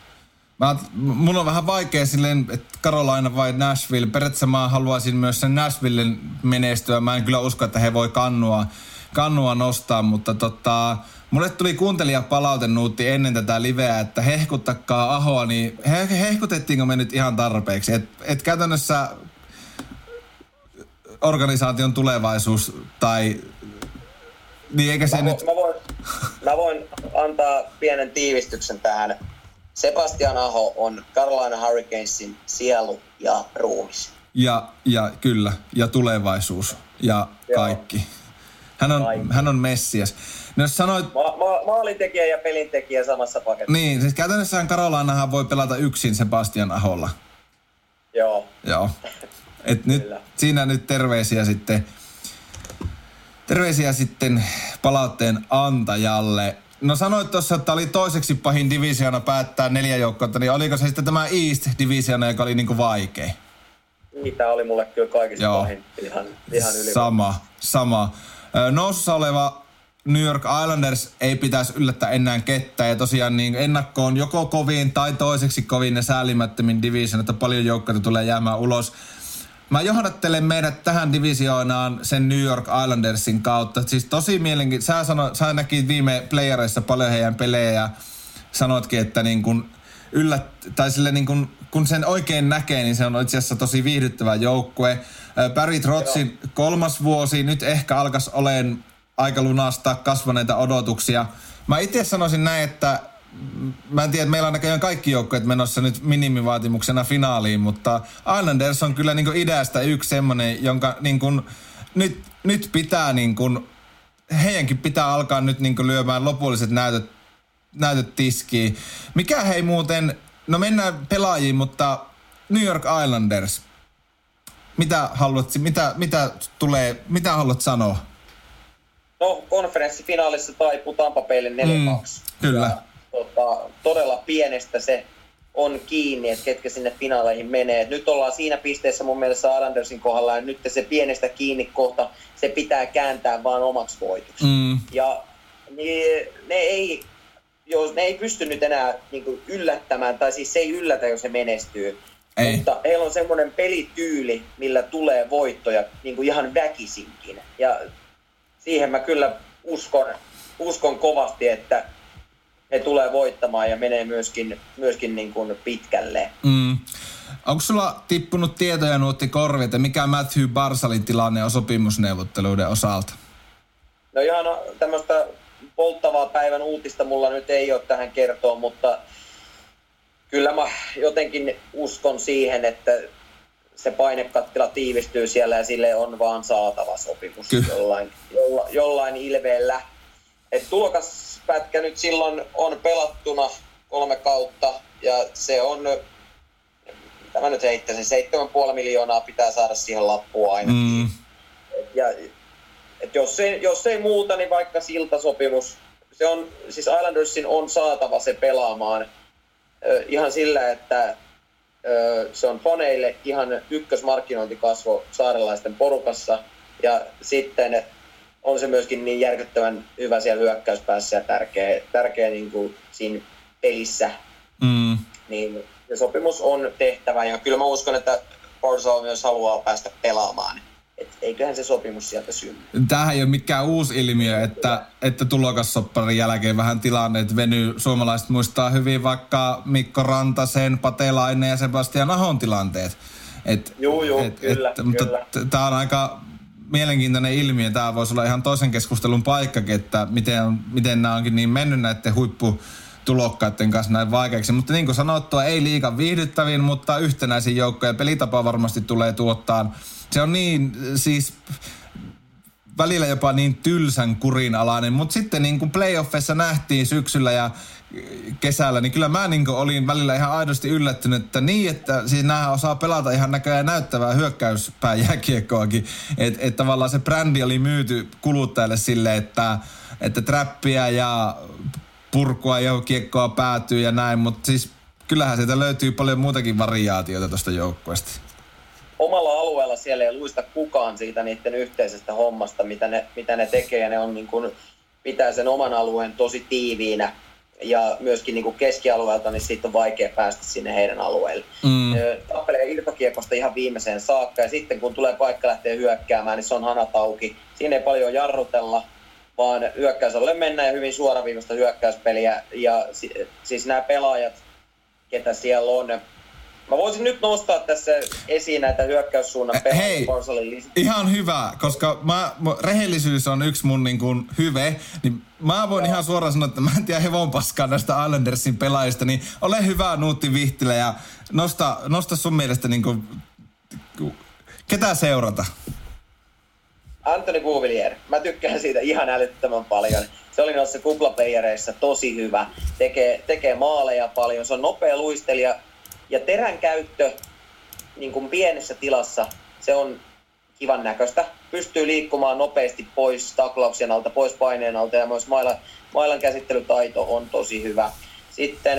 Mä, mun on vähän vaikea silleen, että Carolina vai Nashville. Periaatteessa mä haluaisin myös sen Nashvillen menestyä. Mä en kyllä usko, että he voi kannua, kannua nostaa, mutta tota, Mulle tuli kuuntelija nuutti ennen tätä liveä, että hehkuttakaa Ahoa, niin he, hehkutettiinko me nyt ihan tarpeeksi? Et, et käytännössä organisaation tulevaisuus tai... Niin eikä se mä, nyt... Mä voin, mä voin antaa pienen tiivistyksen tähän. Sebastian Aho on Carolina Hurricanesin sielu ja ruumis. Ja, ja kyllä, ja tulevaisuus ja Joo. kaikki. Hän on, hän on Messias. No jos sanoit... Ma- ma- maalintekijä ja pelintekijä samassa paketissa. Niin, siis käytännössähän Karolainahan voi pelata yksin Sebastian Aholla. Joo. Joo. Et nyt, siinä nyt terveisiä sitten, terveisiä sitten palautteen antajalle. No sanoit tuossa, että oli toiseksi pahin divisiona päättää neljä joukkoa, niin oliko se sitten tämä East divisiona, joka oli niinku vaikein? Niitä oli mulle kyllä kaikista Joo. pahin. Ihan, ihan yli. Sama, sama. Nousussa oleva New York Islanders ei pitäisi yllättää enää kettä. Ja tosiaan niin ennakkoon joko kovin tai toiseksi kovin ne säälimättömin division, että paljon joukkoja tulee jäämään ulos. Mä johdattelen meidät tähän divisioonaan sen New York Islandersin kautta. Siis tosi mielenkiintoista. Sä, sano, sä näkit viime playereissa paljon heidän pelejä ja sanoitkin, että niin kun yllät, tai sille niin kun, kun sen oikein näkee, niin se on itse asiassa tosi viihdyttävä joukkue. Barry Trotsin kolmas vuosi, nyt ehkä alkas olemaan aika lunastaa kasvaneita odotuksia. Mä itse sanoisin näin, että mä en tiedä, että meillä on näköjään kaikki joukkueet menossa nyt minimivaatimuksena finaaliin, mutta Islanders on kyllä niin idästä yksi semmoinen, jonka niin kuin, nyt, nyt pitää niin kuin, heidänkin pitää alkaa nyt niin lyömään lopulliset näytöt, näytöt tiskiin. Mikä hei muuten, no mennään pelaajiin, mutta New York Islanders, mitä haluat, mitä, mitä tulee, mitä haluat sanoa? No, konferenssifinaalissa taipuu Tampa Baylle 4-2. Mm, kyllä. Ja, tota, todella pienestä se on kiinni, että ketkä sinne finaaleihin menee. Et nyt ollaan siinä pisteessä mun mielestä Arandersin kohdalla, ja nyt se pienestä kiinni kohta, se pitää kääntää vaan omaksi voitoksi. Mm. Ja niin, ne ei jos ne ei pysty nyt enää niin kuin yllättämään, tai siis se ei yllätä, jos se menestyy. Ei. Mutta heillä on semmoinen pelityyli, millä tulee voittoja niin kuin ihan väkisinkin. Ja siihen mä kyllä uskon, uskon kovasti, että he tulee voittamaan ja menee myöskin, myöskin niin kuin pitkälle. Mm. Onko sulla tippunut tietoja nuotti korvi, että mikä Matthew Barsalin tilanne on sopimusneuvotteluiden osalta? No ihan tämmöistä polttavaa päivän uutista mulla nyt ei ole tähän kertoa, mutta kyllä mä jotenkin uskon siihen, että se painekattila tiivistyy siellä ja sille on vaan saatava sopimus Kyllä. jollain, jolla, jollain ilveellä. Et tulokaspätkä nyt silloin on pelattuna kolme kautta ja se on, tämä nyt heittäisin, 7,5 miljoonaa pitää saada siihen lappuun ainakin. Mm. Ja, et jos, ei, jos ei muuta, niin vaikka siltasopimus, se on, siis Islandersin on saatava se pelaamaan ihan sillä, että se on faneille ihan ykkösmarkkinointikasvo saarelaisten porukassa. Ja sitten on se myöskin niin järkyttävän hyvä siellä hyökkäyspäässä ja tärkeä, tärkeä niin kuin siinä pelissä. Mm. Niin se sopimus on tehtävä ja kyllä mä uskon, että Barzal myös haluaa päästä pelaamaan. Et eiköhän se sopimus sieltä synny. Tämähän ei ole mikään uusi ilmiö, että, että tulokassopparin jälkeen vähän tilanneet venyy. Suomalaiset muistaa hyvin vaikka Mikko Rantasen, Patelainen ja Sebastian Ahon tilanteet. Et, joo, joo, et, kyllä, et, kyllä. Mutta tämä on aika mielenkiintoinen ilmiö. Tämä voisi olla ihan toisen keskustelun paikkakin, että miten, miten nämä onkin niin mennyt näiden huippu tulokkaiden kanssa näin vaikeaksi. Mutta niin kuin sanottua, ei liikan viihdyttävin, mutta yhtenäisin joukko ja pelitapa varmasti tulee tuottaa. Se on niin siis välillä jopa niin tylsän kurinalainen, mutta sitten niin kuin playoffissa nähtiin syksyllä ja kesällä, niin kyllä mä niin olin välillä ihan aidosti yllättynyt, että niin, että siis nämä osaa pelata ihan näköjään näyttävää hyökkäyspään jääkiekkoakin. Että et tavallaan se brändi oli myyty kuluttajalle sille, että, että trappia ja purkua ja kiekkoa päätyy ja näin, mutta siis kyllähän sieltä löytyy paljon muutakin variaatioita tuosta joukkueesta. Omalla alueella siellä ei luista kukaan siitä niiden yhteisestä hommasta, mitä ne, mitä ne tekee, ne on niin kuin, pitää sen oman alueen tosi tiiviinä ja myöskin niin kuin keskialueelta, niin siitä on vaikea päästä sinne heidän alueelle. Mm. Tappelee irtokiekosta ihan viimeiseen saakka ja sitten kun tulee paikka lähteä hyökkäämään, niin se on hanat auki. Siinä ei paljon jarrutella, vaan hyökkäysalle mennään ja hyvin suoraviivasta hyökkäyspeliä. Ja siis nämä pelaajat, ketä siellä on, Mä voisin nyt nostaa tässä esiin näitä hyökkäyssuunnan pelaajia. Hei, ihan hyvä, koska mä, rehellisyys on yksi mun niin kuin hyve, niin mä voin Joo. ihan suoraan sanoa, että mä en tiedä hevon paskaa näistä Islandersin pelaajista, niin ole hyvä Nuutti Vihtilä ja nosta, nosta sun mielestä niin kuin, ketä seurata? Anthony Bouvillier. Mä tykkään siitä ihan älyttömän paljon. Se oli noissa kuplapeijereissä tosi hyvä. Tekee, tekee maaleja paljon. Se on nopea luistelija. Ja terän käyttö niin kuin pienessä tilassa, se on kivan näköistä. Pystyy liikkumaan nopeasti pois taklauksen alta, pois paineen alta ja myös mailan, mailan käsittelytaito on tosi hyvä. Sitten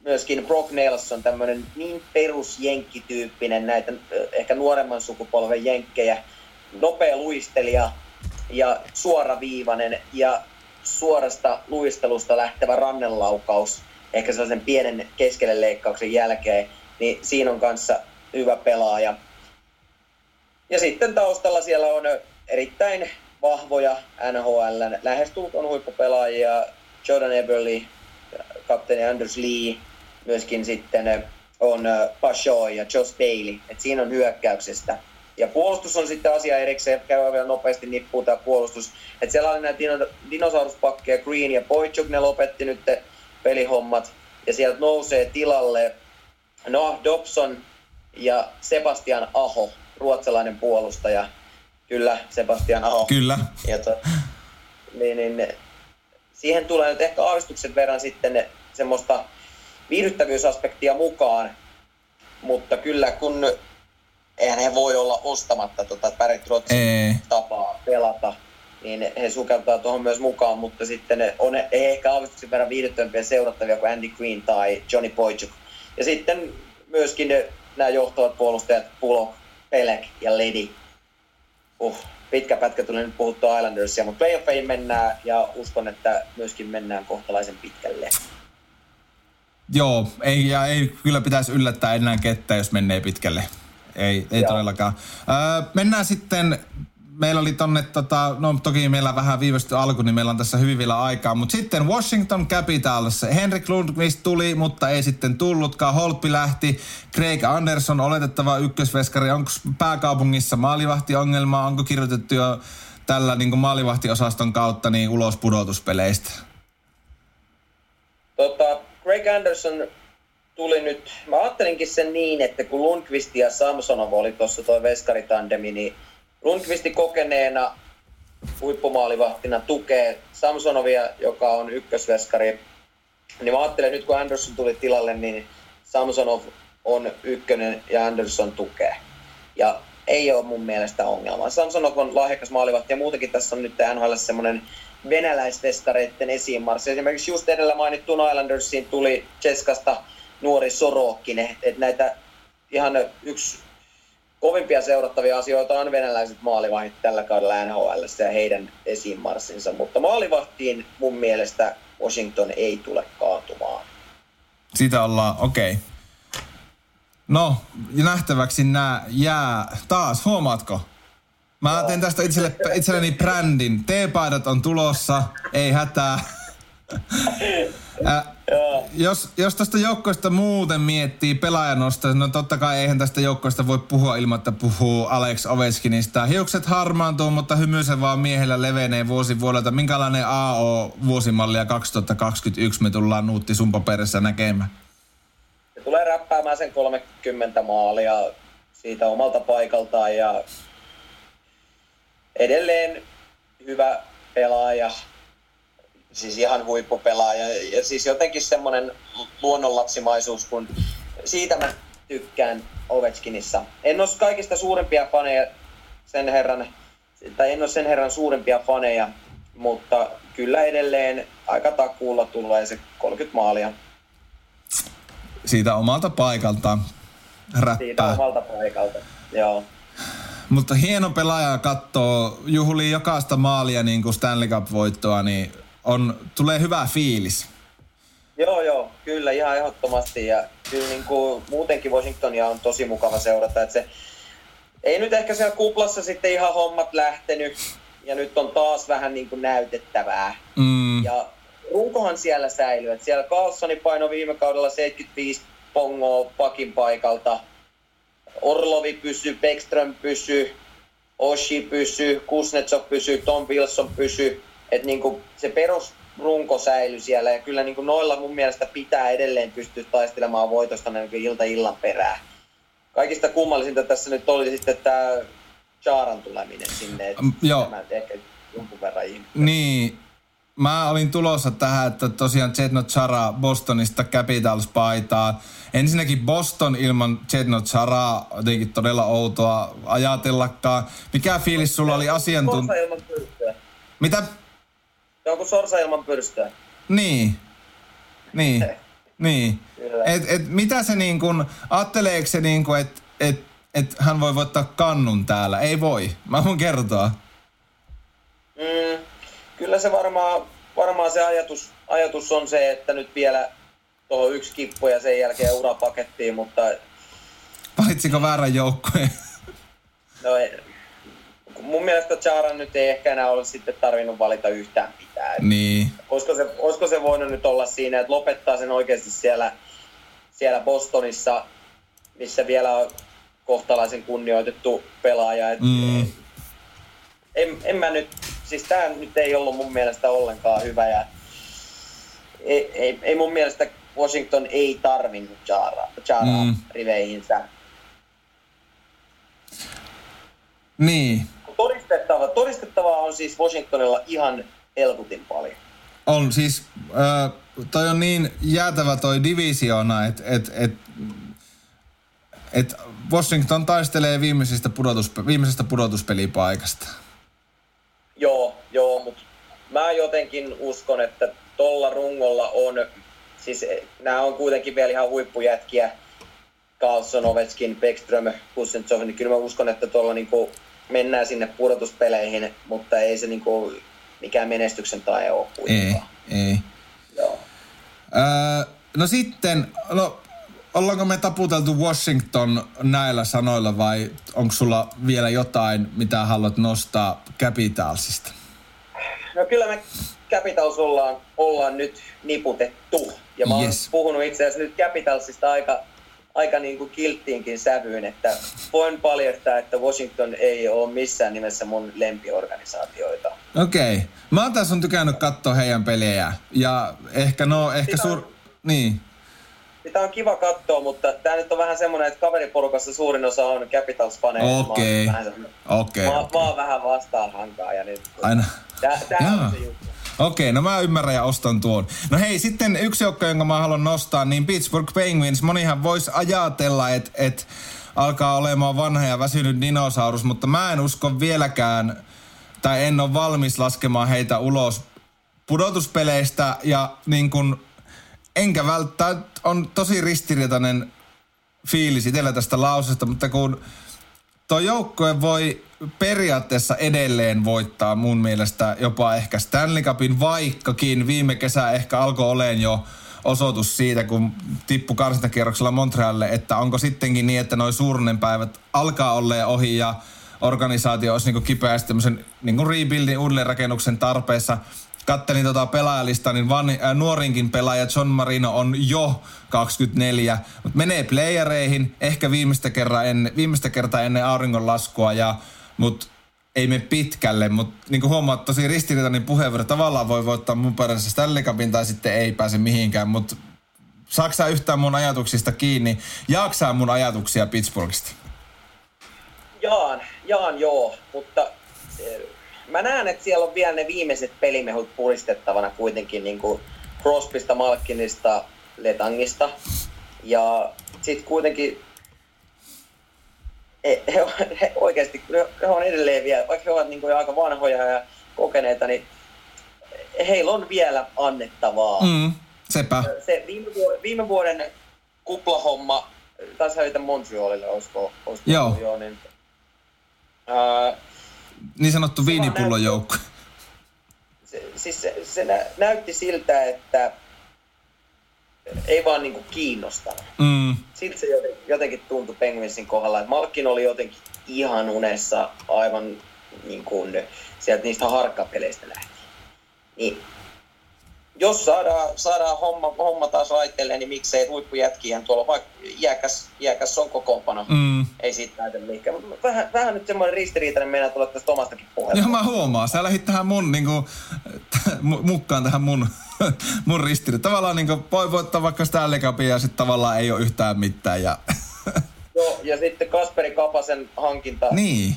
myöskin Brock Nelson, tämmöinen niin perusjenkkityyppinen, näitä ehkä nuoremman sukupolven jenkkejä, nopea luistelija ja suoraviivainen ja suorasta luistelusta lähtevä rannelaukaus, ehkä sellaisen pienen keskelle leikkauksen jälkeen, niin siinä on kanssa hyvä pelaaja. Ja sitten taustalla siellä on erittäin vahvoja NHL lähestulkoon huippupelaajia, Jordan Eberle, kapteeni Anders Lee, myöskin sitten on Pashoy ja Josh Bailey, että siinä on hyökkäyksestä ja puolustus on sitten asia erikseen, käy vielä nopeasti nippuun tämä puolustus. Että siellä oli näitä dino, dinosauruspakkeja, Green ja Boychuk, ne lopetti nyt pelihommat. Ja sieltä nousee tilalle Noah Dobson ja Sebastian Aho, ruotsalainen puolustaja. Kyllä, Sebastian Aho. Kyllä. Ja to, niin, niin, siihen tulee nyt ehkä aavistuksen verran sitten semmoista viihdyttävyysaspektia mukaan. Mutta kyllä kun eihän he voi olla ostamatta tota Rotsin tapaa pelata, niin he sukeltaa tuohon myös mukaan, mutta sitten ne on he ehkä aavistuksen verran viihdyttävämpiä seurattavia kuin Andy Green tai Johnny Boychuk. Ja sitten myöskin ne, nämä johtavat puolustajat Pulok, Pelek ja Ledi. Uh, pitkä pätkä tuli nyt puhuttua Islandersia, mutta playoffeihin mennään ja uskon, että myöskin mennään kohtalaisen pitkälle. Joo, ei, ja ei kyllä pitäisi yllättää enää kettä, jos menee pitkälle. Ei, ei todellakaan. Öö, mennään sitten meillä oli tonne, tota, no toki meillä vähän viivästy alku, niin meillä on tässä hyvin vielä aikaa. Mutta sitten Washington Capitals. Henrik Lundqvist tuli, mutta ei sitten tullutkaan. Holppi lähti. Craig Anderson, oletettava ykkösveskari. Onko pääkaupungissa maalivahtiongelma? Onko kirjoitettu jo tällä niin maalivahtiosaston kautta niin ulos pudotuspeleistä? Tota, Craig Anderson tuli nyt, mä ajattelinkin sen niin, että kun Lundqvist ja Samsonov oli tuossa toi veskaritandemi, niin Lundqvisti kokeneena huippumaalivahtina tukee Samsonovia, joka on ykkösveskari. Niin mä ajattelen, että nyt kun Anderson tuli tilalle, niin Samsonov on ykkönen ja Anderson tukee. Ja ei ole mun mielestä ongelma. Samsonov on lahjakas maalivahti ja muutenkin tässä on nyt NHL semmoinen venäläisveskareiden esiinmarssi. Esimerkiksi just edellä mainittuun Islandersiin tuli Cheskasta nuori Sorokkinen, että näitä ihan yksi kovimpia seurattavia asioita on venäläiset maalivahit tällä kaudella NHL ja heidän esiinmarssinsa, mutta maalivahtiin mun mielestä Washington ei tule kaatumaan. Sitä ollaan, okei. Okay. No, nähtäväksi nämä jää taas, huomaatko? Mä teen tästä itselle, itselleni brändin. T-paidat on tulossa, ei hätää. Jos, jos tästä joukkoista muuten miettii pelaajanosta, no totta kai eihän tästä joukkoista voi puhua ilman, että puhuu Alex Oveskinista. Hiukset harmaantuu, mutta hymyisen vaan miehellä levenee vuosi vuodelta. Minkälainen AO-vuosimallia 2021 me tullaan Nuutti sun paperissa näkemään? Se tulee räppäämään sen 30 maalia siitä omalta paikaltaan ja edelleen hyvä pelaaja, siis ihan huippupelaaja. Ja siis jotenkin semmoinen luonnonlapsimaisuus, kun siitä mä tykkään Ovechkinissa. En ole kaikista suurimpia faneja sen herran, tai en ole sen herran suurimpia faneja, mutta kyllä edelleen aika takuulla tulee se 30 maalia. Siitä omalta paikalta räppää. Siitä omalta paikalta, joo. Mutta hieno pelaaja katsoo, juhlii jokaista maalia niin kuin Stanley Cup-voittoa, niin on, tulee hyvä fiilis. Joo, joo, kyllä ihan ehdottomasti. Ja kyllä niin kuin, muutenkin Washingtonia on tosi mukava seurata. Että se, ei nyt ehkä siellä kuplassa sitten ihan hommat lähtenyt. Ja nyt on taas vähän niin kuin näytettävää. Mm. Ja runkohan siellä säilyy. Että siellä Carlsoni paino viime kaudella 75 pongoa pakin paikalta. Orlovi pysyy, Beckström pysyy, Oshi pysyy, Kuznetsov pysyy, Tom Wilson pysyy että niinku se perusrunko säilyi siellä ja kyllä niinku noilla mun mielestä pitää edelleen pystyä taistelemaan voitosta niinku ilta illan perään. Kaikista kummallisinta tässä nyt oli sitten tämä Chaaran tuleminen sinne. Että joo. Mä ehkä jonkun verran Niin, mä olin tulossa tähän, että tosiaan Chetno Chara Bostonista Capitals paitaa. Ensinnäkin Boston ilman Chetno Charaa jotenkin todella outoa ajatellakaan. Mikä fiilis sulla oli asiantuntija? Mitä? Se on kuin sorsa ilman pyrstöä. Niin. Niin. niin. Et, et, mitä se niin kuin, ajatteleeko se niin kuin, että et, et hän voi voittaa kannun täällä? Ei voi. Mä voin kertoa. Mm, kyllä se varmaan, varmaan se ajatus, ajatus on se, että nyt vielä tuo yksi kippu ja sen jälkeen urapakettiin, mutta... Valitsiko väärän joukkueen? No mun mielestä Charan nyt ei ehkä enää olisi sitten tarvinnut valita yhtään mitään. Niin. Olisiko se, olisiko se voinut nyt olla siinä, että lopettaa sen oikeasti siellä, siellä Bostonissa, missä vielä on kohtalaisen kunnioitettu pelaaja. Et mm. en, en mä nyt, siis tämä nyt ei ollut mun mielestä ollenkaan hyvä ja ei, ei, ei mun mielestä Washington ei tarvinnut Charaa, Charaa mm. riveihinsä. Niin, todistettava, todistettavaa on siis Washingtonilla ihan helkutin paljon. On siis, äh, toi on niin jäätävä toi divisiona, että et, et, et Washington taistelee viimeisestä, pudotus, viimeisestä pudotuspelipaikasta. Joo, joo, mutta mä jotenkin uskon, että tolla rungolla on, siis eh, nämä on kuitenkin vielä ihan huippujätkiä, Carlson, Ovechkin, Beckström, Kuznetsov, niin kyllä mä uskon, että tuolla niinku mennään sinne pudotuspeleihin, mutta ei se niinku mikään menestyksen tae ole kuitenkaan. Ei, ei. Joo. Öö, no sitten, no, ollaanko me taputeltu Washington näillä sanoilla vai onko sulla vielä jotain, mitä haluat nostaa Capitalsista? No kyllä me Capitals ollaan, ollaan nyt niputettu. Ja mä oon yes. puhunut itse asiassa nyt Capitalsista aika aika niin kuin kilttiinkin sävyyn, että voin paljastaa, että Washington ei ole missään nimessä mun lempiorganisaatioita. Okei. Okay. Mä oon tässä on tykännyt katsoa heidän pelejä. Ja ehkä no, ehkä sur... Niin. Sitä on kiva katsoa, mutta tämä nyt on vähän semmoinen, että kaveriporukassa suurin osa on Capitals-faneja. Okei. Okay. Okei. Okay, mä, okay. mä oon vähän vastaan hankaa ja nyt... Aina. Tää, tää on se juttu. Okei, no mä ymmärrän ja ostan tuon. No hei, sitten yksi joukko, jonka mä haluan nostaa, niin Pittsburgh Penguins. Monihan voisi ajatella, että et alkaa olemaan vanha ja väsynyt dinosaurus, mutta mä en usko vieläkään, tai en ole valmis laskemaan heitä ulos pudotuspeleistä ja niin kun, enkä välttää, on tosi ristiriitainen fiilis itsellä tästä lausesta, mutta kun tuo joukkue voi periaatteessa edelleen voittaa mun mielestä jopa ehkä Stanley Cupin, vaikkakin viime kesä ehkä alkoi olemaan jo osoitus siitä, kun tippu karsintakierroksella Montrealille, että onko sittenkin niin, että noin päivät alkaa olla ohi ja organisaatio olisi niin kipeästi tämmöisen niin rebuildin uudelleenrakennuksen tarpeessa. Kattelin tota pelaajalista, niin van, äh, nuorinkin pelaaja John Marino on jo 24, mutta menee playereihin ehkä viimeistä, kertaa ennen, viimeistä kertaa ennen auringonlaskua, ja, mutta ei me pitkälle, mutta niin kuin huomaat, tosi ristiriitainen puheenvuoro. Tavallaan voi voittaa mun perässä Stanley Cupin tai sitten ei pääse mihinkään, mutta saaksaa yhtään mun ajatuksista kiinni? Jaaksaa mun ajatuksia Pittsburghista? Jaan, jaan joo, mutta eh, mä näen, että siellä on vielä ne viimeiset pelimehut puristettavana kuitenkin niin kuin Crosbysta, Malkinista, Letangista. Ja sitten kuitenkin he, he, he oikeasti, he on edelleen vielä, vaikka he ovat niin kuin aika vanhoja ja kokeneita, niin heillä on vielä annettavaa. Mm, sepä. Se viime, vuoden, viime vuoden kuplahomma, taisi hävitä Montrealille, olisiko, olisiko joo. joo niin, ää, niin sanottu viinipullon joukko. Se, siis se, se nä, näytti siltä, että ei vaan niinku kiinnostanut. Mm. Siltä se jotenkin, jotenkin tuntui Penguinsin kohdalla, että Malkin oli jotenkin ihan unessa aivan niin kuin sieltä niistä harkkapeleistä lähtien. Niin, jos saadaan, saadaan homma, homma taas raiteille, niin miksei huippujätkihän tuolla, vaikka iäkäs, iäkäs on kokoonpano. Mm. Ei siitä näytä mihinkään. Mutta vähän, vähän nyt semmoinen ristiriitainen meidän tulla tästä omastakin puheesta. Joo, mä huomaan. Sä lähit tähän mun, niin kuin, mukaan tähän mun, mun ristiriitaan. Tavallaan niin kuin, voi voittaa vaikka Stanley Cupia ja sitten tavallaan ei ole yhtään mitään. Ja... Joo, ja sitten Kasperi Kapasen hankinta. Niin.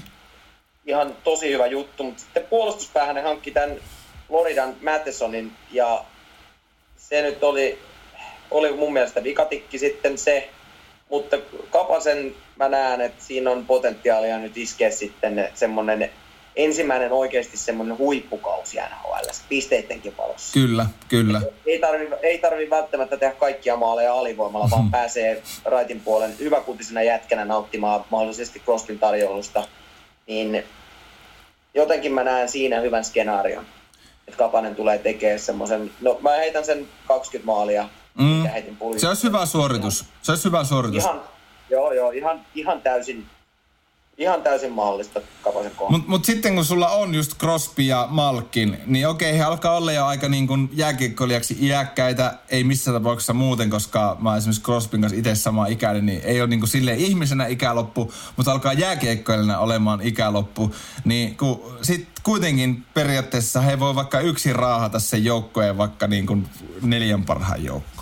Ihan tosi hyvä juttu, mutta sitten puolustuspäähän ne hankki tämän Floridan Mathesonin ja se nyt oli, oli mun mielestä vikatikki sitten se, mutta Kapasen mä näen, että siinä on potentiaalia nyt iskeä sitten semmoinen ensimmäinen oikeasti semmoinen huippukausi NHL pisteittenkin valossa. Kyllä, kyllä. Ei tarvi, ei tarvi välttämättä tehdä kaikkia maaleja alivoimalla, vaan pääsee raitin puolen hyväkutisena jätkänä nauttimaan mahdollisesti Crosbyn tarjoulusta. Niin jotenkin mä näen siinä hyvän skenaarion että Kapanen tulee tekemään semmoisen, no mä heitän sen 20 maalia, mm. heitin pulista. Se olisi hyvä suoritus, se olisi hyvä suoritus. Ihan, joo, joo, ihan, ihan täysin ihan täysin mahdollista Kapasen kohdalla. Mutta mut sitten kun sulla on just Crosby ja Malkin, niin okei, he alkaa olla jo aika niin kuin jääkiekkoilijaksi iäkkäitä, ei missään tapauksessa muuten, koska mä esimerkiksi Crosbyn kanssa itse sama ikäinen, niin ei ole niin kuin silleen ihmisenä ikäloppu, mutta alkaa jääkiekkoilijana olemaan ikäloppu, niin kun sit kuitenkin periaatteessa he voi vaikka yksin raahata sen joukkojen vaikka niin kuin neljän parhaan joukkoon.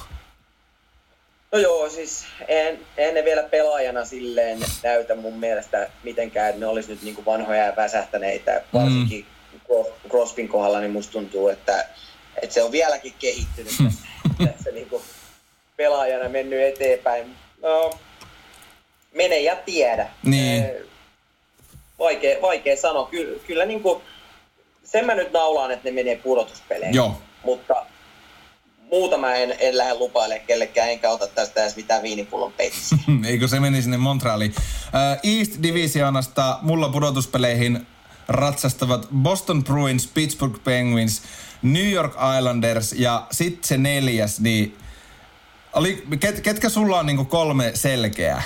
No joo, siis en, en ne vielä pelaajana silleen näytä mun mielestä mitenkään, että ne olisi nyt niinku vanhoja ja väsähtäneitä. Varsinkin mm. Crosbyn kohdalla niin musta tuntuu, että, että se on vieläkin kehittynyt tässä, tässä niinku pelaajana mennyt eteenpäin. No, mene ja tiedä. Niin. Vaikea, vaikea sanoa. Kyllä, kyllä niinku, sen mä nyt naulaan, että ne menee pudotuspeleihin. Joo. Mutta muuta mä en, en lähde lupaille kellekään, enkä ota tästä edes mitään viinipullon peitsiä. Eikö se meni sinne Montrealiin? Uh, East Divisionasta mulla pudotuspeleihin ratsastavat Boston Bruins, Pittsburgh Penguins, New York Islanders ja sitten se neljäs, niin oli, ket, ketkä sulla on niinku kolme selkeää?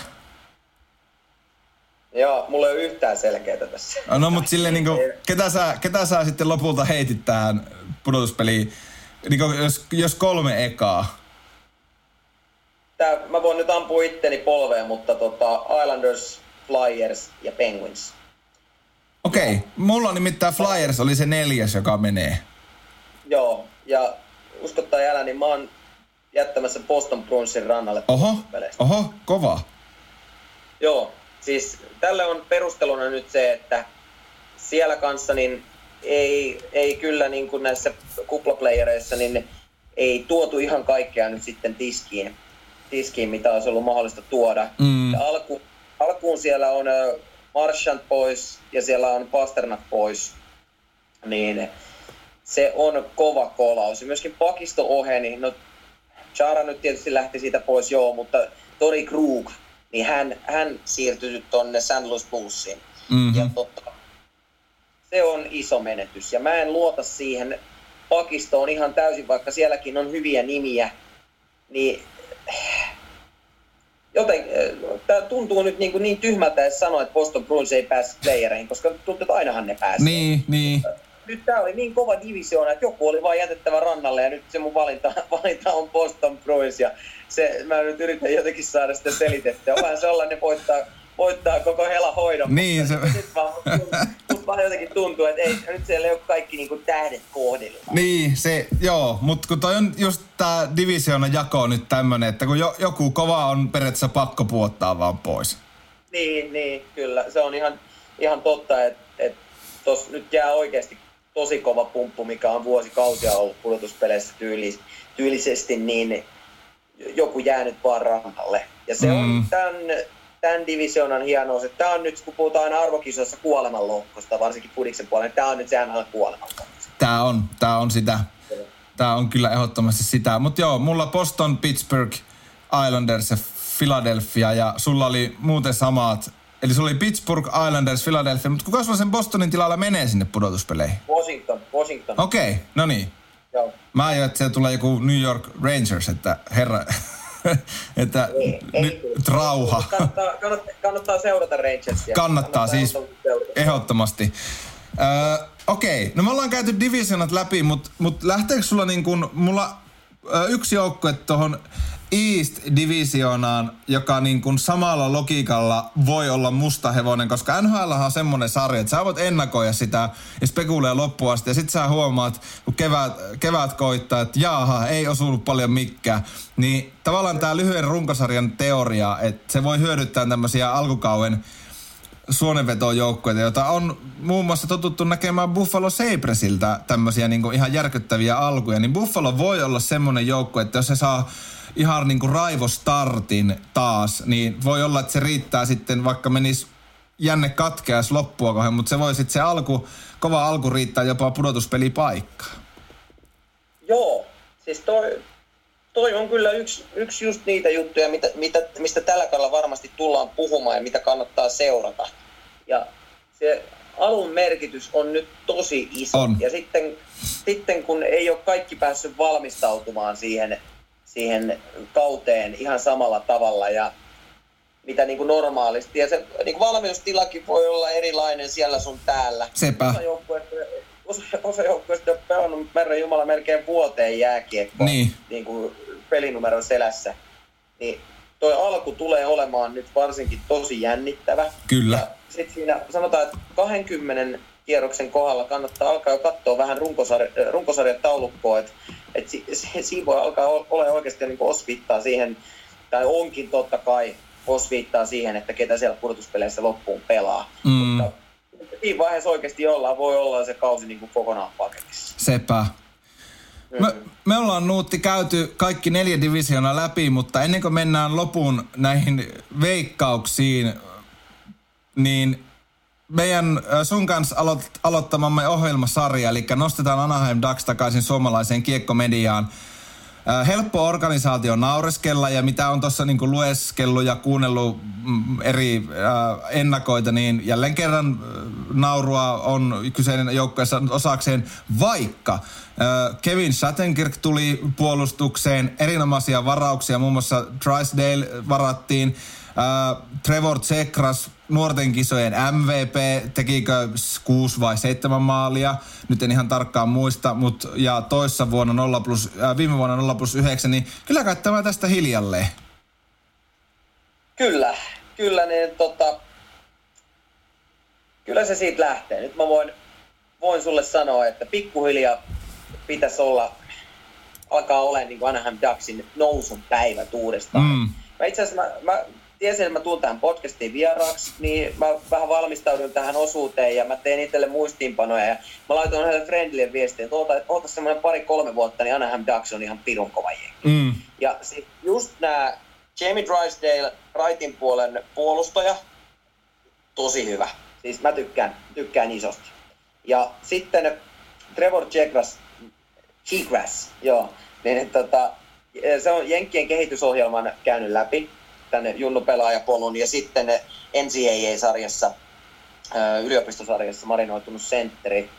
Joo, mulla ei ole yhtään selkeää tässä. No, mutta silleen niinku, ketä sä, ketä sä sitten lopulta heitit tähän pudotuspeliin? Niin kuin, jos, jos kolme ekaa. Tää, mä voin nyt ampua itteni polveen, mutta tota, Islanders, Flyers ja Penguins. Okei, okay. mulla on nimittäin Flyers oli se neljäs, joka menee. Joo, ja usko tai älä, niin mä oon jättämässä Boston Bruinsin rannalle. Oho, oho, kova. Joo, siis tälle on perusteluna nyt se, että siellä kanssa niin ei, ei kyllä niin kuin näissä kuplaplayereissa, niin ei tuotu ihan kaikkea nyt sitten tiskiin, tiskiin mitä olisi ollut mahdollista tuoda. Mm. alku, alkuun siellä on Marchant pois ja siellä on Pasternak pois, niin se on kova kolaus. Ja myöskin pakisto oheni, no Chara nyt tietysti lähti siitä pois, joo, mutta Tori Krug, niin hän, hän siirtyi tuonne St. Louis Bluesiin. Mm-hmm. Ja totta, se on iso menetys. Ja mä en luota siihen pakistoon ihan täysin, vaikka sielläkin on hyviä nimiä, niin joten tämä tuntuu nyt niin, kuin niin tyhmältä, että sanoa, että Boston Bruins ei pääse playereihin, koska tuntuu, että ainahan ne pääsee. Niin, niin. Nyt tämä oli niin kova divisioona, että joku oli vain jätettävä rannalle ja nyt se mun valinta, valinta on Boston Bruins ja se, mä nyt yritän jotenkin saada sitä selitettyä. Onhan sellainen voittaa voittaa koko hela hoidon. Niin, se... Sitten vaan, mut vaan jotenkin tuntuu, että ei, nyt siellä ei ole kaikki niinku tähdet kohdilla. Niin, se, joo, mutta kun toi on just tää divisioonan jako nyt tämmönen, että kun jo, joku kova on periaatteessa pakko puottaa vaan pois. Niin, niin, kyllä. Se on ihan, ihan totta, että et tos nyt jää oikeasti tosi kova pumppu, mikä on vuosikausia ollut pudotuspeleissä tyylis, tyylisesti, niin joku jää nyt vaan rannalle. Ja se mm. on tämän tämän divisioonan hienous, että tämä on nyt, kun puhutaan aina arvokisoissa kuolemanlohkosta, varsinkin Fudiksen puolella, niin tämä on nyt se NHL kuolemanlohko. Tämä on, tämä on sitä. Tämä on kyllä ehdottomasti sitä. Mutta joo, mulla Boston, Pittsburgh, Islanders ja Philadelphia ja sulla oli muuten samat. Eli sulla oli Pittsburgh, Islanders, Philadelphia, mutta kuka sulla sen Bostonin tilalla menee sinne pudotuspeleihin? Washington, Washington. Okei, okay, no niin. Joo. Mä ajoin, että se tulee joku New York Rangers, että herra, että ei, ei, rauha. Kannattaa, kannattaa, kannattaa seurata Rangersia. Kannattaa, kannattaa siis seurata. ehdottomasti. Öö, Okei, okay. no me ollaan käyty divisionat läpi, mutta mut lähteekö sulla niin kun, mulla yksi joukkue tuohon East Divisionaan, joka niin kuin samalla logiikalla voi olla musta hevonen, koska NHL on semmoinen sarja, että sä voit ennakoida sitä ja spekuleja loppuun asti. Ja sit sä huomaat, kun kevät, kevät koittaa, että jaaha, ei osunut paljon mikkää. Niin tavallaan tämä lyhyen runkosarjan teoria, että se voi hyödyttää tämmöisiä alkukauden suonenvetojoukkoita, joita on muun muassa totuttu näkemään Buffalo Sabresiltä tämmöisiä niin ihan järkyttäviä alkuja, niin Buffalo voi olla semmoinen joukko, että jos se saa ihan niin kuin raivostartin taas, niin voi olla, että se riittää sitten, vaikka menisi jänne katkeas loppua kohden, mutta se voi sitten se alku, kova alku riittää jopa pudotuspelipaikkaa. Joo, siis toi, toi on kyllä yksi, yksi just niitä juttuja, mitä, mitä, mistä tällä kaudella varmasti tullaan puhumaan ja mitä kannattaa seurata. Ja se alun merkitys on nyt tosi iso. On. Ja sitten, sitten kun ei ole kaikki päässyt valmistautumaan siihen siihen kauteen ihan samalla tavalla ja mitä niin kuin normaalisti. Ja se niin kuin valmiustilakin voi olla erilainen siellä sun täällä. Sepä. Osa joukkueista, osa, osa joukkueista on pelannut Herran Jumala melkein vuoteen jääkiekkoa niin. niin kuin pelinumeron selässä. Niin toi alku tulee olemaan nyt varsinkin tosi jännittävä. Kyllä. Sitten siinä sanotaan, että 20 kierroksen kohdalla kannattaa alkaa jo katsoa vähän runkosarja, runkosarjataulukkoa, että et si, si, siinä voi alkaa olla oikeasti niin osviittaa siihen, tai onkin totta kai osviittaa siihen, että ketä siellä pudotuspeleissä loppuun pelaa. Mm. Mutta siinä vaiheessa oikeasti jollain voi olla se kausi niin kuin kokonaan paketissa. Sepä. Me, me ollaan Nuutti käyty kaikki neljä divisiona läpi, mutta ennen kuin mennään lopun näihin veikkauksiin, niin meidän äh, sun kanssa aloit, aloittamamme ohjelmasarja, eli nostetaan Anaheim Ducks takaisin suomalaiseen kiekkomediaan. Helppo organisaatio naureskella ja mitä on tuossa niinku lueskellut ja kuunnellut mm, eri äh, ennakoita, niin jälleen kerran naurua on kyseinen joukkueessa osakseen, vaikka äh, Kevin Shattenkirk tuli puolustukseen, erinomaisia varauksia, muun muassa Drysdale varattiin, äh, Trevor Tsekras nuorten kisojen MVP, tekikö 6 vai 7 maalia, nyt en ihan tarkkaan muista, mutta ja toissa vuonna 0 plus, äh, viime vuonna 0 plus 9, niin kyllä kai tämä tästä hiljalleen. Kyllä, kyllä niin tota, kyllä se siitä lähtee. Nyt mä voin, voin sulle sanoa, että pikkuhiljaa pitäisi olla, alkaa olla niin kuin Anaheim Ducksin nousun päivät uudestaan. Mm. Mä itse asiassa mä, mä tiesin, että mä tulen tähän podcastiin vieraaksi, niin mä vähän valmistaudun tähän osuuteen ja mä tein itselle muistiinpanoja ja mä laitoin hänelle friendille viestiä, että oota, oota semmoinen pari-kolme vuotta, niin Anaheim Ducks on ihan pirun kova jengi. Mm. Ja sit just nämä Jamie Drysdale, rightin puolen puolustaja, tosi hyvä. Siis mä tykkään, tykkään isosti. Ja sitten Trevor Chegras, Chigras, joo, niin tota, se on Jenkkien kehitysohjelman käynyt läpi tänne junnupelaajapolun ja sitten NCAA-sarjassa, yliopistosarjassa marinoitunut sentteri.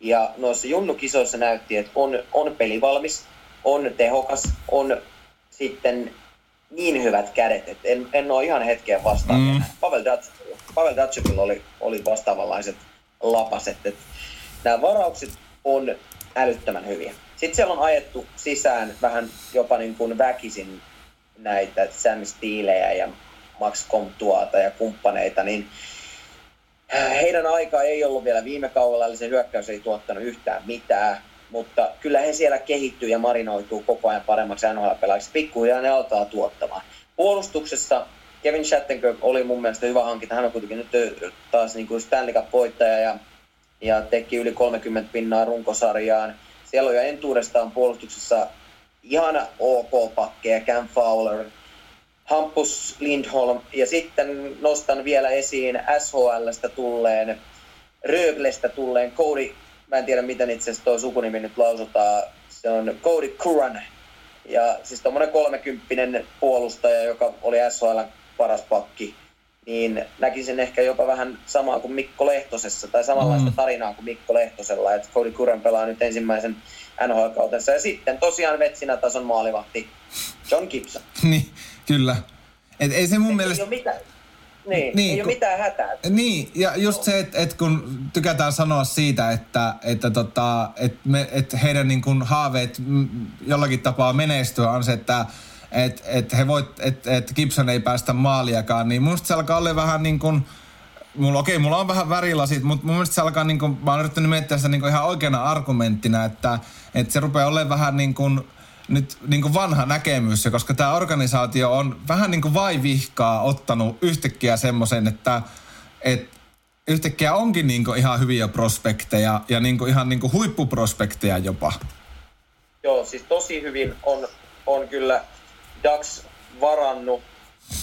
Ja noissa junnukisoissa näytti, että on, on pelivalmis, on tehokas, on sitten niin hyvät kädet, että en, en ole ihan hetkeen vastaan. Mm. Pavel, Datsukilla, Pavel Datsukilla oli, oli vastaavanlaiset lapaset. Että nämä varaukset on älyttömän hyviä. Sitten siellä on ajettu sisään vähän jopa niin kuin väkisin näitä Sam Steelejä ja Max Comtuata ja kumppaneita, niin heidän aika ei ollut vielä viime kaudella, eli se hyökkäys ei tuottanut yhtään mitään, mutta kyllä he siellä kehittyy ja marinoituu koko ajan paremmaksi NHL-pelaajiksi. Pikkuhiljaa ne alkaa tuottamaan. Puolustuksessa Kevin Shattenkirk oli mun mielestä hyvä hankinta. Hän on kuitenkin nyt taas niin kuin Stanley Cup-voittaja ja, ja teki yli 30 pinnaa runkosarjaan. Siellä on jo entuudestaan puolustuksessa ihan ok pakkeja, Cam Fowler, Hampus Lindholm ja sitten nostan vielä esiin SHLstä tulleen, Röglestä tulleen Cody, mä en tiedä miten itse asiassa tuo sukunimi nyt lausutaan, se on Cody Curran. Ja siis tuommoinen kolmekymppinen puolustaja, joka oli SHL paras pakki, niin näkisin ehkä jopa vähän samaa kuin Mikko Lehtosessa, tai samanlaista mm. tarinaa kuin Mikko Lehtosella, että Cody Curran pelaa nyt ensimmäisen NHL-kautensa. Ja sitten tosiaan vetsinä tason maalivahti John Gibson. niin, kyllä. Et ei se mun ei mielestä... Ei ole mitään, niin, niin, ei kun, ole mitään hätää. Niin, ja just se, että et kun tykätään sanoa siitä, että, että, tota, et me, et heidän niin kun haaveet jollakin tapaa menestyä on se, että et, et he voit, et, et Gibson ei päästä maaliakaan, niin musta se alkaa olla vähän niin kuin, mulla, okei, mulla on vähän värilasit, mutta mun mielestä se alkaa niin kuin, mä oon yrittänyt miettiä sitä niin kuin ihan oikeana argumenttina, että, että se rupeaa olemaan vähän niin kuin, nyt niin kuin vanha näkemys, koska tämä organisaatio on vähän niin kuin vaivihkaa ottanut yhtäkkiä semmoisen, että, että yhtäkkiä onkin niin kuin ihan hyviä prospekteja ja niin kuin ihan niin kuin huippuprospekteja jopa. Joo, siis tosi hyvin on, on kyllä Dax varannut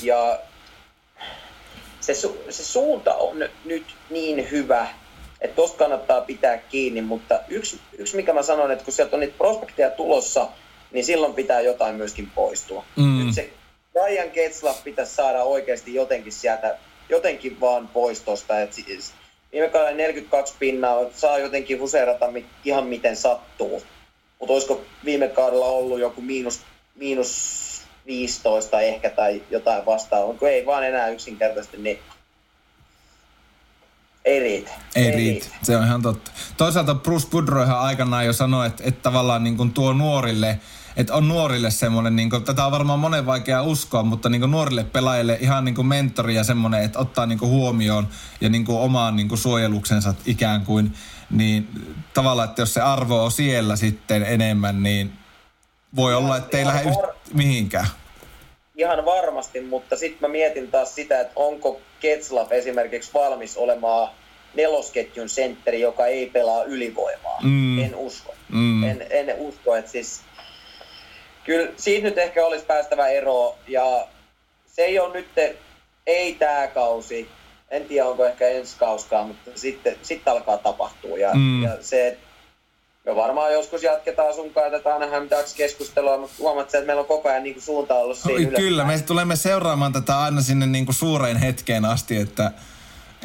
ja se, su, se suunta on nyt niin hyvä, että tosta kannattaa pitää kiinni, mutta yksi, yksi mikä mä sanon, että kun sieltä on niitä prospekteja tulossa, niin silloin pitää jotain myöskin poistua. Mm. Nyt se Ryan Getzlaff pitäisi saada oikeasti jotenkin sieltä, jotenkin vaan pois tosta. Et siis, viime kaudella 42 pinnaa, saa jotenkin huseerata ihan miten sattuu. Mutta olisiko viime kaudella ollut joku miinus, miinus 15 ehkä tai jotain vastaavaa, kun ei vaan enää yksinkertaisesti, niin ei riitä. Ei, ei riitä. riitä. Se on ihan totta. Toisaalta Bruce Boudreauhan aikanaan jo sanoi, että, että tavallaan niin kuin tuo nuorille, että on nuorille semmoinen, niin kuin, tätä on varmaan monen vaikea uskoa, mutta niin kuin nuorille pelaajille ihan niin kuin mentori ja semmoinen, että ottaa niin kuin huomioon ja niin kuin omaan niin kuin suojeluksensa ikään kuin, niin tavallaan, että jos se arvo on siellä sitten enemmän, niin voi olla, että ei lähde yht, mihinkään. Ihan varmasti, mutta sitten mä mietin taas sitä, että onko Ketslav esimerkiksi valmis olemaan nelosketjun sentteri, joka ei pelaa ylivoimaa. Mm. En usko. Mm. En, en usko, että siis... Kyllä siitä nyt ehkä olisi päästävä ero ja se ei ole nyt, ei tämä kausi, en tiedä onko ehkä ensi kauskaan, mutta sitten, sitten alkaa tapahtua. Ja, mm. ja se, me varmaan joskus jatketaan sun kanssa tätä aina keskustelua, mutta huomaat että meillä on koko ajan niin suunta ollut siinä ylöspäin. Kyllä, me tulemme seuraamaan tätä aina sinne niin kuin suureen hetkeen asti, että,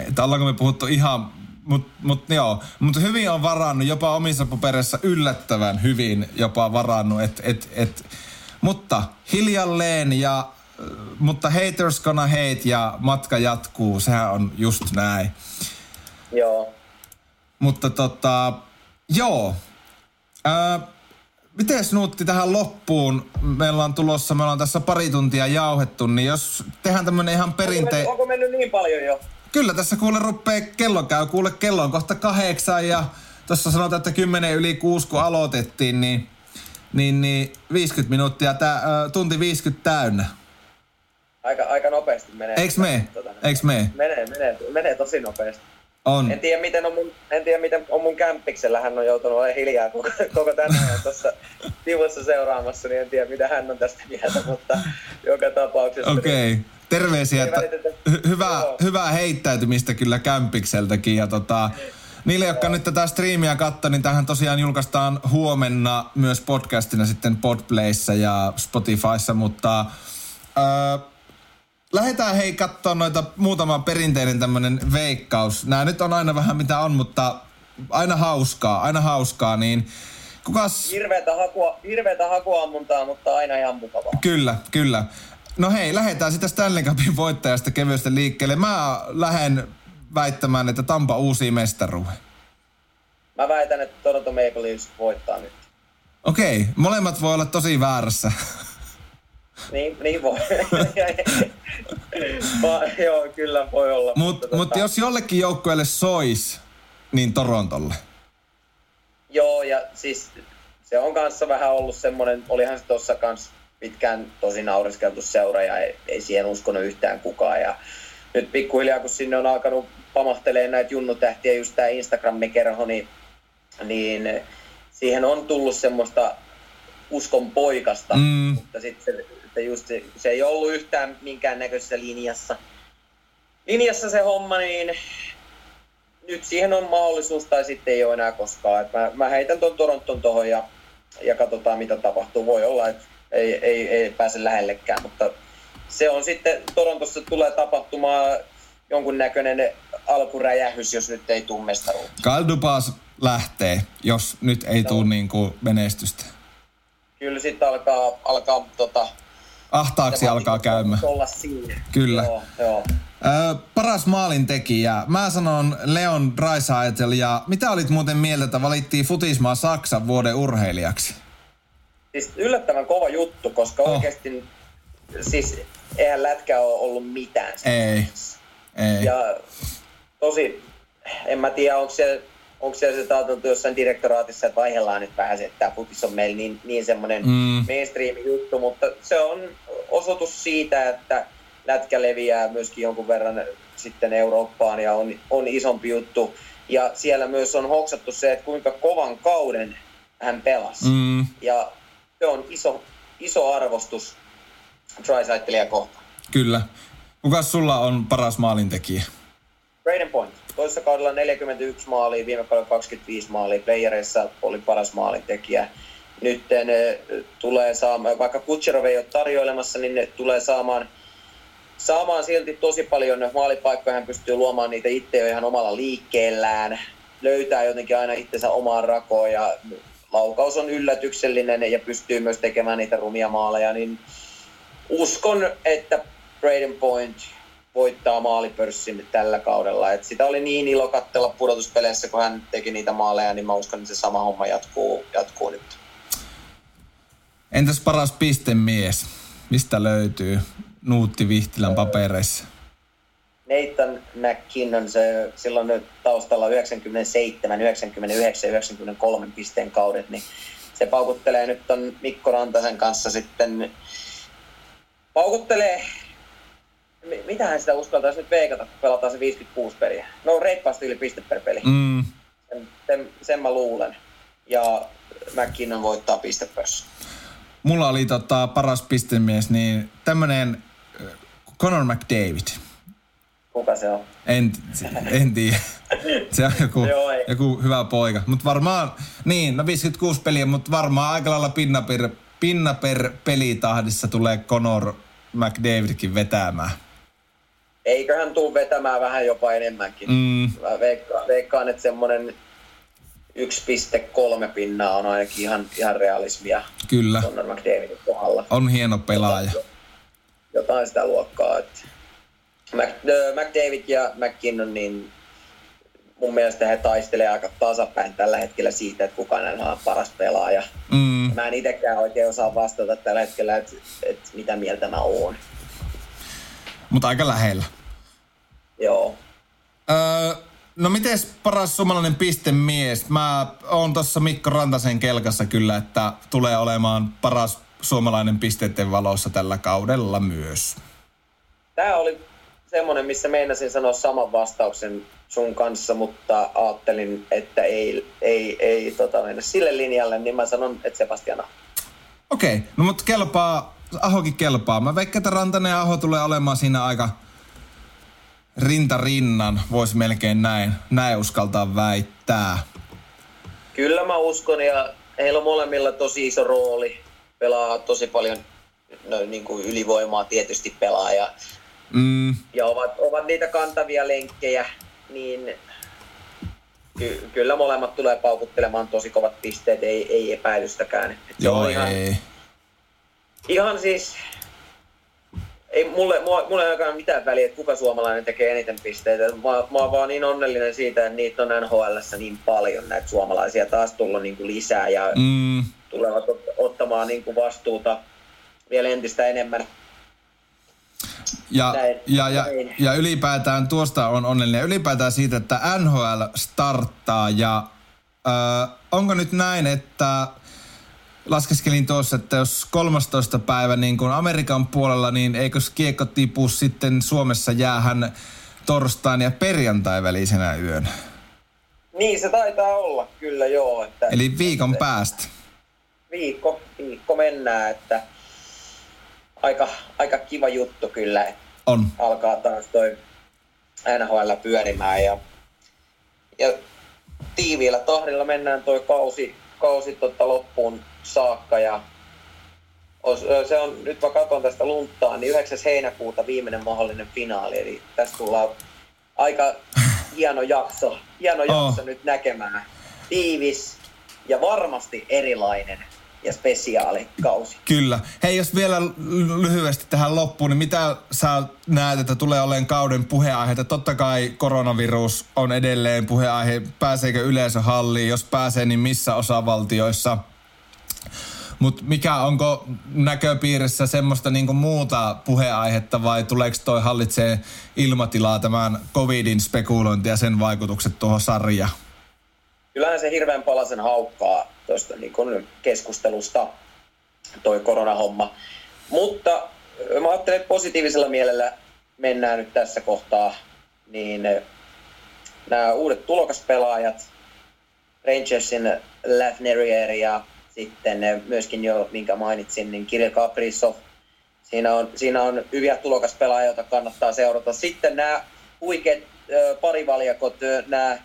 että ollaanko me puhuttu ihan mutta mut, joo, mutta hyvin on varannut, jopa omissa paperissa yllättävän hyvin jopa varannut, et, et, et, mutta hiljalleen ja, mutta haters gonna hate ja matka jatkuu, sehän on just näin. Joo. Mutta tota, joo, Miten Nuutti tähän loppuun? Meillä on tulossa, me ollaan tässä pari tuntia jauhettu, niin jos tehdään tämmönen ihan perinteinen... Onko, onko mennyt niin paljon jo? Kyllä, tässä kuule ruppee, kello käy, kuule kello on kohta kahdeksan ja tuossa sanotaan, että kymmenen yli kuusi kun aloitettiin, niin, niin, niin 50 minuuttia, tää, tunti 50 täynnä. Aika, aika nopeasti menee. Eiks me? Tota, Eiks me? Menee, menee, menee tosi nopeasti. On. En tiedä, miten on mun, en tiedä, miten on mun kämppiksellä. Hän on joutunut olemaan hiljaa koko, koko tänään tuossa sivussa seuraamassa, niin en tiedä, mitä hän on tästä mieltä, mutta joka tapauksessa. Okei. Okay. Terveisiä, että hy- hyvää, hyvää heittäytymistä kyllä kämpikseltäkin. Ja tota, Niille, jotka nyt tätä striimiä katsoo, niin tähän tosiaan julkaistaan huomenna myös podcastina sitten Podplayssä ja Spotifyssa, mutta öö, lähdetään hei katsoa noita muutama perinteinen tämmönen veikkaus. Nämä nyt on aina vähän mitä on, mutta aina hauskaa, aina hauskaa, niin kukas... Hirveätä, hakua, hirveätä hakuammuntaa, mutta aina ihan mukavaa. Kyllä, kyllä. No hei, lähdetään sitä Stanley Cupin voittajasta kevyesti liikkeelle. Mä lähden väittämään, että Tampa uusi mestaruuden. Mä väitän, että Toronto Maple Leafs voittaa nyt. Okei, okay, molemmat voi olla tosi väärässä. Niin, niin voi. Va, joo, kyllä voi olla. Mut, mutta, mutta tota... jos jollekin joukkueelle sois, niin Torontolle. Joo, ja siis se on kanssa vähän ollut semmoinen, olihan se tuossa kanssa pitkään tosi nauriskeltu seura ja ei, ei siihen uskonut yhtään kukaan. Ja nyt pikkuhiljaa, kun sinne on alkanut pamahtelee näitä junnutähtiä, just tämä Instagram-kerho, niin, niin siihen on tullut semmoista uskon poikasta, mm. mutta sitten se, se, just se, se ei ollut yhtään minkäännäköisessä linjassa. Linjassa se homma, niin nyt siihen on mahdollisuus tai sitten ei ole enää koskaan. Et mä, mä heitän tuon Toronton tuohon ja, ja katsotaan mitä tapahtuu. Voi olla, että ei, ei, ei pääse lähellekään, mutta se on sitten, Torontossa tulee tapahtumaan jonkunnäköinen alkuräjähys, jos nyt ei tule mestaruutta. Kaldupas lähtee, jos nyt ei no. tule niin kuin menestystä. Kyllä sitten alkaa, alkaa tota, Ahtaaksi alkaa käymään. Olla siinä. Kyllä. Joo, joo. Ö, paras maalintekijä. Mä sanon Leon Dreisaitel ja mitä olit muuten mieltä, että valittiin Futismaa Saksan vuoden urheilijaksi? Siis yllättävän kova juttu, koska oh. oikeasti siis eihän lätkä ole ollut mitään. Ei. Ei. Ja tosi, en mä tiedä, onko se, onko se, se taateltu jossain direktoraatissa, että vaihdellaan nyt vähän se, että tämä futis on meillä niin, niin semmoinen mm. mainstream-juttu, mutta se on osoitus siitä, että lätkä leviää myöskin jonkun verran sitten Eurooppaan ja on, on isompi juttu. Ja siellä myös on hoksattu se, että kuinka kovan kauden hän pelasi. Mm. Ja se on iso, iso arvostus Tricycleia kohtaan. Kyllä. Kuka sulla on paras maalintekijä? Braden Point. Toisessa kaudella 41 maalia, viime kaudella 25 maalia. Playereissa oli paras maalintekijä. Nyt ne tulee saamaan, vaikka Kutcherov ei ole tarjoilemassa, niin ne tulee saamaan, saamaan silti tosi paljon maalipaikkoja. Hän pystyy luomaan niitä itse jo ihan omalla liikkeellään. Löytää jotenkin aina itsensä omaan rakoon ja laukaus on yllätyksellinen ja pystyy myös tekemään niitä rumia maaleja, niin uskon, että Braden Point voittaa maalipörssin tällä kaudella. Et sitä oli niin ilo katsella pudotuspeleissä, kun hän teki niitä maaleja, niin mä uskon, että se sama homma jatkuu, jatkuu nyt. Entäs paras pistemies? Mistä löytyy Nuutti Vihtilän papereissa? Nathan McKinnon, se silloin taustalla 97, 99, 93 pisteen kaudet, niin se paukuttelee nyt ton Mikko Rantasen kanssa sitten, paukuttelee, mitähän sitä uskaltaisi nyt veikata, kun pelataan se 56 peliä. No reippaasti yli piste per peli. Mm. Sen, sen, sen, mä luulen. Ja McKinnon voittaa pistepössä. Mulla oli tota, paras pistemies, niin tämmönen äh, Conor McDavid – Kuka se on? En, en tiedä. Se on joku, Joo, joku hyvä poika. Mutta varmaan, niin, no 56 peliä, mutta varmaan aika lailla pinna per, pinna per pelitahdissa tulee Conor McDavidkin vetämään. Eiköhän tuu vetämään vähän jopa enemmänkin. Mm. veikkaan, veikkaan, että semmoinen 1,3 pinnaa on ainakin ihan, ihan realismia. Kyllä. Conor McDavidin kohdalla. On hieno pelaaja. Jotain, jotain sitä luokkaa. Että Mac, McDavid ja McKinnon, niin mun mielestä he taistelee aika tasapäin tällä hetkellä siitä, että kuka näillä on paras pelaaja. Mm. Mä en itsekään oikein osaa vastata tällä hetkellä, että, että mitä mieltä mä oon. Mutta aika lähellä. Joo. Öö, no miten paras suomalainen pistemies? Mä oon tuossa Mikko Rantasen kelkassa kyllä, että tulee olemaan paras suomalainen pisteiden valossa tällä kaudella myös. Tämä oli semmoinen, missä meinasin sanoa saman vastauksen sun kanssa, mutta ajattelin, että ei, ei, ei tota, mennä sille linjalle, niin mä sanon, että Sebastiana. Okei, okay. no mutta kelpaa, Ahokin kelpaa. Mä veikkaan, että Rantanen ja Aho tulee olemaan siinä aika rinta rinnan, voisi melkein näin, näin uskaltaa väittää. Kyllä mä uskon ja heillä on molemmilla tosi iso rooli. Pelaa tosi paljon no, niin kuin ylivoimaa tietysti pelaa ja mm. ja ovat, ovat niitä kantavia lenkkejä, niin ky- kyllä molemmat tulee paukuttelemaan tosi kovat pisteet, ei, ei epäilystäkään. Joo, ihan, ei. Ihan siis ei mulle, mulle, mulle ei mitään väliä, että kuka suomalainen tekee eniten pisteitä. Mä, mä oon vaan niin onnellinen siitä, että niitä on nhl niin paljon näitä suomalaisia taas tullut niin kuin lisää ja mm. tulevat ottamaan niin kuin vastuuta vielä entistä enemmän. Ja, näin, ja, ja, ja ylipäätään tuosta on onnellinen. Ylipäätään siitä, että NHL starttaa ja äh, onko nyt näin, että laskeskelin tuossa, että jos 13. päivä niin kuin Amerikan puolella, niin eikö kiekko tipu sitten Suomessa jäähän torstain ja perjantai välisenä yön? Niin se taitaa olla, kyllä joo. Että, Eli viikon että, päästä. Viikko, viikko mennään, että aika, aika kiva juttu kyllä. On. Alkaa taas toi NHL pyörimään ja, ja tiiviillä tahdilla mennään toi kausi, kausi totta loppuun saakka ja se on, nyt mä katson tästä lunttaan, niin 9. heinäkuuta viimeinen mahdollinen finaali, eli tässä tullaan aika hieno jakso, hieno jakso oh. nyt näkemään. Tiivis ja varmasti erilainen ja spesiaalikausi. Kyllä. Hei, jos vielä lyhyesti tähän loppuun, niin mitä sä näet, että tulee olemaan kauden puheenaiheita? Totta kai koronavirus on edelleen puheenaihe. Pääseekö yleisö halliin? Jos pääsee, niin missä osavaltioissa? Mutta mikä, onko näköpiirissä semmoista niinku muuta puheenaihetta vai tuleeko toi hallitsee ilmatilaa tämän covidin spekulointi ja sen vaikutukset tuohon sarjaan? Kyllähän se hirveän palasen haukkaa tuosta niin keskustelusta, toi koronahomma. Mutta mä ajattelen, että positiivisella mielellä mennään nyt tässä kohtaa, niin nämä uudet tulokaspelaajat, Rangersin Lafnerier ja sitten myöskin jo, minkä mainitsin, niin Kirill Kaprizov. Siinä on, siinä on hyviä tulokaspelaajia, joita kannattaa seurata. Sitten nämä huikeat parivaljakot, nämä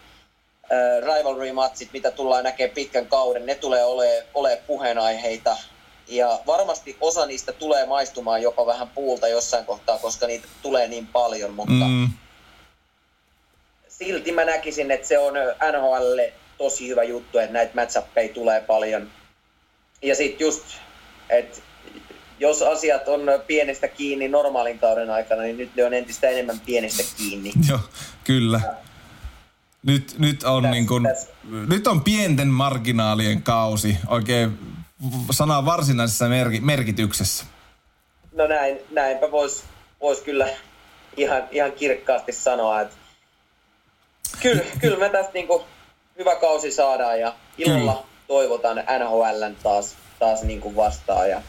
rivalry-matsit, mitä tullaan näkemään pitkän kauden, ne tulee olemaan ole puheenaiheita. Ja varmasti osa niistä tulee maistumaan jopa vähän puulta jossain kohtaa, koska niitä tulee niin paljon, mutta mm. silti mä näkisin, että se on NHLlle tosi hyvä juttu, että näitä matchappeja tulee paljon. Ja sitten just, että jos asiat on pienestä kiinni normaalin kauden aikana, niin nyt ne on entistä enemmän pienestä kiinni. Joo, kyllä. Nyt, nyt, on täs, niin kun, täs. nyt on pienten marginaalien kausi oikein sana varsinaisessa merki, merkityksessä. No näin, näinpä voisi vois kyllä ihan, ihan kirkkaasti sanoa, että kyllä, kyllä me tästä niinku hyvä kausi saadaan ja ilolla kyllä. Toivotan NHLn taas, taas niinku vastaan ja,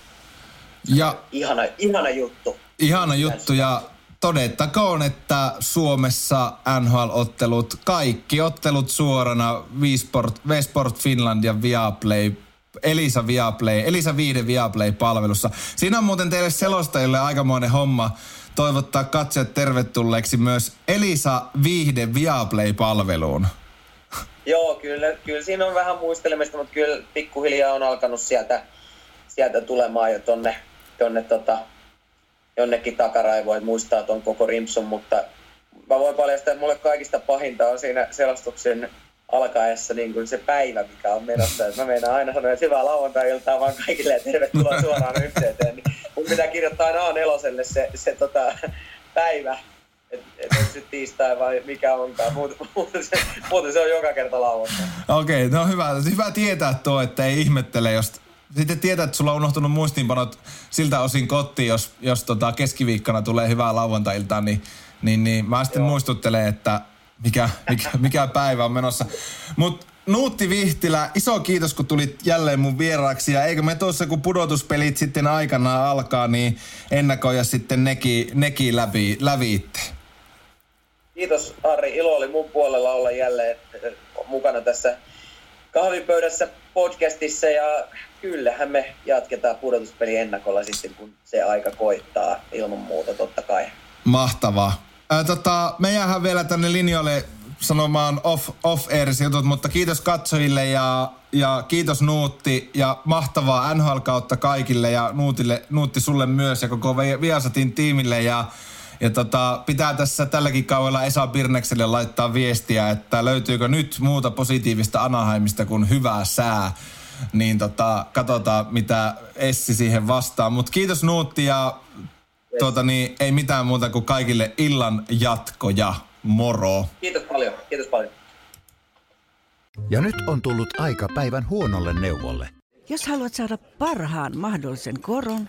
ja ihana, ihana juttu. Ihana juttu ja todettakoon, että Suomessa NHL-ottelut, kaikki ottelut suorana Visport, Vesport Finland ja Viaplay Elisa Viaplay, Elisa Viide Viaplay-palvelussa. Siinä on muuten teille selostajille aikamoinen homma toivottaa katsojat tervetulleeksi myös Elisa Viihde Viaplay-palveluun. Joo, kyllä, kyllä siinä on vähän muistelemista, mutta kyllä pikkuhiljaa on alkanut sieltä, sieltä tulemaan jo tonne, tonne tota, jonnekin takaraivoin muistaa tuon koko rimpsun, mutta mä voin paljastaa, että mulle kaikista pahinta on siinä selostuksen alkaessa niin kuin se päivä, mikä on menossa. Mä meinaan aina sanoa, että hyvää lauantai-iltaa vaan kaikille ja tervetuloa suoraan yhteyteen. Niin mun pitää kirjoittaa aina A4 se, se tota, päivä, että et onko se tiistai vai mikä onkaan. Muuten, muuten, se, muuten se on joka kerta lauantai. Okei, okay, no hyvä. Hyvä tietää tuo, että ei ihmettele, jos sitten tietää, että sulla on unohtunut muistiinpanot siltä osin kotiin, jos, jos tota keskiviikkona tulee hyvää lauantailtaa, niin, niin, niin mä sitten Joo. muistuttelen, että mikä, mikä, mikä päivä on menossa. Mutta Nuutti Vihtilä, iso kiitos kun tulit jälleen mun vieraaksi. Ja eikö me tuossa kun pudotuspelit sitten aikanaan alkaa, niin ennakoja sitten nekin, neki läpi, läviitte. Kiitos Ari, ilo oli mun puolella olla jälleen eh, mukana tässä kahvipöydässä podcastissa. Ja kyllähän me jatketaan pudotuspeli ennakolla sitten, kun se aika koittaa. Ilman muuta totta kai. Mahtavaa. Ää, tota, me jäähän vielä tänne linjoille sanomaan off, off air jutut, mutta kiitos katsojille ja, ja kiitos Nuutti. Ja mahtavaa NHL-kautta kaikille ja Nuutille, Nuutti sulle myös ja koko Viasatin tiimille. Ja ja tota, pitää tässä tälläkin kaudella Esa Birnekselle laittaa viestiä, että löytyykö nyt muuta positiivista Anaheimista kuin hyvää sää niin tota, katsotaan mitä Essi siihen vastaa. Mutta kiitos Nuutti ja tuota niin, ei mitään muuta kuin kaikille illan jatkoja. Moro. Kiitos paljon, kiitos paljon. Ja nyt on tullut aika päivän huonolle neuvolle. Jos haluat saada parhaan mahdollisen koron,